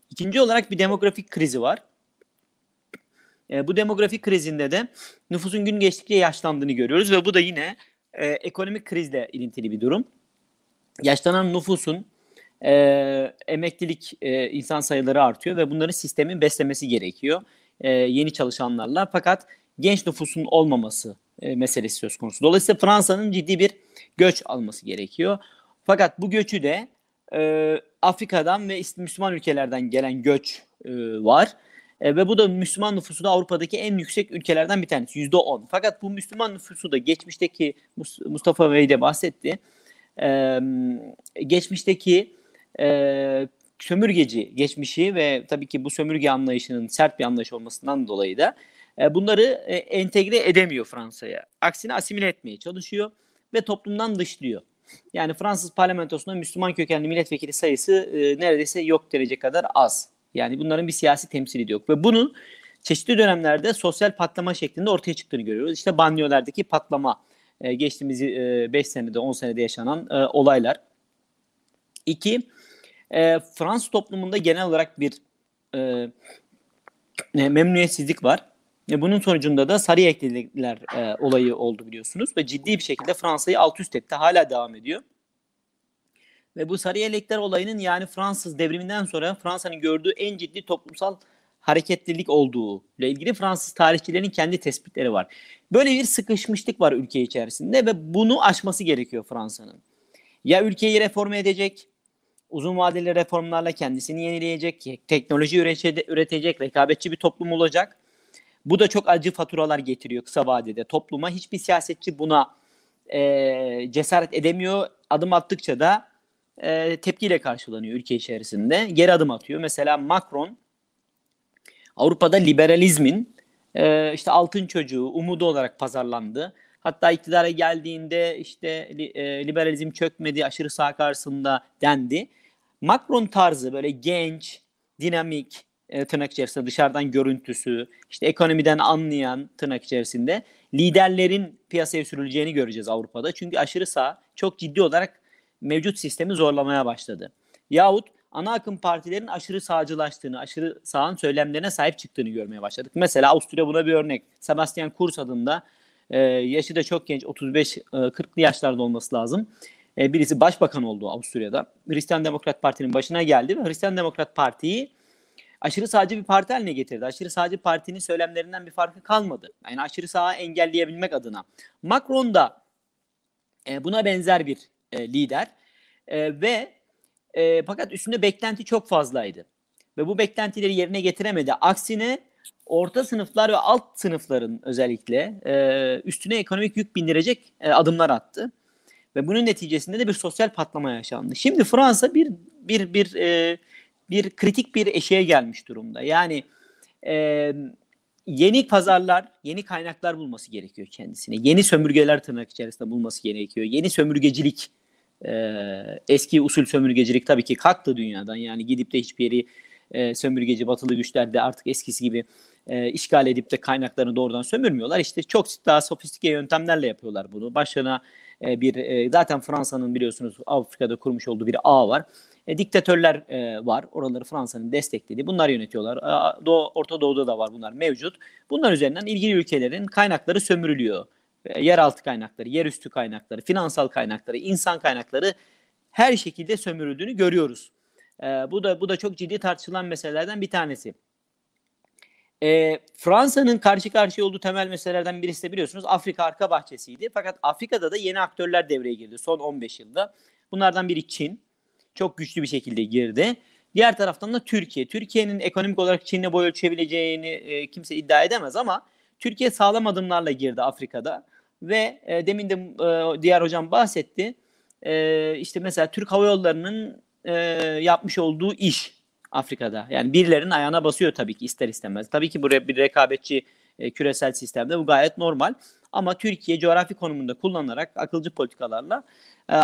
İkinci olarak bir demografik krizi var. E, bu demografik krizinde de nüfusun gün geçtikçe yaşlandığını görüyoruz ve bu da yine e, ekonomik krizle ilintili bir durum. Yaşlanan nüfusun e, emeklilik e, insan sayıları artıyor ve bunların sistemin beslemesi gerekiyor e, yeni çalışanlarla. Fakat genç nüfusun olmaması e, meselesi söz konusu. Dolayısıyla Fransa'nın ciddi bir göç alması gerekiyor. Fakat bu göçü de e, Afrika'dan ve Müslüman ülkelerden gelen göç e, var. E, ve bu da Müslüman nüfusu da Avrupa'daki en yüksek ülkelerden bir tanesi. Yüzde on. Fakat bu Müslüman nüfusu da geçmişteki Mustafa Bey de bahsetti. E, geçmişteki e, sömürgeci geçmişi ve tabii ki bu sömürge anlayışının sert bir anlayış olmasından dolayı da e, bunları e, entegre edemiyor Fransa'ya. Aksine asimile etmeye çalışıyor ve toplumdan dışlıyor. Yani Fransız parlamentosunda Müslüman kökenli milletvekili sayısı e, neredeyse yok derece kadar az. Yani bunların bir siyasi temsili yok. Ve bunu çeşitli dönemlerde sosyal patlama şeklinde ortaya çıktığını görüyoruz. İşte banyolardaki patlama e, geçtiğimiz 5 senede 10 senede yaşanan e, olaylar. İki, e, Fransız toplumunda genel olarak bir e, e, memnuniyetsizlik var. E, bunun sonucunda da sarı eklediler e, olayı oldu biliyorsunuz ve ciddi bir şekilde Fransa'yı alt üst etti. Hala devam ediyor. Ve bu sarı yelekler olayının yani Fransız devriminden sonra Fransa'nın gördüğü en ciddi toplumsal hareketlilik olduğu ile ilgili Fransız tarihçilerin kendi tespitleri var. Böyle bir sıkışmışlık var ülke içerisinde ve bunu aşması gerekiyor Fransa'nın. Ya ülkeyi reforme edecek, uzun vadeli reformlarla kendisini yenileyecek, teknoloji üretecek, rekabetçi bir toplum olacak. Bu da çok acı faturalar getiriyor kısa vadede topluma. Hiçbir siyasetçi buna e, cesaret edemiyor. Adım attıkça da e, tepkiyle karşılanıyor ülke içerisinde. Geri adım atıyor. Mesela Macron Avrupa'da liberalizmin e, işte altın çocuğu, umudu olarak pazarlandı. Hatta iktidara geldiğinde işte e, liberalizm çökmedi, aşırı sağ karşısında dendi. Macron tarzı böyle genç, dinamik, e, tırnak içerisinde dışarıdan görüntüsü, işte ekonomiden anlayan tırnak içerisinde liderlerin piyasaya sürüleceğini göreceğiz Avrupa'da. Çünkü aşırı sağ çok ciddi olarak mevcut sistemi zorlamaya başladı. Yahut ana akım partilerin aşırı sağcılaştığını, aşırı sağın söylemlerine sahip çıktığını görmeye başladık. Mesela Avusturya buna bir örnek. Sebastian Kurz adında e, yaşı da çok genç 35-40'lı e, yaşlarda olması lazım. E, birisi başbakan oldu Avusturya'da. Hristiyan Demokrat Parti'nin başına geldi ve Hristiyan Demokrat Parti'yi aşırı sağcı bir parti haline getirdi. Aşırı sağcı partinin söylemlerinden bir farkı kalmadı. Yani aşırı sağa engelleyebilmek adına. Macron da e, buna benzer bir e, lider e, ve e, fakat üstünde beklenti çok fazlaydı. Ve bu beklentileri yerine getiremedi. Aksine orta sınıflar ve alt sınıfların özellikle e, üstüne ekonomik yük bindirecek e, adımlar attı. Ve bunun neticesinde de bir sosyal patlama yaşandı. Şimdi Fransa bir bir bir e, bir kritik bir eşiğe gelmiş durumda. Yani e, yeni pazarlar, yeni kaynaklar bulması gerekiyor kendisine. Yeni sömürgeler tırnak içerisinde bulması gerekiyor. Yeni sömürgecilik, e, eski usul sömürgecilik tabii ki kalktı dünyadan. Yani gidip de hiçbir yeri e, sömürgeci batılı güçler de artık eskisi gibi e, işgal edip de kaynaklarını doğrudan sömürmüyorlar. İşte çok daha sofistike yöntemlerle yapıyorlar bunu. Başına e, bir e, zaten Fransa'nın biliyorsunuz Afrika'da kurmuş olduğu bir ağ var. E, diktatörler e, var. Oraları Fransa'nın desteklediği. Bunlar yönetiyorlar. E, Doğu, Orta Doğu'da da var bunlar mevcut. Bunlar üzerinden ilgili ülkelerin kaynakları sömürülüyor. E, yeraltı kaynakları, yerüstü kaynakları, finansal kaynakları, insan kaynakları her şekilde sömürüldüğünü görüyoruz. E, bu da bu da çok ciddi tartışılan meselelerden bir tanesi. E, Fransa'nın karşı karşıya olduğu temel meselelerden birisi de biliyorsunuz Afrika arka bahçesiydi. Fakat Afrika'da da yeni aktörler devreye girdi son 15 yılda. Bunlardan biri Çin. Çok güçlü bir şekilde girdi. Diğer taraftan da Türkiye. Türkiye'nin ekonomik olarak Çin'le boy ölçebileceğini e, kimse iddia edemez ama Türkiye sağlam adımlarla girdi Afrika'da. Ve e, demin de e, diğer hocam bahsetti. E, işte mesela Türk Hava Yolları'nın e, yapmış olduğu iş Afrika'da. Yani birilerinin ayağına basıyor tabii ki ister istemez. Tabii ki buraya bir rekabetçi e, küresel sistemde bu gayet normal. Ama Türkiye coğrafi konumunda kullanarak akılcı politikalarla e,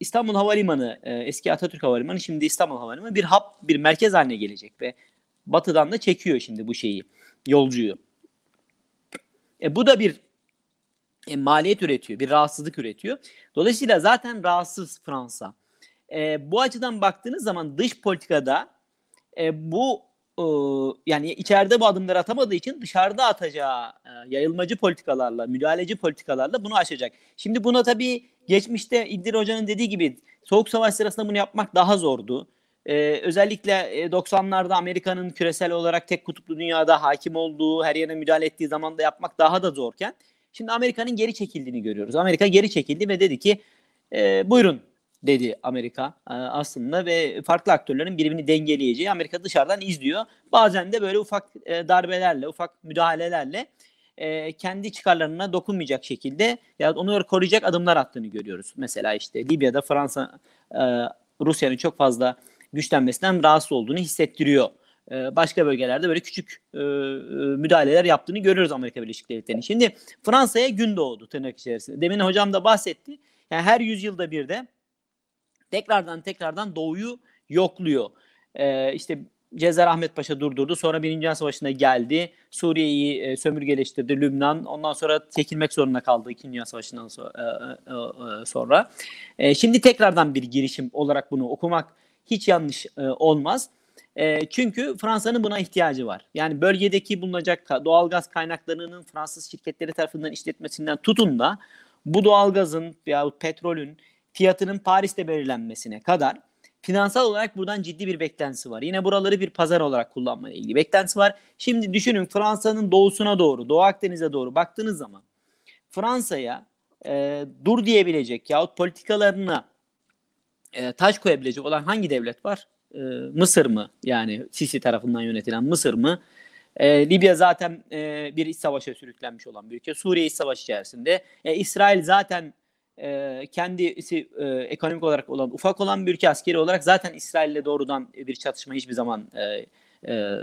İstanbul Havalimanı, e, eski Atatürk Havalimanı şimdi İstanbul Havalimanı bir hap, bir merkez haline gelecek ve batıdan da çekiyor şimdi bu şeyi, yolcuyu. E, bu da bir e, maliyet üretiyor, bir rahatsızlık üretiyor. Dolayısıyla zaten rahatsız Fransa. E, bu açıdan baktığınız zaman dış politikada e, bu e, yani içeride bu adımları atamadığı için dışarıda atacağı e, yayılmacı politikalarla, müdahaleci politikalarla bunu aşacak. Şimdi buna tabii geçmişte İddir Hoca'nın dediği gibi Soğuk Savaş sırasında bunu yapmak daha zordu. Ee, özellikle 90'larda Amerika'nın küresel olarak tek kutuplu dünyada hakim olduğu, her yere müdahale ettiği zaman da yapmak daha da zorken şimdi Amerika'nın geri çekildiğini görüyoruz. Amerika geri çekildi ve dedi ki e, buyurun dedi Amerika e, aslında ve farklı aktörlerin birbirini dengeleyeceği Amerika dışarıdan izliyor. Bazen de böyle ufak e, darbelerle, ufak müdahalelerle e, kendi çıkarlarına dokunmayacak şekilde ya onu koruyacak adımlar attığını görüyoruz. Mesela işte Libya'da Fransa Rusya'nın çok fazla güçlenmesinden rahatsız olduğunu hissettiriyor. Başka bölgelerde böyle küçük müdahaleler yaptığını görüyoruz Amerika Birleşik Devletleri'nin. Şimdi Fransa'ya gün doğdu tırnak içerisinde. Demin hocam da bahsetti. Yani her yüzyılda bir de tekrardan tekrardan doğuyu yokluyor. Ee, işte Ahmet Paşa durdurdu. Sonra Birinci Dünya Savaşı'na geldi. Suriye'yi e, sömürgeleştirdi. Lübnan. Ondan sonra çekilmek zorunda kaldı İkinci Dünya Savaşı'ndan so- e, e, e, sonra. E, şimdi tekrardan bir girişim olarak bunu okumak hiç yanlış e, olmaz. E, çünkü Fransa'nın buna ihtiyacı var. Yani bölgedeki bulunacak ka- doğalgaz kaynaklarının Fransız şirketleri tarafından işletmesinden tutun da bu doğalgazın veyahut petrolün fiyatının Paris'te belirlenmesine kadar finansal olarak buradan ciddi bir beklentisi var. Yine buraları bir pazar olarak kullanmaya ilgili beklentisi var. Şimdi düşünün Fransa'nın doğusuna doğru, Doğu Akdeniz'e doğru baktığınız zaman Fransa'ya e, dur diyebilecek yahut politikalarına e, taş koyabilecek olan hangi devlet var? E, Mısır mı? Yani Sisi tarafından yönetilen Mısır mı? E, Libya zaten e, bir iç savaşa sürüklenmiş olan bir ülke. Suriye iç savaş içerisinde. E, İsrail zaten e, kendisi e, ekonomik olarak olan ufak olan bir ülke askeri olarak zaten İsrail ile doğrudan bir çatışma hiçbir zaman e, e,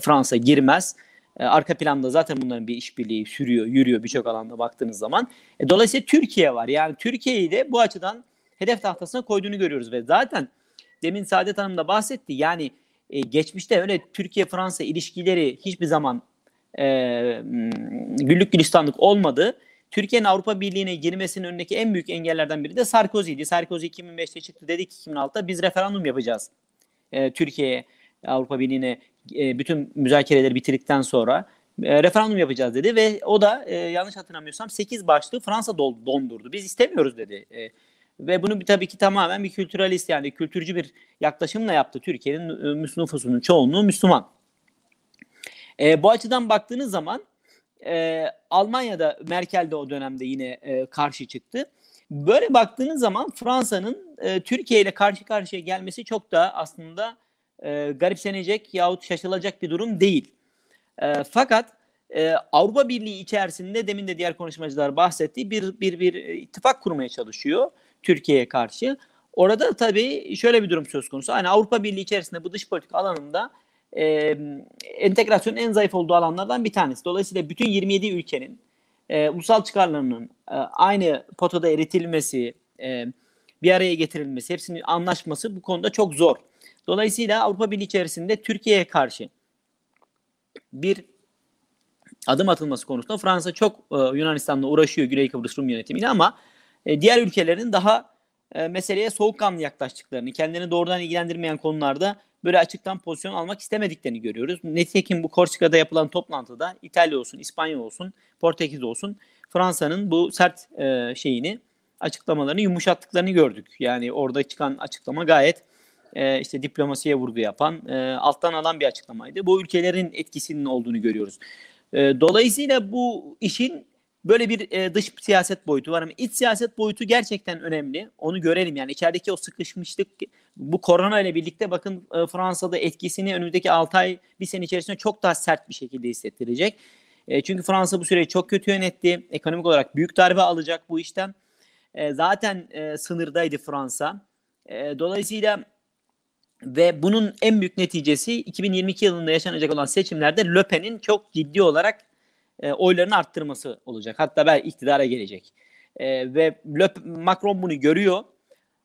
Fransa girmez. E, arka planda zaten bunların bir işbirliği sürüyor, yürüyor birçok alanda baktığınız zaman. E, dolayısıyla Türkiye var. Yani Türkiye'yi de bu açıdan hedef tahtasına koyduğunu görüyoruz ve zaten demin Saadet Hanım da bahsetti. Yani e, geçmişte öyle Türkiye-Fransa ilişkileri hiçbir zaman e, güllük gülistanlık olmadı. Türkiye'nin Avrupa Birliği'ne girmesinin önündeki en büyük engellerden biri de Sarkozy'ydi. Sarkozy 2005'te çıktı dedi ki 2006'da biz referandum yapacağız. E, Türkiye'ye Avrupa Birliği'ne e, bütün müzakereleri bitirdikten sonra e, referandum yapacağız dedi ve o da e, yanlış hatırlamıyorsam 8 başlığı Fransa dondurdu. Biz istemiyoruz dedi. E, ve bunu bir, tabii ki tamamen bir kültüralist yani kültürcü bir yaklaşımla yaptı. Türkiye'nin e, nüfusunun çoğunluğu Müslüman. E, bu açıdan baktığınız zaman e, Almanya'da Merkel de o dönemde yine e, karşı çıktı. Böyle baktığınız zaman Fransa'nın e, Türkiye ile karşı karşıya gelmesi çok da aslında e, garipsenecek yahut şaşılacak bir durum değil. E, fakat e, Avrupa Birliği içerisinde demin de diğer konuşmacılar bahsettiği bir bir bir ittifak kurmaya çalışıyor Türkiye'ye karşı. Orada tabii şöyle bir durum söz konusu. Hani Avrupa Birliği içerisinde bu dış politika alanında e, entegrasyonun en zayıf olduğu alanlardan bir tanesi. Dolayısıyla bütün 27 ülkenin e, ulusal çıkarlarının e, aynı potada eritilmesi, e, bir araya getirilmesi, hepsinin anlaşması bu konuda çok zor. Dolayısıyla Avrupa Birliği içerisinde Türkiye'ye karşı bir adım atılması konusunda Fransa çok e, Yunanistan'la uğraşıyor Güney Kıbrıs Rum yönetimiyle ama e, diğer ülkelerin daha e, meseleye soğukkanlı yaklaştıklarını, kendilerini doğrudan ilgilendirmeyen konularda böyle açıktan pozisyon almak istemediklerini görüyoruz. Nitekim bu Korsika'da yapılan toplantıda İtalya olsun, İspanya olsun, Portekiz olsun Fransa'nın bu sert e, şeyini açıklamalarını yumuşattıklarını gördük. Yani orada çıkan açıklama gayet işte diplomasiye vurgu yapan, alttan alan bir açıklamaydı. Bu ülkelerin etkisinin olduğunu görüyoruz. Dolayısıyla bu işin böyle bir e, dış siyaset boyutu var ama iç siyaset boyutu gerçekten önemli. Onu görelim yani içerideki o sıkışmışlık bu korona ile birlikte bakın e, Fransa'da etkisini önümüzdeki 6 ay bir sene içerisinde çok daha sert bir şekilde hissettirecek. E, çünkü Fransa bu süreyi çok kötü yönetti. Ekonomik olarak büyük darbe alacak bu işten. E, zaten e, sınırdaydı Fransa. E, dolayısıyla ve bunun en büyük neticesi 2022 yılında yaşanacak olan seçimlerde Le Pen'in çok ciddi olarak e, oylarını arttırması olacak. Hatta belki iktidara gelecek. E, ve Le, Macron bunu görüyor.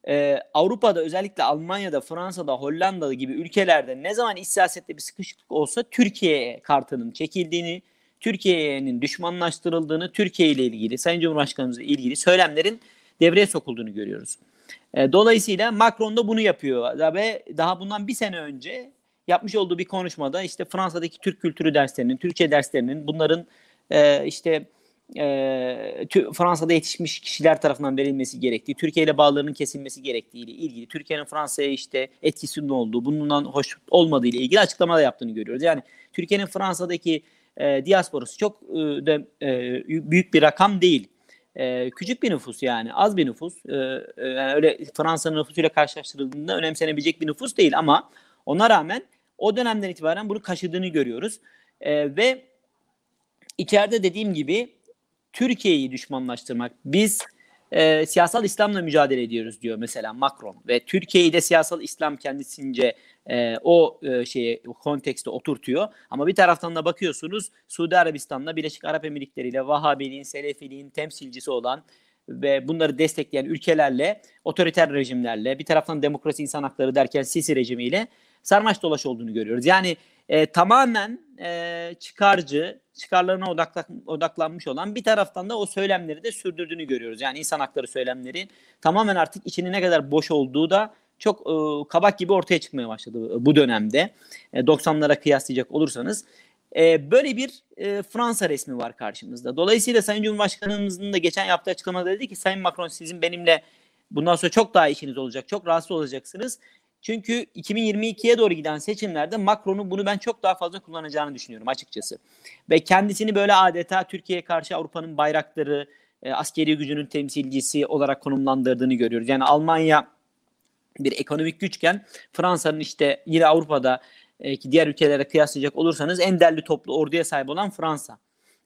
E, Avrupa'da özellikle Almanya'da, Fransa'da, Hollanda'da gibi ülkelerde ne zaman iç siyasette bir sıkışıklık olsa Türkiye kartının çekildiğini, Türkiye'nin düşmanlaştırıldığını, Türkiye ile ilgili, Sayın Cumhurbaşkanımızla ilgili söylemlerin devreye sokulduğunu görüyoruz. E, dolayısıyla Macron da bunu yapıyor ve daha bundan bir sene önce yapmış olduğu bir konuşmada işte Fransa'daki Türk kültürü derslerinin, Türkçe derslerinin bunların e, işte e, Fransa'da yetişmiş kişiler tarafından verilmesi gerektiği, Türkiye ile bağlarının kesilmesi gerektiği ile ilgili, Türkiye'nin Fransa'ya işte etkisinin olduğu, bundan hoş olmadığı ile ilgili açıklamalar yaptığını görüyoruz. Yani Türkiye'nin Fransa'daki e, diasporası çok e, de, e, büyük bir rakam değil. E, küçük bir nüfus yani az bir nüfus. E, yani öyle Fransa'nın nüfusuyla karşılaştırıldığında önemsenebilecek bir nüfus değil ama ona rağmen o dönemden itibaren bunu kaşıdığını görüyoruz. E, ve içeride dediğim gibi Türkiye'yi düşmanlaştırmak. Biz e, siyasal İslam'la mücadele ediyoruz diyor mesela Macron ve Türkiye'yi de siyasal İslam kendisince e, o e, şeye o kontekste oturtuyor. Ama bir taraftan da bakıyorsunuz Suudi Arabistan'la Birleşik Arap Emirlikleri ile Vahabiliğin, Selefiliğin temsilcisi olan ve bunları destekleyen ülkelerle, otoriter rejimlerle, bir taraftan demokrasi insan hakları derken Sisi rejimiyle sarmaş dolaş olduğunu görüyoruz. Yani e, tamamen e, çıkarcı, çıkarlarına odakla, odaklanmış olan bir taraftan da o söylemleri de sürdürdüğünü görüyoruz. Yani insan hakları söylemleri tamamen artık içinin ne kadar boş olduğu da çok e, kabak gibi ortaya çıkmaya başladı bu dönemde. E, 90'lara kıyaslayacak olursanız. E, böyle bir e, Fransa resmi var karşımızda. Dolayısıyla Sayın Cumhurbaşkanımızın da geçen yaptığı açıklamada dedi ki Sayın Macron sizin benimle bundan sonra çok daha işiniz olacak, çok rahatsız olacaksınız. Çünkü 2022'ye doğru giden seçimlerde Macron'un bunu ben çok daha fazla kullanacağını düşünüyorum açıkçası. Ve kendisini böyle adeta Türkiye'ye karşı Avrupa'nın bayrakları, e, askeri gücünün temsilcisi olarak konumlandırdığını görüyoruz. Yani Almanya bir ekonomik güçken Fransa'nın işte yine Avrupa'da e, ki diğer ülkelere kıyaslayacak olursanız en derli toplu orduya sahip olan Fransa.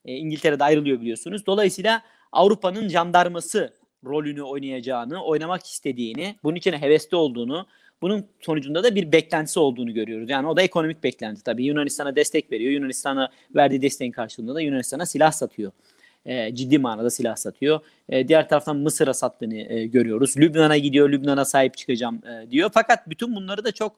E, İngiltere'de ayrılıyor biliyorsunuz. Dolayısıyla Avrupa'nın jandarması rolünü oynayacağını, oynamak istediğini, bunun için hevesli olduğunu, bunun sonucunda da bir beklentisi olduğunu görüyoruz. Yani o da ekonomik beklenti tabii. Yunanistan'a destek veriyor. Yunanistan'a verdiği desteğin karşılığında da Yunanistan'a silah satıyor. E, ciddi manada silah satıyor. E, diğer taraftan Mısır'a sattığını e, görüyoruz. Lübnan'a gidiyor, Lübnan'a sahip çıkacağım e, diyor. Fakat bütün bunları da çok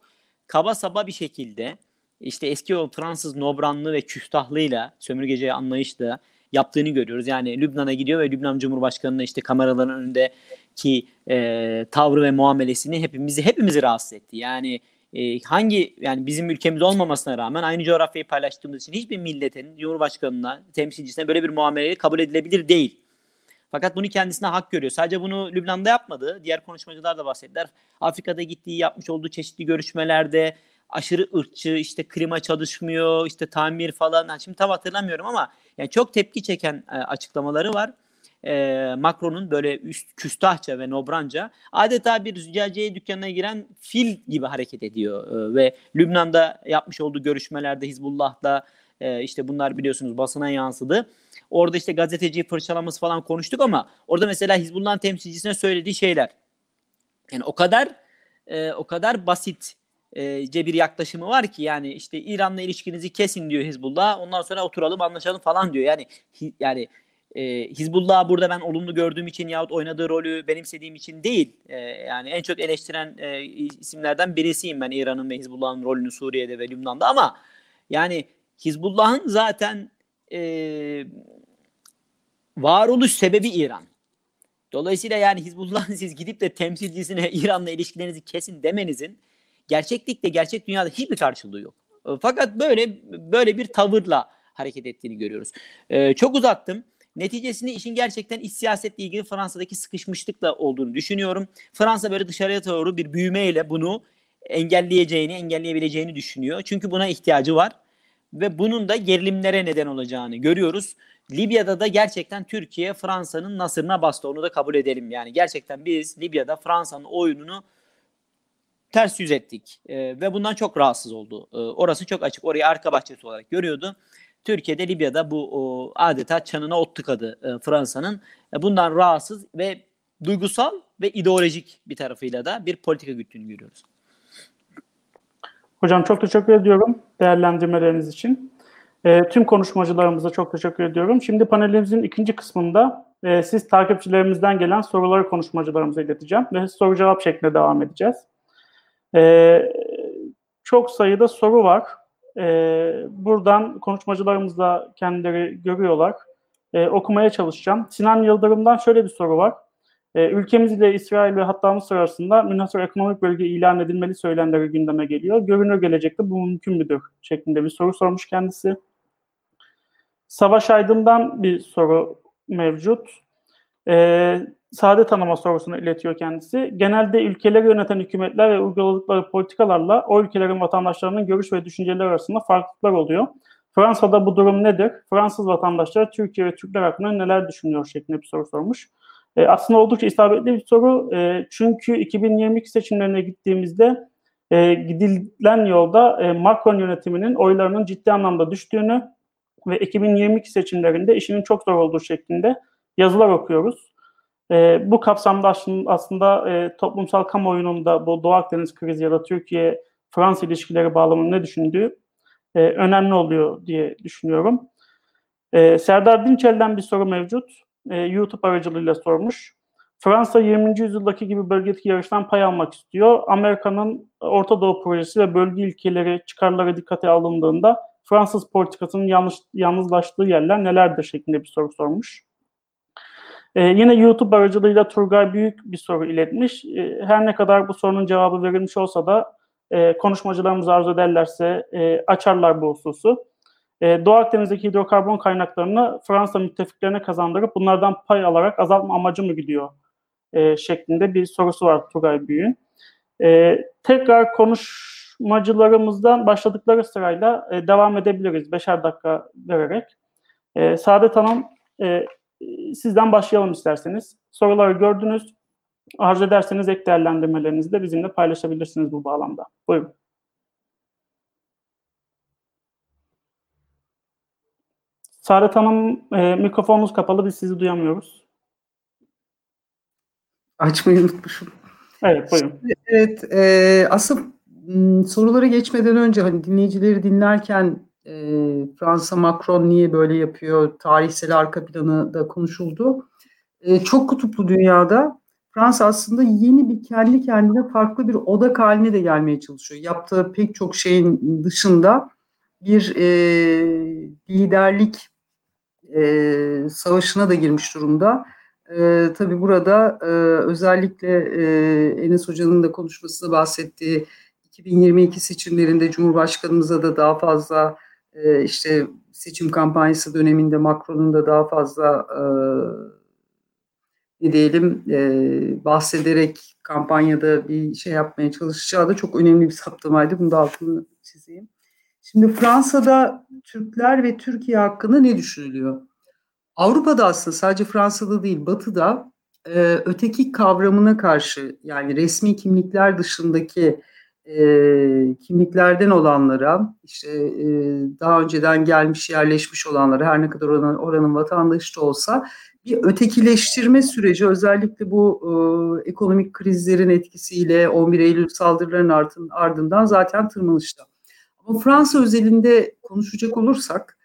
kaba saba bir şekilde işte eski o Fransız nobranlığı ve küstahlığıyla sömürgeci anlayışla yaptığını görüyoruz. Yani Lübnan'a gidiyor ve Lübnan Cumhurbaşkanı'nın işte kameraların önündeki e, tavrı ve muamelesini hepimizi hepimizi rahatsız etti. Yani e, hangi yani bizim ülkemiz olmamasına rağmen aynı coğrafyayı paylaştığımız için hiçbir milletin Cumhurbaşkanı'na, temsilcisine böyle bir muameleyi kabul edilebilir değil. Fakat bunu kendisine hak görüyor. Sadece bunu Lübnan'da yapmadı. Diğer konuşmacılar da bahsettiler. Afrika'da gittiği, yapmış olduğu çeşitli görüşmelerde aşırı ırkçı, işte klima çalışmıyor, işte tamir falan. Yani şimdi tam hatırlamıyorum ama yani çok tepki çeken e, açıklamaları var. E, Macron'un böyle üst küstahça ve nobranca adeta bir züccaciye dükkanına giren fil gibi hareket ediyor. E, ve Lübnan'da yapmış olduğu görüşmelerde Hizbullah'la e, işte bunlar biliyorsunuz basına yansıdı. Orada işte gazeteciyi fırçalaması falan konuştuk ama orada mesela Hizbullah'ın temsilcisine söylediği şeyler. Yani o kadar e, o kadar basit e, bir yaklaşımı var ki yani işte İran'la ilişkinizi kesin diyor Hizbullah. Ondan sonra oturalım anlaşalım falan diyor. Yani yani e, Hizbullah burada ben olumlu gördüğüm için yahut oynadığı rolü benimsediğim için değil. E, yani en çok eleştiren e, isimlerden birisiyim ben İran'ın ve Hizbullah'ın rolünü Suriye'de ve Lübnan'da ama yani Hizbullah'ın zaten e, varoluş sebebi İran. Dolayısıyla yani Hizbullah'ın siz gidip de temsilcisine [laughs] İran'la ilişkilerinizi kesin demenizin gerçeklikte gerçek dünyada hiçbir karşılığı yok. Fakat böyle böyle bir tavırla hareket ettiğini görüyoruz. Ee, çok uzattım. Neticesinde işin gerçekten iç siyasetle ilgili Fransa'daki sıkışmışlıkla olduğunu düşünüyorum. Fransa böyle dışarıya doğru bir büyümeyle bunu engelleyeceğini, engelleyebileceğini düşünüyor. Çünkü buna ihtiyacı var ve bunun da gerilimlere neden olacağını görüyoruz. Libya'da da gerçekten Türkiye Fransa'nın nasırına bastı. Onu da kabul edelim. Yani gerçekten biz Libya'da Fransa'nın oyununu ters yüz ettik e, ve bundan çok rahatsız oldu. E, orası çok açık. Orayı arka bahçesi olarak görüyordu. Türkiye'de Libya'da bu o, adeta çanına ot tıkadı e, Fransa'nın. E, bundan rahatsız ve duygusal ve ideolojik bir tarafıyla da bir politika güttüğünü görüyoruz. Hocam çok teşekkür ediyorum değerlendirmeleriniz için. E, tüm konuşmacılarımıza çok teşekkür ediyorum. Şimdi panelimizin ikinci kısmında e, siz takipçilerimizden gelen soruları konuşmacılarımıza ileteceğim ve soru cevap şeklinde devam edeceğiz. E, çok sayıda soru var. E, buradan konuşmacılarımız da kendileri görüyorlar. E, okumaya çalışacağım. Sinan Yıldırım'dan şöyle bir soru var. E, ülkemiz ile İsrail ve hatta Mısır arasında münhasır ekonomik bölge ilan edilmeli söylemleri gündeme geliyor. Görünür gelecekte bu mümkün müdür? şeklinde bir soru sormuş kendisi. Savaş Aydın'dan bir soru mevcut. E, sade tanıma sorusunu iletiyor kendisi. Genelde ülkeleri yöneten hükümetler ve uyguladıkları politikalarla o ülkelerin vatandaşlarının görüş ve düşünceleri arasında farklılıklar oluyor. Fransa'da bu durum nedir? Fransız vatandaşlar Türkiye ve Türkler hakkında neler düşünüyor şeklinde bir soru sormuş. E, aslında oldukça isabetli bir soru. E, çünkü 2022 seçimlerine gittiğimizde e, gidilen yolda e, Macron yönetiminin oylarının ciddi anlamda düştüğünü ve 2022 seçimlerinde işinin çok zor olduğu şeklinde yazılar okuyoruz. E, bu kapsamda aslında e, toplumsal kamuoyunun da bu Doğu Akdeniz krizi ya da Türkiye-Fransa ilişkileri bağlamında ne düşündüğü e, önemli oluyor diye düşünüyorum. E, Serdar Dinçel'den bir soru mevcut. E, YouTube aracılığıyla sormuş. Fransa 20. yüzyıldaki gibi bölgedeki yarıştan pay almak istiyor. Amerika'nın Orta Doğu projesi ve bölge ilkeleri, çıkarları dikkate alındığında Fransız politikasının yanlış, yalnızlaştığı yerler nelerdir şeklinde bir soru sormuş. Ee, yine YouTube aracılığıyla Turgay Büyük bir soru iletmiş. Ee, her ne kadar bu sorunun cevabı verilmiş olsa da e, konuşmacılarımız arzu ederlerse e, açarlar bu hususu. E, Doğu Akdeniz'deki hidrokarbon kaynaklarını Fransa müttefiklerine kazandırıp bunlardan pay alarak azaltma amacı mı gidiyor e, şeklinde bir sorusu var Turgay Büyük'ün. E, tekrar konuşmacılarımızdan başladıkları sırayla e, devam edebiliriz beşer dakika vererek. E, Saadet Hanım e, sizden başlayalım isterseniz. Soruları gördünüz. Arzu ederseniz ek değerlendirmelerinizi de bizimle paylaşabilirsiniz bu bağlamda. Buyurun. Saadet Hanım e, mikrofonunuz kapalı biz sizi duyamıyoruz. Açmayı unutmuşum. Evet buyurun. Evet e, aslında sorulara geçmeden önce hani dinleyicileri dinlerken e, Fransa Macron niye böyle yapıyor tarihsel arka planı da konuşuldu. E, çok kutuplu dünyada Fransa aslında yeni bir kendi kendine farklı bir odak haline de gelmeye çalışıyor. Yaptığı pek çok şeyin dışında bir e, liderlik e, savaşına da girmiş durumda. E, tabii burada e, özellikle e, Enes Hoca'nın da konuşmasında bahsettiği 2022 seçimlerinde Cumhurbaşkanımıza da daha fazla e, işte seçim kampanyası döneminde Macron'un da daha fazla e, ne diyelim e, bahsederek kampanyada bir şey yapmaya çalışacağı da çok önemli bir saptamaydı. Bunu da altını çizeyim. Şimdi Fransa'da Türkler ve Türkiye hakkında ne düşünülüyor? Avrupa'da aslında sadece Fransa'da değil Batı'da e, öteki kavramına karşı yani resmi kimlikler dışındaki e, kimliklerden olanlara işte e, daha önceden gelmiş yerleşmiş olanlara her ne kadar oranın, oranın vatandaşı da olsa bir ötekileştirme süreci özellikle bu e, ekonomik krizlerin etkisiyle 11 Eylül saldırılarının ardından zaten tırmanışta. Ama Fransa özelinde konuşacak olursak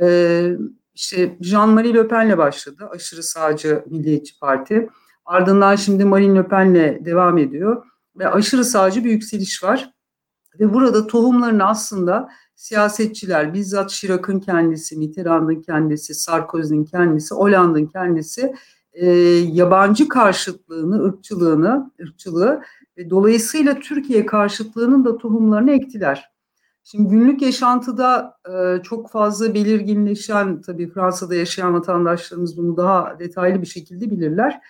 e, işte Jean-Marie Le Pen'le başladı. Aşırı sağcı Milliyetçi Parti. Ardından şimdi Marine Le Pen'le devam ediyor. Ve aşırı sağcı bir yükseliş var. Ve burada tohumlarını aslında siyasetçiler, bizzat Chirac'ın kendisi, Mitterrand'ın kendisi, Sarkozy'nin kendisi, Hollande'ın kendisi e, yabancı karşıtlığını, ırkçılığını, ırkçılığı ve dolayısıyla Türkiye karşıtlığının da tohumlarını ektiler. Şimdi günlük yaşantıda e, çok fazla belirginleşen, tabii Fransa'da yaşayan vatandaşlarımız bunu daha detaylı bir şekilde bilirler.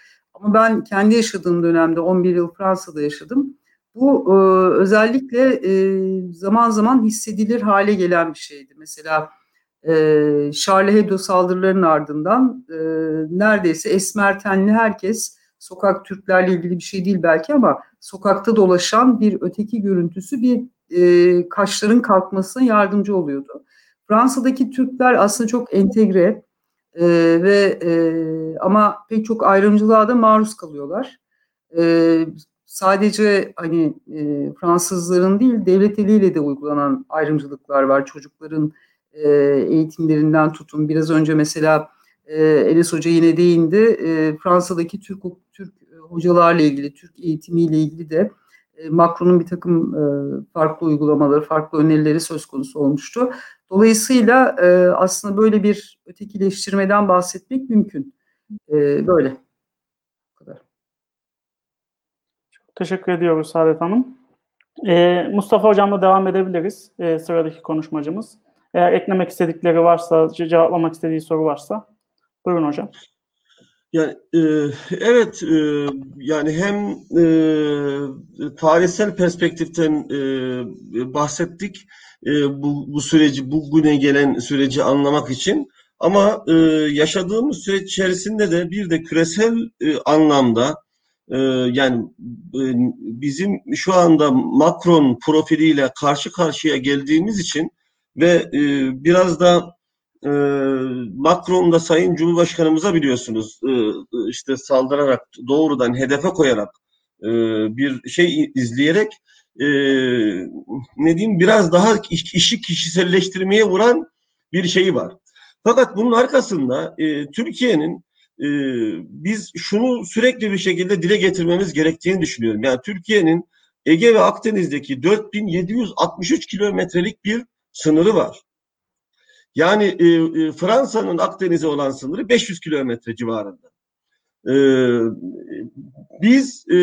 Ama ben kendi yaşadığım dönemde 11 yıl Fransa'da yaşadım. Bu e, özellikle e, zaman zaman hissedilir hale gelen bir şeydi. Mesela e, Charlie Hebdo saldırılarının ardından e, neredeyse esmer tenli herkes sokak Türklerle ilgili bir şey değil belki ama sokakta dolaşan bir öteki görüntüsü bir e, kaşların kalkmasına yardımcı oluyordu. Fransa'daki Türkler aslında çok entegre e, ve e, ama pek çok ayrımcılığa da maruz kalıyorlar. E, sadece hani e, Fransızların değil devlet eliyle de uygulanan ayrımcılıklar var. Çocukların e, eğitimlerinden tutun. Biraz önce mesela e, Enes Hoca yine değindi. E, Fransa'daki Türk Türk hocalarla ilgili, Türk eğitimiyle ilgili de e, Macron'un bir takım e, farklı uygulamaları, farklı önerileri söz konusu olmuştu. Dolayısıyla e, aslında böyle bir ötekileştirmeden bahsetmek mümkün. E, böyle. Bu kadar. Çok teşekkür ediyoruz Saadet Hanım. E, Mustafa Hocam'la devam edebiliriz. E, sıradaki konuşmacımız. Eğer eklemek istedikleri varsa, cevaplamak istediği soru varsa. Buyurun hocam. Yani e, evet e, yani hem e, tarihsel perspektiften e, bahsettik e, bu, bu süreci bugüne gelen süreci anlamak için. Ama e, yaşadığımız süreç içerisinde de bir de küresel e, anlamda e, yani e, bizim şu anda Macron profiliyle karşı karşıya geldiğimiz için ve e, biraz da e, Macron da Sayın Cumhurbaşkanımıza biliyorsunuz e, işte saldırarak doğrudan hedefe koyarak e, bir şey izleyerek e, ne diyeyim biraz daha işi kişiselleştirmeye vuran bir şeyi var. Fakat bunun arkasında e, Türkiye'nin e, biz şunu sürekli bir şekilde dile getirmemiz gerektiğini düşünüyorum. Yani Türkiye'nin Ege ve Akdeniz'deki 4763 kilometrelik bir sınırı var. Yani e, e, Fransa'nın Akdeniz'e olan sınırı 500 kilometre civarında. E, biz e,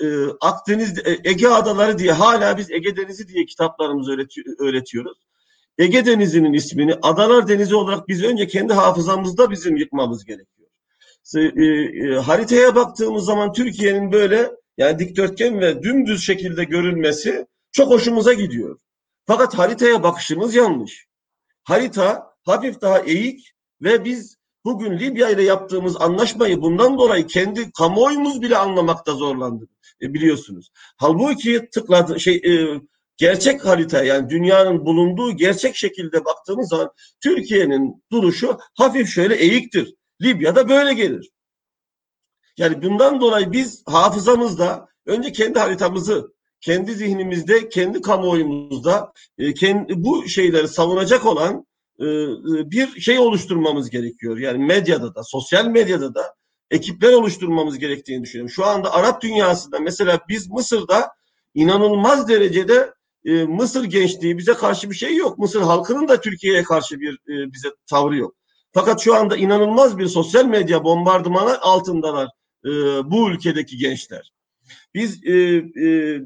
e, Akdeniz, e, Ege Adaları diye hala biz Ege Denizi diye kitaplarımızı öğreti, öğretiyoruz. Ege Denizi'nin ismini Adalar Denizi olarak biz önce kendi hafızamızda bizim yıkmamız gerekiyor. E, e, haritaya baktığımız zaman Türkiye'nin böyle yani dikdörtgen ve dümdüz şekilde görünmesi çok hoşumuza gidiyor. Fakat haritaya bakışımız yanlış. Harita hafif daha eğik ve biz bugün Libya ile yaptığımız anlaşmayı bundan dolayı kendi kamuoyumuz bile anlamakta zorlandı e, biliyorsunuz. Halbuki tıkladı şey e, gerçek harita yani dünyanın bulunduğu gerçek şekilde baktığımız zaman Türkiye'nin duruşu hafif şöyle eğiktir. Libya'da böyle gelir. Yani bundan dolayı biz hafızamızda önce kendi haritamızı, kendi zihnimizde, kendi kamuoyumuzda e, kendi, bu şeyleri savunacak olan bir şey oluşturmamız gerekiyor. Yani medyada da, sosyal medyada da ekipler oluşturmamız gerektiğini düşünüyorum. Şu anda Arap dünyasında mesela biz Mısır'da inanılmaz derecede e, Mısır gençliği bize karşı bir şey yok. Mısır halkının da Türkiye'ye karşı bir e, bize tavrı yok. Fakat şu anda inanılmaz bir sosyal medya bombardımanı altındalar e, bu ülkedeki gençler. Biz e, e,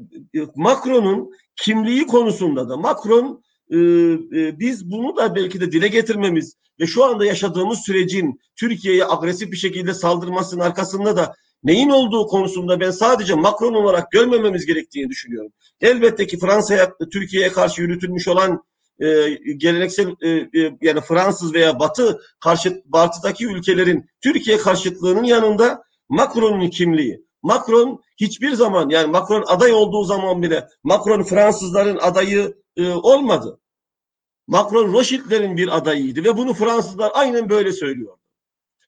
Macron'un kimliği konusunda da Macron e, e, biz bunu da belki de dile getirmemiz ve şu anda yaşadığımız sürecin Türkiye'ye agresif bir şekilde saldırmasının arkasında da neyin olduğu konusunda ben sadece Macron olarak görmememiz gerektiğini düşünüyorum. Elbette ki Fransa'ya, Türkiye'ye karşı yürütülmüş olan e, geleneksel e, e, yani Fransız veya Batı karşı Batı'daki ülkelerin Türkiye karşıtlığının yanında Macron'un kimliği. Macron hiçbir zaman yani Macron aday olduğu zaman bile Macron Fransızların adayı e, olmadı. Macron Rothschild'lerin bir adayıydı ve bunu Fransızlar aynen böyle söylüyor.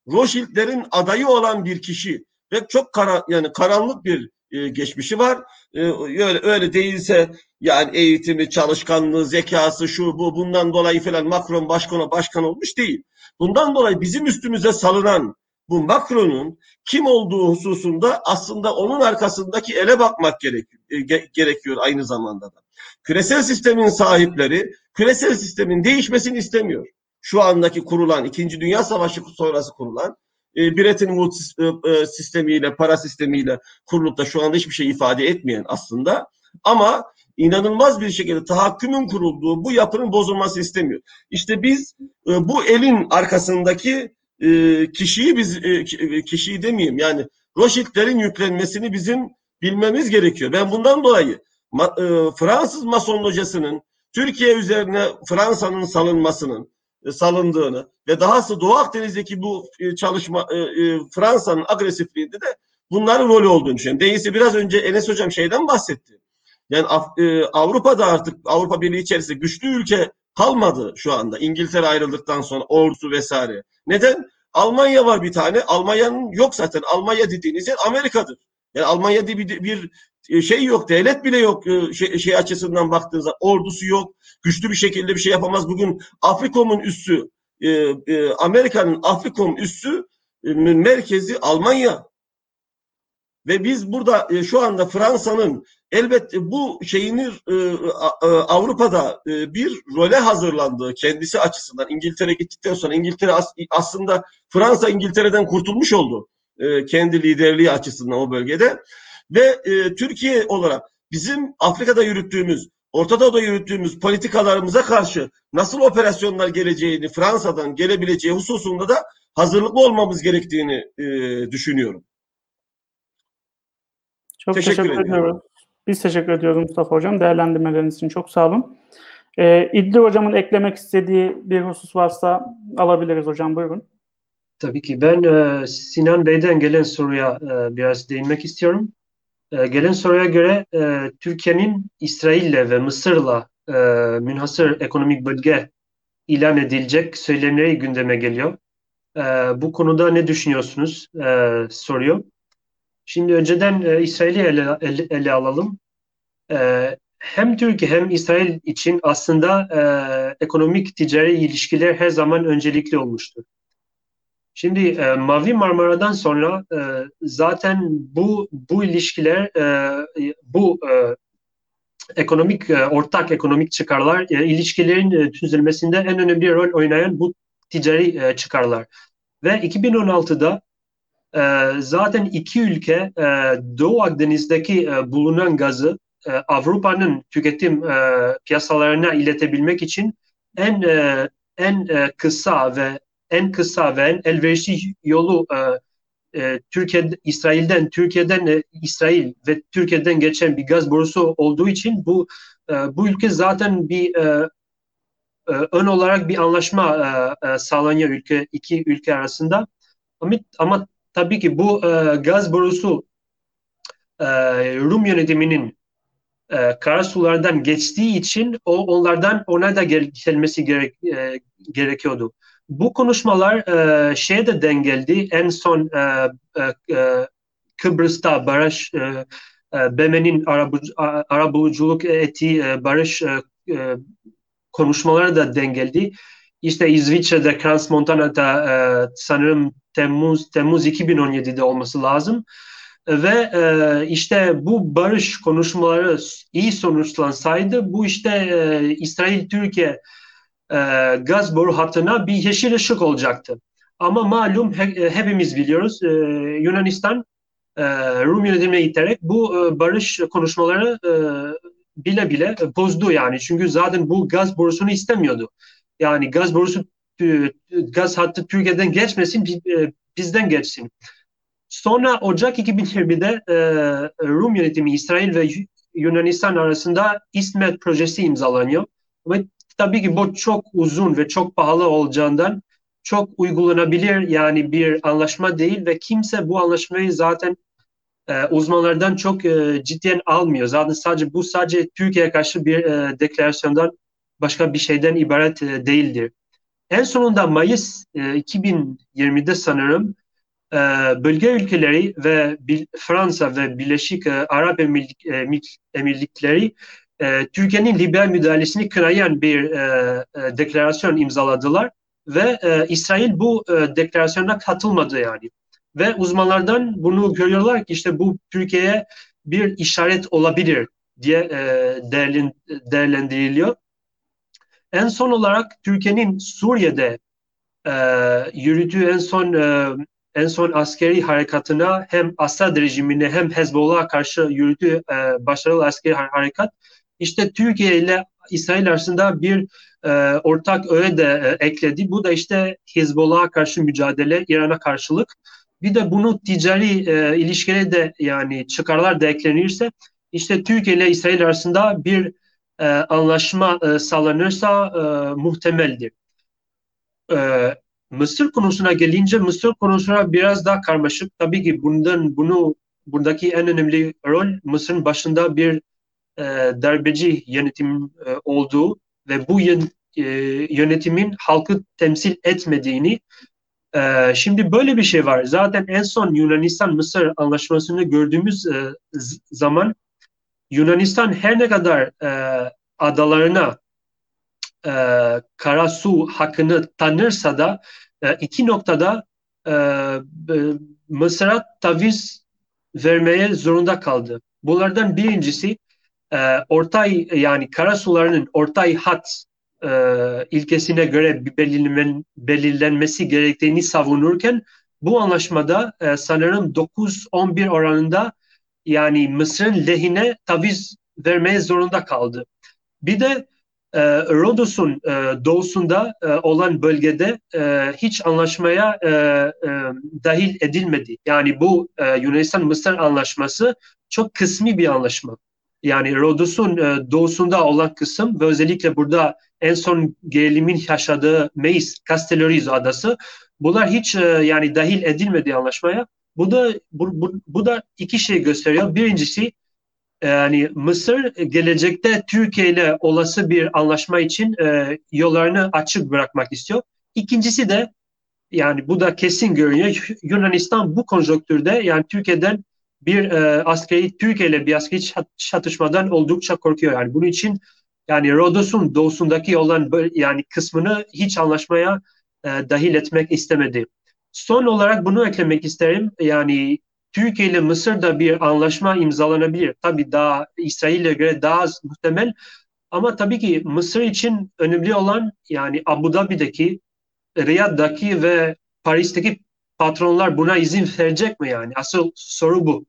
Rothschild'lerin adayı olan bir kişi ve çok kara, yani karanlık bir e, geçmişi var. E, öyle öyle değilse yani eğitimi, çalışkanlığı, zekası, şu bu bundan dolayı falan Macron başkana başkan olmuş değil. Bundan dolayı bizim üstümüze salınan bu Macron'un kim olduğu hususunda aslında onun arkasındaki ele bakmak gerekiyor, e, gerekiyor aynı zamanda da. Küresel sistemin sahipleri küresel sistemin değişmesini istemiyor. Şu andaki kurulan, İkinci Dünya Savaşı sonrası kurulan e, Bretton Woods e, e, sistemiyle, para sistemiyle kurulup da şu anda hiçbir şey ifade etmeyen aslında ama inanılmaz bir şekilde tahakkümün kurulduğu bu yapının bozulması istemiyor. İşte biz e, bu elin arkasındaki e, kişiyi biz e, e, kişiyi demeyeyim yani Rothschild'lerin yüklenmesini bizim bilmemiz gerekiyor. Ben bundan dolayı ma, e, Fransız Mason locasının Türkiye üzerine Fransa'nın salınmasının e, salındığını ve dahası Doğu Akdeniz'deki bu e, çalışma e, e, Fransa'nın agresifliğinde de bunların rolü olduğunu düşünüyorum. Değilse biraz önce Enes Hocam şeyden bahsetti. Yani e, Avrupa'da artık Avrupa Birliği içerisinde güçlü ülke kalmadı şu anda. İngiltere ayrıldıktan sonra ordusu vesaire. Neden? Almanya var bir tane. Almanya'nın yok zaten. Almanya dediğiniz yer Amerika'dır. Yani Almanya diye bir, bir şey yok, devlet bile yok e, şey, şey açısından baktığınızda. Ordusu yok, güçlü bir şekilde bir şey yapamaz. Bugün Afrikom'un üssü, e, e, Amerika'nın Afrikom üssü merkezi Almanya. Ve biz burada e, şu anda Fransa'nın elbette bu şeyini e, e, Avrupa'da e, bir role hazırlandığı kendisi açısından İngiltere gittikten sonra İngiltere as, aslında Fransa İngiltere'den kurtulmuş oldu. E, kendi liderliği açısından o bölgede. Ve e, Türkiye olarak bizim Afrika'da yürüttüğümüz, Orta Doğu'da yürüttüğümüz politikalarımıza karşı nasıl operasyonlar geleceğini, Fransa'dan gelebileceği hususunda da hazırlıklı olmamız gerektiğini e, düşünüyorum. Çok teşekkür, teşekkür ediyoruz. Biz teşekkür ediyoruz Mustafa Hocam. Değerlendirmeleriniz için çok sağ olun. Ee, İdli Hocam'ın eklemek istediği bir husus varsa alabiliriz hocam. Buyurun. Tabii ki. Ben e, Sinan Bey'den gelen soruya e, biraz değinmek istiyorum. E, gelen soruya göre e, Türkiye'nin İsrail'le ve Mısır'la e, münhasır ekonomik bölge ilan edilecek söylemleri gündeme geliyor. E, bu konuda ne düşünüyorsunuz? E, soruyor. Şimdi önceden e, İsrail'i ele, ele, ele alalım. E, hem Türkiye hem İsrail için aslında e, ekonomik ticari ilişkiler her zaman öncelikli olmuştur. Şimdi e, Mavi Marmara'dan sonra e, zaten bu bu ilişkiler e, bu e, ekonomik e, ortak ekonomik çıkarlar e, ilişkilerin e, çözülmesinde en önemli rol oynayan bu ticari e, çıkarlar. Ve 2016'da e, zaten iki ülke e, Doğu Akdeniz'deki e, bulunan gazı e, Avrupa'nın tüketim e, piyasalarına iletebilmek için en e, en e, kısa ve en kısa ve en elverişli yolu e, e, Türkiye İsrail'den Türkiye'den e, İsrail ve Türkiye'den geçen bir gaz borusu olduğu için bu e, bu ülke zaten bir e, e, ön olarak bir anlaşma e, e, sağlanıyor ülke iki ülke arasında. Ama, ama tabii ki bu e, gaz borusu e, Rum yönetiminin e, karasulardan geçtiği için o onlardan ona da gel, gelmesi gerek, e, gerekiyordu. Bu konuşmalar e, şeye de dengeldi. En son e, e, e Kıbrıs'ta barış e, e, BM'nin arabuluculuk ettiği e, barış konuşmaları da dengeldi. İşte İsviçre'de Crans Montana'da sanırım Temmuz Temmuz 2017'de olması lazım. Ve işte bu barış konuşmaları iyi sonuçlansaydı bu işte İsrail-Türkiye e, gaz boru hattına bir yeşil ışık olacaktı. Ama malum he, e, hepimiz biliyoruz e, Yunanistan e, Rum yönetimine iterek bu e, barış konuşmaları e, bile bile bozdu yani. Çünkü zaten bu gaz borusunu istemiyordu. Yani gaz borusu e, gaz hattı Türkiye'den geçmesin bizden geçsin. Sonra Ocak 2020'de e, Rum yönetimi İsrail ve Yunanistan arasında İsmet projesi imzalanıyor. Ve tabii ki bu çok uzun ve çok pahalı olacağından çok uygulanabilir yani bir anlaşma değil ve kimse bu anlaşmayı zaten e, uzmanlardan çok e, ciddiyen almıyor. Zaten sadece bu sadece Türkiye'ye karşı bir e, deklarasyondan başka bir şeyden ibaret e, değildir. En sonunda Mayıs e, 2020'de sanırım e, bölge ülkeleri ve Fransa ve Birleşik e, Arap Emirlik, e, Emirlikleri e, Türkiye'nin Libya müdahalesini kınayan bir e, e, deklarasyon imzaladılar ve e, İsrail bu e, deklarasyona katılmadı yani. Ve uzmanlardan bunu görüyorlar ki işte bu Türkiye'ye bir işaret olabilir diye e, değerlendiriliyor. En son olarak Türkiye'nin Suriye'de e, yürüttüğü en son e, en son askeri harekatına hem Assad rejimine hem Hezbollah'a karşı yürüttüğü e, başarılı askeri harekat işte Türkiye ile İsrail arasında bir e, ortak öğe de e, ekledi. Bu da işte Hezbollah'a karşı mücadele, İran'a karşılık. Bir de bunu ticari e, ilişkilere de yani çıkarlar da eklenirse işte Türkiye ile İsrail arasında bir e, anlaşma e, sağlanırsa e, muhtemeldir. E, Mısır konusuna gelince Mısır konusuna biraz daha karmaşık. Tabii ki bundan bunu buradaki en önemli rol Mısır'ın başında bir e, darbeci yönetim e, olduğu ve bu yön, e, yönetimin halkı temsil etmediğini e, şimdi böyle bir şey var. Zaten en son Yunanistan-Mısır anlaşmasını gördüğümüz e, zaman Yunanistan her ne kadar e, adalarına e, karasu hakkını tanırsa da e, iki noktada e, Mısır'a taviz vermeye zorunda kaldı. Bunlardan birincisi e, ortay yani karasularının ortay hat e, ilkesine göre belirlen, belirlenmesi gerektiğini savunurken bu anlaşmada e, sanırım 9-11 oranında yani Mısır'ın lehine taviz vermeye zorunda kaldı. Bir de e, Rodos'un e, doğusunda e, olan bölgede e, hiç anlaşmaya e, e, dahil edilmedi. Yani bu e, Yunanistan-Mısır anlaşması çok kısmi bir anlaşma. Yani Rodos'un e, doğusunda olan kısım ve özellikle burada en son gerilimin yaşadığı Meis, Castellorizo adası bunlar hiç e, yani dahil edilmedi anlaşmaya. Bu da bu, bu, bu da iki şey gösteriyor. Birincisi yani Mısır gelecekte Türkiye ile olası bir anlaşma için e, yollarını açık bırakmak istiyor. İkincisi de yani bu da kesin görünüyor. Yunanistan bu konjonktürde yani Türkiye'den bir e, askeri Türkiye ile bir askeri çatışmadan oldukça korkuyor. Yani bunun için yani Rodos'un doğusundaki olan yani kısmını hiç anlaşmaya e, dahil etmek istemedi. son olarak bunu eklemek isterim. Yani Türkiye ile Mısır'da bir anlaşma imzalanabilir. Tabii daha İsrail'e göre daha az muhtemel. Ama tabii ki Mısır için önemli olan yani Abu Dhabi'deki, Riyad'daki ve Paris'teki patronlar buna izin verecek mi yani? Asıl soru bu.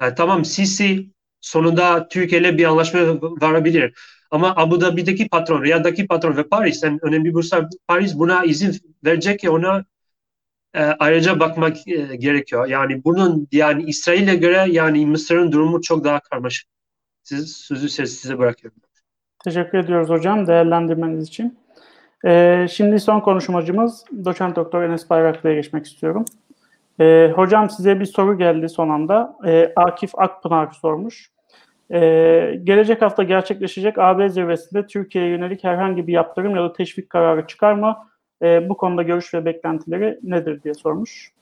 Yani tamam Sisi sonunda Türkiye ile bir anlaşma varabilir. Ama Abu Dhabi'deki patron, Riyad'daki patron ve Paris, en önemli bursa Paris buna izin verecek ki ona e, ayrıca bakmak e, gerekiyor. Yani bunun yani İsrail'e göre yani Mısır'ın durumu çok daha karmaşık. Siz, sözü size bırakıyorum. Teşekkür ediyoruz hocam değerlendirmeniz için. Ee, şimdi son konuşmacımız doçent doktor Enes Bayraklı'ya geçmek istiyorum. Ee, hocam size bir soru geldi son anda. Ee, Akif Akpınar sormuş. Ee, gelecek hafta gerçekleşecek AB zirvesinde Türkiye'ye yönelik herhangi bir yaptırım ya da teşvik kararı çıkar mı? Ee, bu konuda görüş ve beklentileri nedir diye sormuş.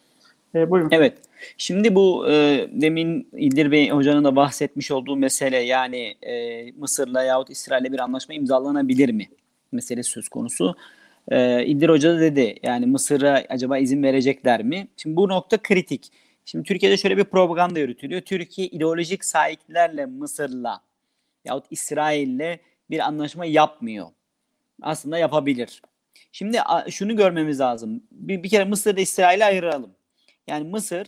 Ee, buyurun. Evet. Şimdi bu e, demin İldir Bey hocanın da bahsetmiş olduğu mesele yani e, Mısır'la yahut İsrail'le bir anlaşma imzalanabilir mi? Mesele söz konusu. E, İldir Hoca da dedi yani Mısır'a acaba izin verecekler mi? Şimdi bu nokta kritik. Şimdi Türkiye'de şöyle bir propaganda yürütülüyor. Türkiye ideolojik sahiplerle Mısır'la yahut İsrail'le bir anlaşma yapmıyor. Aslında yapabilir. Şimdi şunu görmemiz lazım. Bir, bir kere Mısır'da İsrail'i ayıralım. Yani Mısır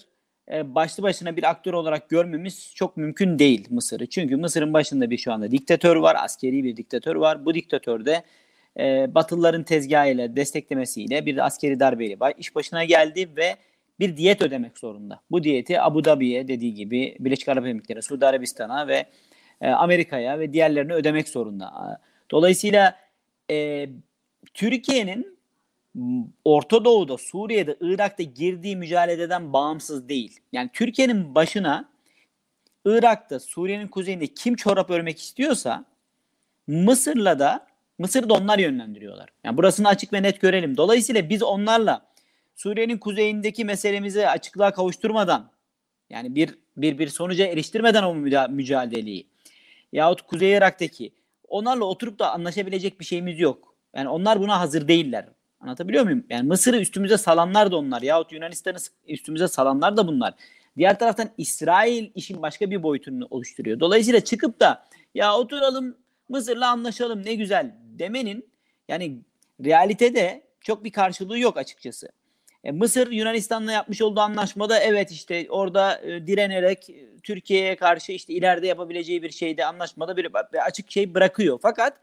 e, başlı başına bir aktör olarak görmemiz çok mümkün değil Mısır'ı. Çünkü Mısır'ın başında bir şu anda diktatör var, askeri bir diktatör var. Bu diktatör de e, Batılıların tezgahıyla, desteklemesiyle bir askeri darbeyle iş başına geldi ve bir diyet ödemek zorunda. Bu diyeti Abu Dhabi'ye dediği gibi Birleşik Arap Emirlikleri, Suudi Arabistan'a ve e, Amerika'ya ve diğerlerine ödemek zorunda. Dolayısıyla e, Türkiye'nin Orta Doğu'da, Suriye'de, Irak'ta girdiği mücadeleden bağımsız değil. Yani Türkiye'nin başına Irak'ta, Suriye'nin kuzeyinde kim çorap örmek istiyorsa Mısır'la da Mısır'ı da onlar yönlendiriyorlar. Yani burasını açık ve net görelim. Dolayısıyla biz onlarla Suriye'nin kuzeyindeki meselemizi açıklığa kavuşturmadan yani bir bir bir sonuca eriştirmeden o mücadeleyi yahut Kuzey Irak'taki onlarla oturup da anlaşabilecek bir şeyimiz yok. Yani onlar buna hazır değiller. Anlatabiliyor muyum? Yani Mısır'ı üstümüze salanlar da onlar yahut Yunanistan'ı üstümüze salanlar da bunlar. Diğer taraftan İsrail işin başka bir boyutunu oluşturuyor. Dolayısıyla çıkıp da ya oturalım Mısır'la anlaşalım ne güzel demenin yani realitede çok bir karşılığı yok açıkçası. E, Mısır Yunanistan'la yapmış olduğu anlaşmada evet işte orada e, direnerek e, Türkiye'ye karşı işte ileride yapabileceği bir şeyde anlaşmada bir, bir açık şey bırakıyor. Fakat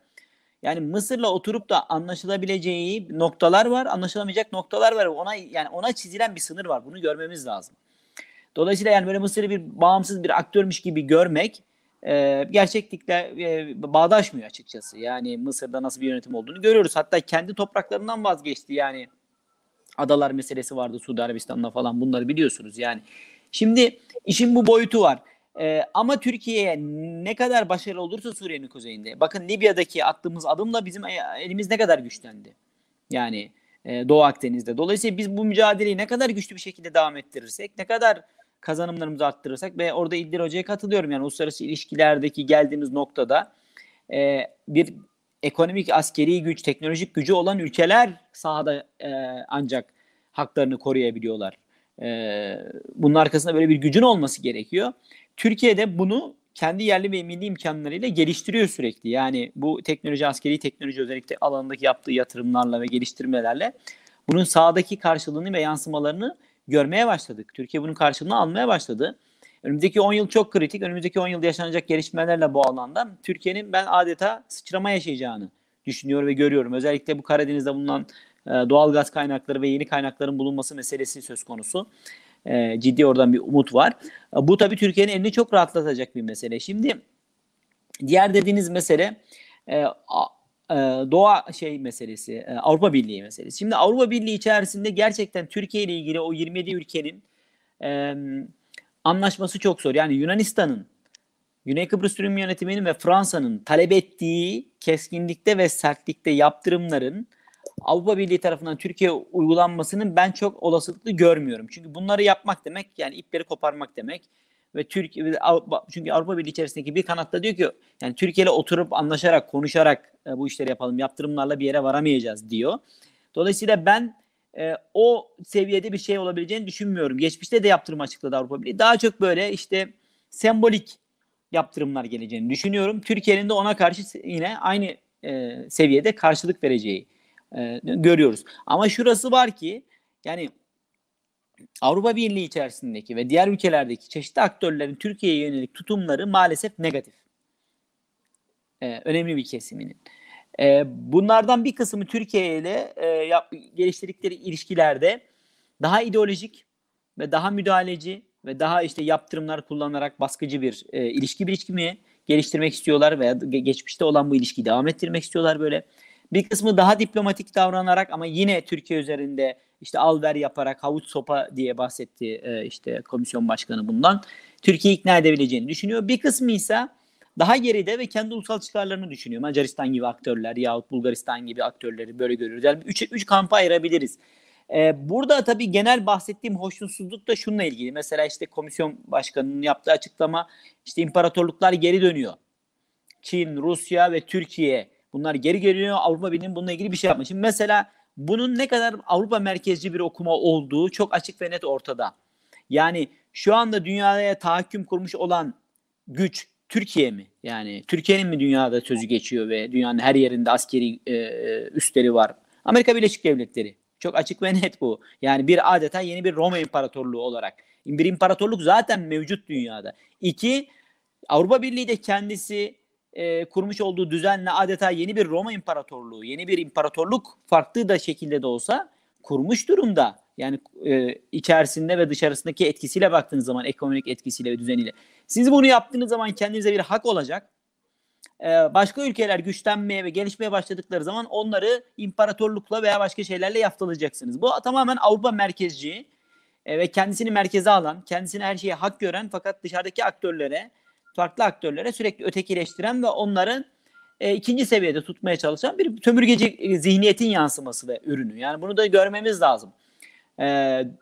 yani Mısır'la oturup da anlaşılabileceği noktalar var, anlaşılamayacak noktalar var. Ona yani ona çizilen bir sınır var. Bunu görmemiz lazım. Dolayısıyla yani böyle Mısır'ı bir bağımsız bir aktörmüş gibi görmek e, gerçeklikle bağdaşmıyor açıkçası. Yani Mısır'da nasıl bir yönetim olduğunu görüyoruz. Hatta kendi topraklarından vazgeçti yani adalar meselesi vardı Suudi Arabistan'da falan bunları biliyorsunuz yani. Şimdi işin bu boyutu var. Ee, ama Türkiye'ye ne kadar başarılı olursa Suriye'nin kuzeyinde. Bakın Libya'daki attığımız adımla bizim elimiz ne kadar güçlendi. Yani e, Doğu Akdeniz'de. Dolayısıyla biz bu mücadeleyi ne kadar güçlü bir şekilde devam ettirirsek, ne kadar kazanımlarımızı arttırırsak ve orada İldir Hoca'ya katılıyorum. Yani uluslararası ilişkilerdeki geldiğimiz noktada e, bir ekonomik, askeri güç, teknolojik gücü olan ülkeler sahada e, ancak haklarını koruyabiliyorlar. E, bunun arkasında böyle bir gücün olması gerekiyor. Türkiye'de bunu kendi yerli ve milli imkanlarıyla geliştiriyor sürekli. Yani bu teknoloji, askeri teknoloji özellikle alanındaki yaptığı yatırımlarla ve geliştirmelerle bunun sahadaki karşılığını ve yansımalarını görmeye başladık. Türkiye bunun karşılığını almaya başladı. Önümüzdeki 10 yıl çok kritik. Önümüzdeki 10 yılda yaşanacak gelişmelerle bu alanda Türkiye'nin ben adeta sıçrama yaşayacağını düşünüyor ve görüyorum. Özellikle bu Karadeniz'de bulunan e, doğal gaz kaynakları ve yeni kaynakların bulunması meselesi söz konusu. E, ciddi oradan bir umut var. E, bu tabii Türkiye'nin elini çok rahatlatacak bir mesele. Şimdi diğer dediğiniz mesele doğa şey meselesi, Avrupa Birliği meselesi. Şimdi Avrupa Birliği içerisinde gerçekten Türkiye ile ilgili o 27 ülkenin e, anlaşması çok zor. Yani Yunanistan'ın, Güney Kıbrıs Rum Yönetimi'nin ve Fransa'nın talep ettiği keskinlikte ve sertlikte yaptırımların Avrupa Birliği tarafından Türkiye uygulanmasının ben çok olasılıklı görmüyorum. Çünkü bunları yapmak demek yani ipleri koparmak demek ve Türkiye çünkü Avrupa Birliği içerisindeki bir kanatta diyor ki yani Türkiye ile oturup anlaşarak, konuşarak bu işleri yapalım. Yaptırımlarla bir yere varamayacağız diyor. Dolayısıyla ben e, o seviyede bir şey olabileceğini düşünmüyorum. Geçmişte de yaptırım açıkladı Avrupa Birliği. Daha çok böyle işte sembolik yaptırımlar geleceğini düşünüyorum. Türkiye'nin de ona karşı yine aynı e, seviyede karşılık vereceği e, görüyoruz. Ama şurası var ki yani Avrupa Birliği içerisindeki ve diğer ülkelerdeki çeşitli aktörlerin Türkiye'ye yönelik tutumları maalesef negatif. Ee, önemli bir kesiminin. Ee, bunlardan bir kısmı Türkiye ile e, yap, geliştirdikleri ilişkilerde daha ideolojik ve daha müdahaleci ve daha işte yaptırımlar kullanarak baskıcı bir e, ilişki birikimi geliştirmek istiyorlar veya geçmişte olan bu ilişkiyi devam ettirmek istiyorlar böyle. Bir kısmı daha diplomatik davranarak ama yine Türkiye üzerinde işte al ver yaparak havuç sopa diye bahsetti e, işte komisyon başkanı bundan. Türkiye'yi ikna edebileceğini düşünüyor. Bir kısmı ise daha geride ve kendi ulusal çıkarlarını düşünüyor. Macaristan gibi aktörler yahut Bulgaristan gibi aktörleri böyle görüyoruz. Yani üç, üç kampa ayırabiliriz. Ee, burada tabii genel bahsettiğim hoşnutsuzluk da şununla ilgili. Mesela işte komisyon başkanının yaptığı açıklama işte imparatorluklar geri dönüyor. Çin, Rusya ve Türkiye bunlar geri geliyor. Avrupa Birliği'nin bununla ilgili bir şey yapmış. Şimdi mesela bunun ne kadar Avrupa merkezci bir okuma olduğu çok açık ve net ortada. Yani şu anda dünyaya tahakküm kurmuş olan güç Türkiye mi? Yani Türkiye'nin mi dünyada sözü geçiyor ve dünyanın her yerinde askeri e, üsleri var? Amerika Birleşik Devletleri. Çok açık ve net bu. Yani bir adeta yeni bir Roma İmparatorluğu olarak. Bir imparatorluk zaten mevcut dünyada. İki, Avrupa Birliği de kendisi e, kurmuş olduğu düzenle adeta yeni bir Roma İmparatorluğu, yeni bir imparatorluk farklı da şekilde de olsa kurmuş durumda. Yani e, içerisinde ve dışarısındaki etkisiyle baktığınız zaman ekonomik etkisiyle ve düzeniyle. Siz bunu yaptığınız zaman kendinize bir hak olacak. Ee, başka ülkeler güçlenmeye ve gelişmeye başladıkları zaman onları imparatorlukla veya başka şeylerle yaftalayacaksınız. Bu tamamen Avrupa merkezci e, ve kendisini merkeze alan, kendisini her şeye hak gören fakat dışarıdaki aktörlere, farklı aktörlere sürekli ötekileştiren ve onların e, ikinci seviyede tutmaya çalışan bir sömürgeci e, zihniyetin yansıması ve ürünü. Yani bunu da görmemiz lazım. E,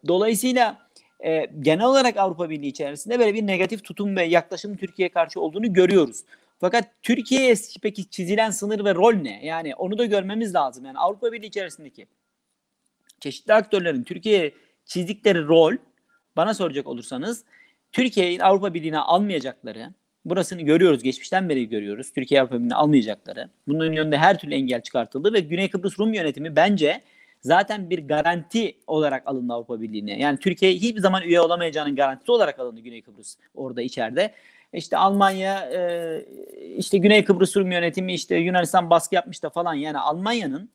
dolayısıyla e, genel olarak Avrupa Birliği içerisinde böyle bir negatif tutum ve yaklaşım Türkiye'ye karşı olduğunu görüyoruz. Fakat Türkiye'ye peki çizilen sınır ve rol ne? Yani onu da görmemiz lazım. Yani Avrupa Birliği içerisindeki çeşitli aktörlerin Türkiye'ye çizdikleri rol bana soracak olursanız Türkiye'yi Avrupa Birliği'ne almayacakları, burasını görüyoruz, geçmişten beri görüyoruz. Türkiye Avrupa Birliği'ne almayacakları. Bunun yönünde her türlü engel çıkartıldı ve Güney Kıbrıs Rum yönetimi bence zaten bir garanti olarak alındı Avrupa Birliği'ne. Yani Türkiye hiçbir zaman üye olamayacağının garantisi olarak alındı Güney Kıbrıs orada içeride. İşte Almanya, e, işte Güney Kıbrıs Rum yönetimi işte Yunanistan baskı yapmış da falan. Yani Almanya'nın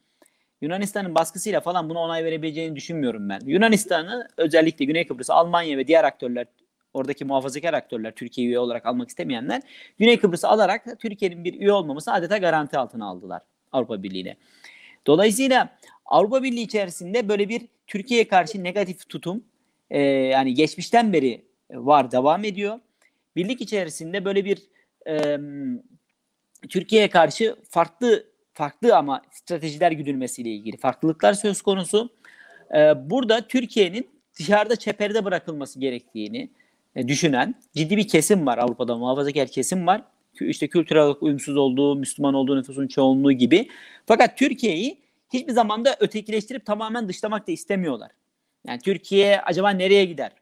Yunanistan'ın baskısıyla falan buna onay verebileceğini düşünmüyorum ben. Yunanistan'ı özellikle Güney Kıbrıs, Almanya ve diğer aktörler oradaki muhafazakar aktörler Türkiye üye olarak almak istemeyenler Güney Kıbrıs'ı alarak Türkiye'nin bir üye olmaması adeta garanti altına aldılar Avrupa Birliği'ne. Dolayısıyla Avrupa Birliği içerisinde böyle bir Türkiye'ye karşı negatif tutum e, yani geçmişten beri var devam ediyor. Birlik içerisinde böyle bir e, Türkiye'ye karşı farklı farklı ama stratejiler güdülmesiyle ilgili farklılıklar söz konusu. E, burada Türkiye'nin dışarıda çeperde bırakılması gerektiğini e, düşünen ciddi bir kesim var Avrupa'da muhafazakar kesim var. İşte kültürel uyumsuz olduğu, Müslüman olduğu nüfusun çoğunluğu gibi. Fakat Türkiye'yi hiçbir zaman da ötekileştirip tamamen dışlamak da istemiyorlar. Yani Türkiye acaba nereye gider?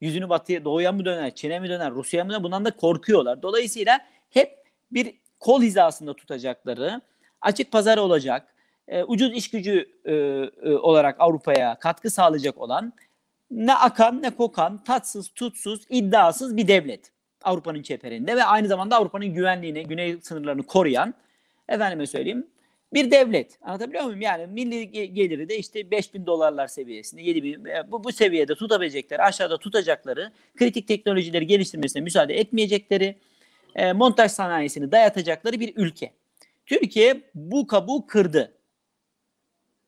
Yüzünü batıya, doğuya mı döner, Çin'e mi döner, Rusya'ya mı döner? Bundan da korkuyorlar. Dolayısıyla hep bir kol hizasında tutacakları, açık pazar olacak, e, ucuz iş gücü e, e, olarak Avrupa'ya katkı sağlayacak olan ne akan ne kokan, tatsız, tutsuz, iddiasız bir devlet. Avrupa'nın çeperinde ve aynı zamanda Avrupa'nın güvenliğini, güney sınırlarını koruyan, efendime söyleyeyim, bir devlet. Anlatabiliyor muyum? Yani milli geliri de işte 5 bin dolarlar seviyesinde, 7 bin, e, bu, bu seviyede tutabilecekleri, aşağıda tutacakları, kritik teknolojileri geliştirmesine müsaade etmeyecekleri, e, montaj sanayisini dayatacakları bir ülke. Türkiye bu kabuğu kırdı.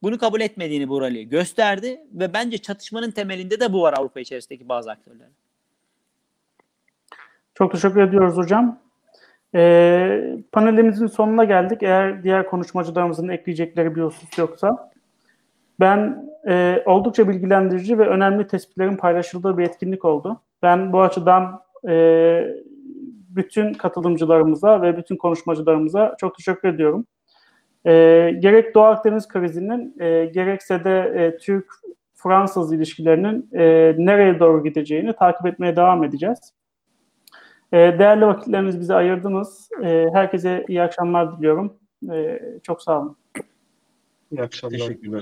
Bunu kabul etmediğini Burali gösterdi ve bence çatışmanın temelinde de bu var Avrupa içerisindeki bazı aktörler. Çok teşekkür ediyoruz hocam. Ee, panelimizin sonuna geldik. Eğer diğer konuşmacılarımızın ekleyecekleri bir husus yoksa. Ben e, oldukça bilgilendirici ve önemli tespitlerin paylaşıldığı bir etkinlik oldu. Ben bu açıdan e, bütün katılımcılarımıza ve bütün konuşmacılarımıza çok teşekkür ediyorum. E, gerek Doğu Akdeniz krizinin e, gerekse de e, Türk-Fransız ilişkilerinin e, nereye doğru gideceğini takip etmeye devam edeceğiz. E, değerli vakitlerinizi bize ayırdınız. E, herkese iyi akşamlar diliyorum. E, çok sağ olun. İyi akşamlar. Teşekkürler.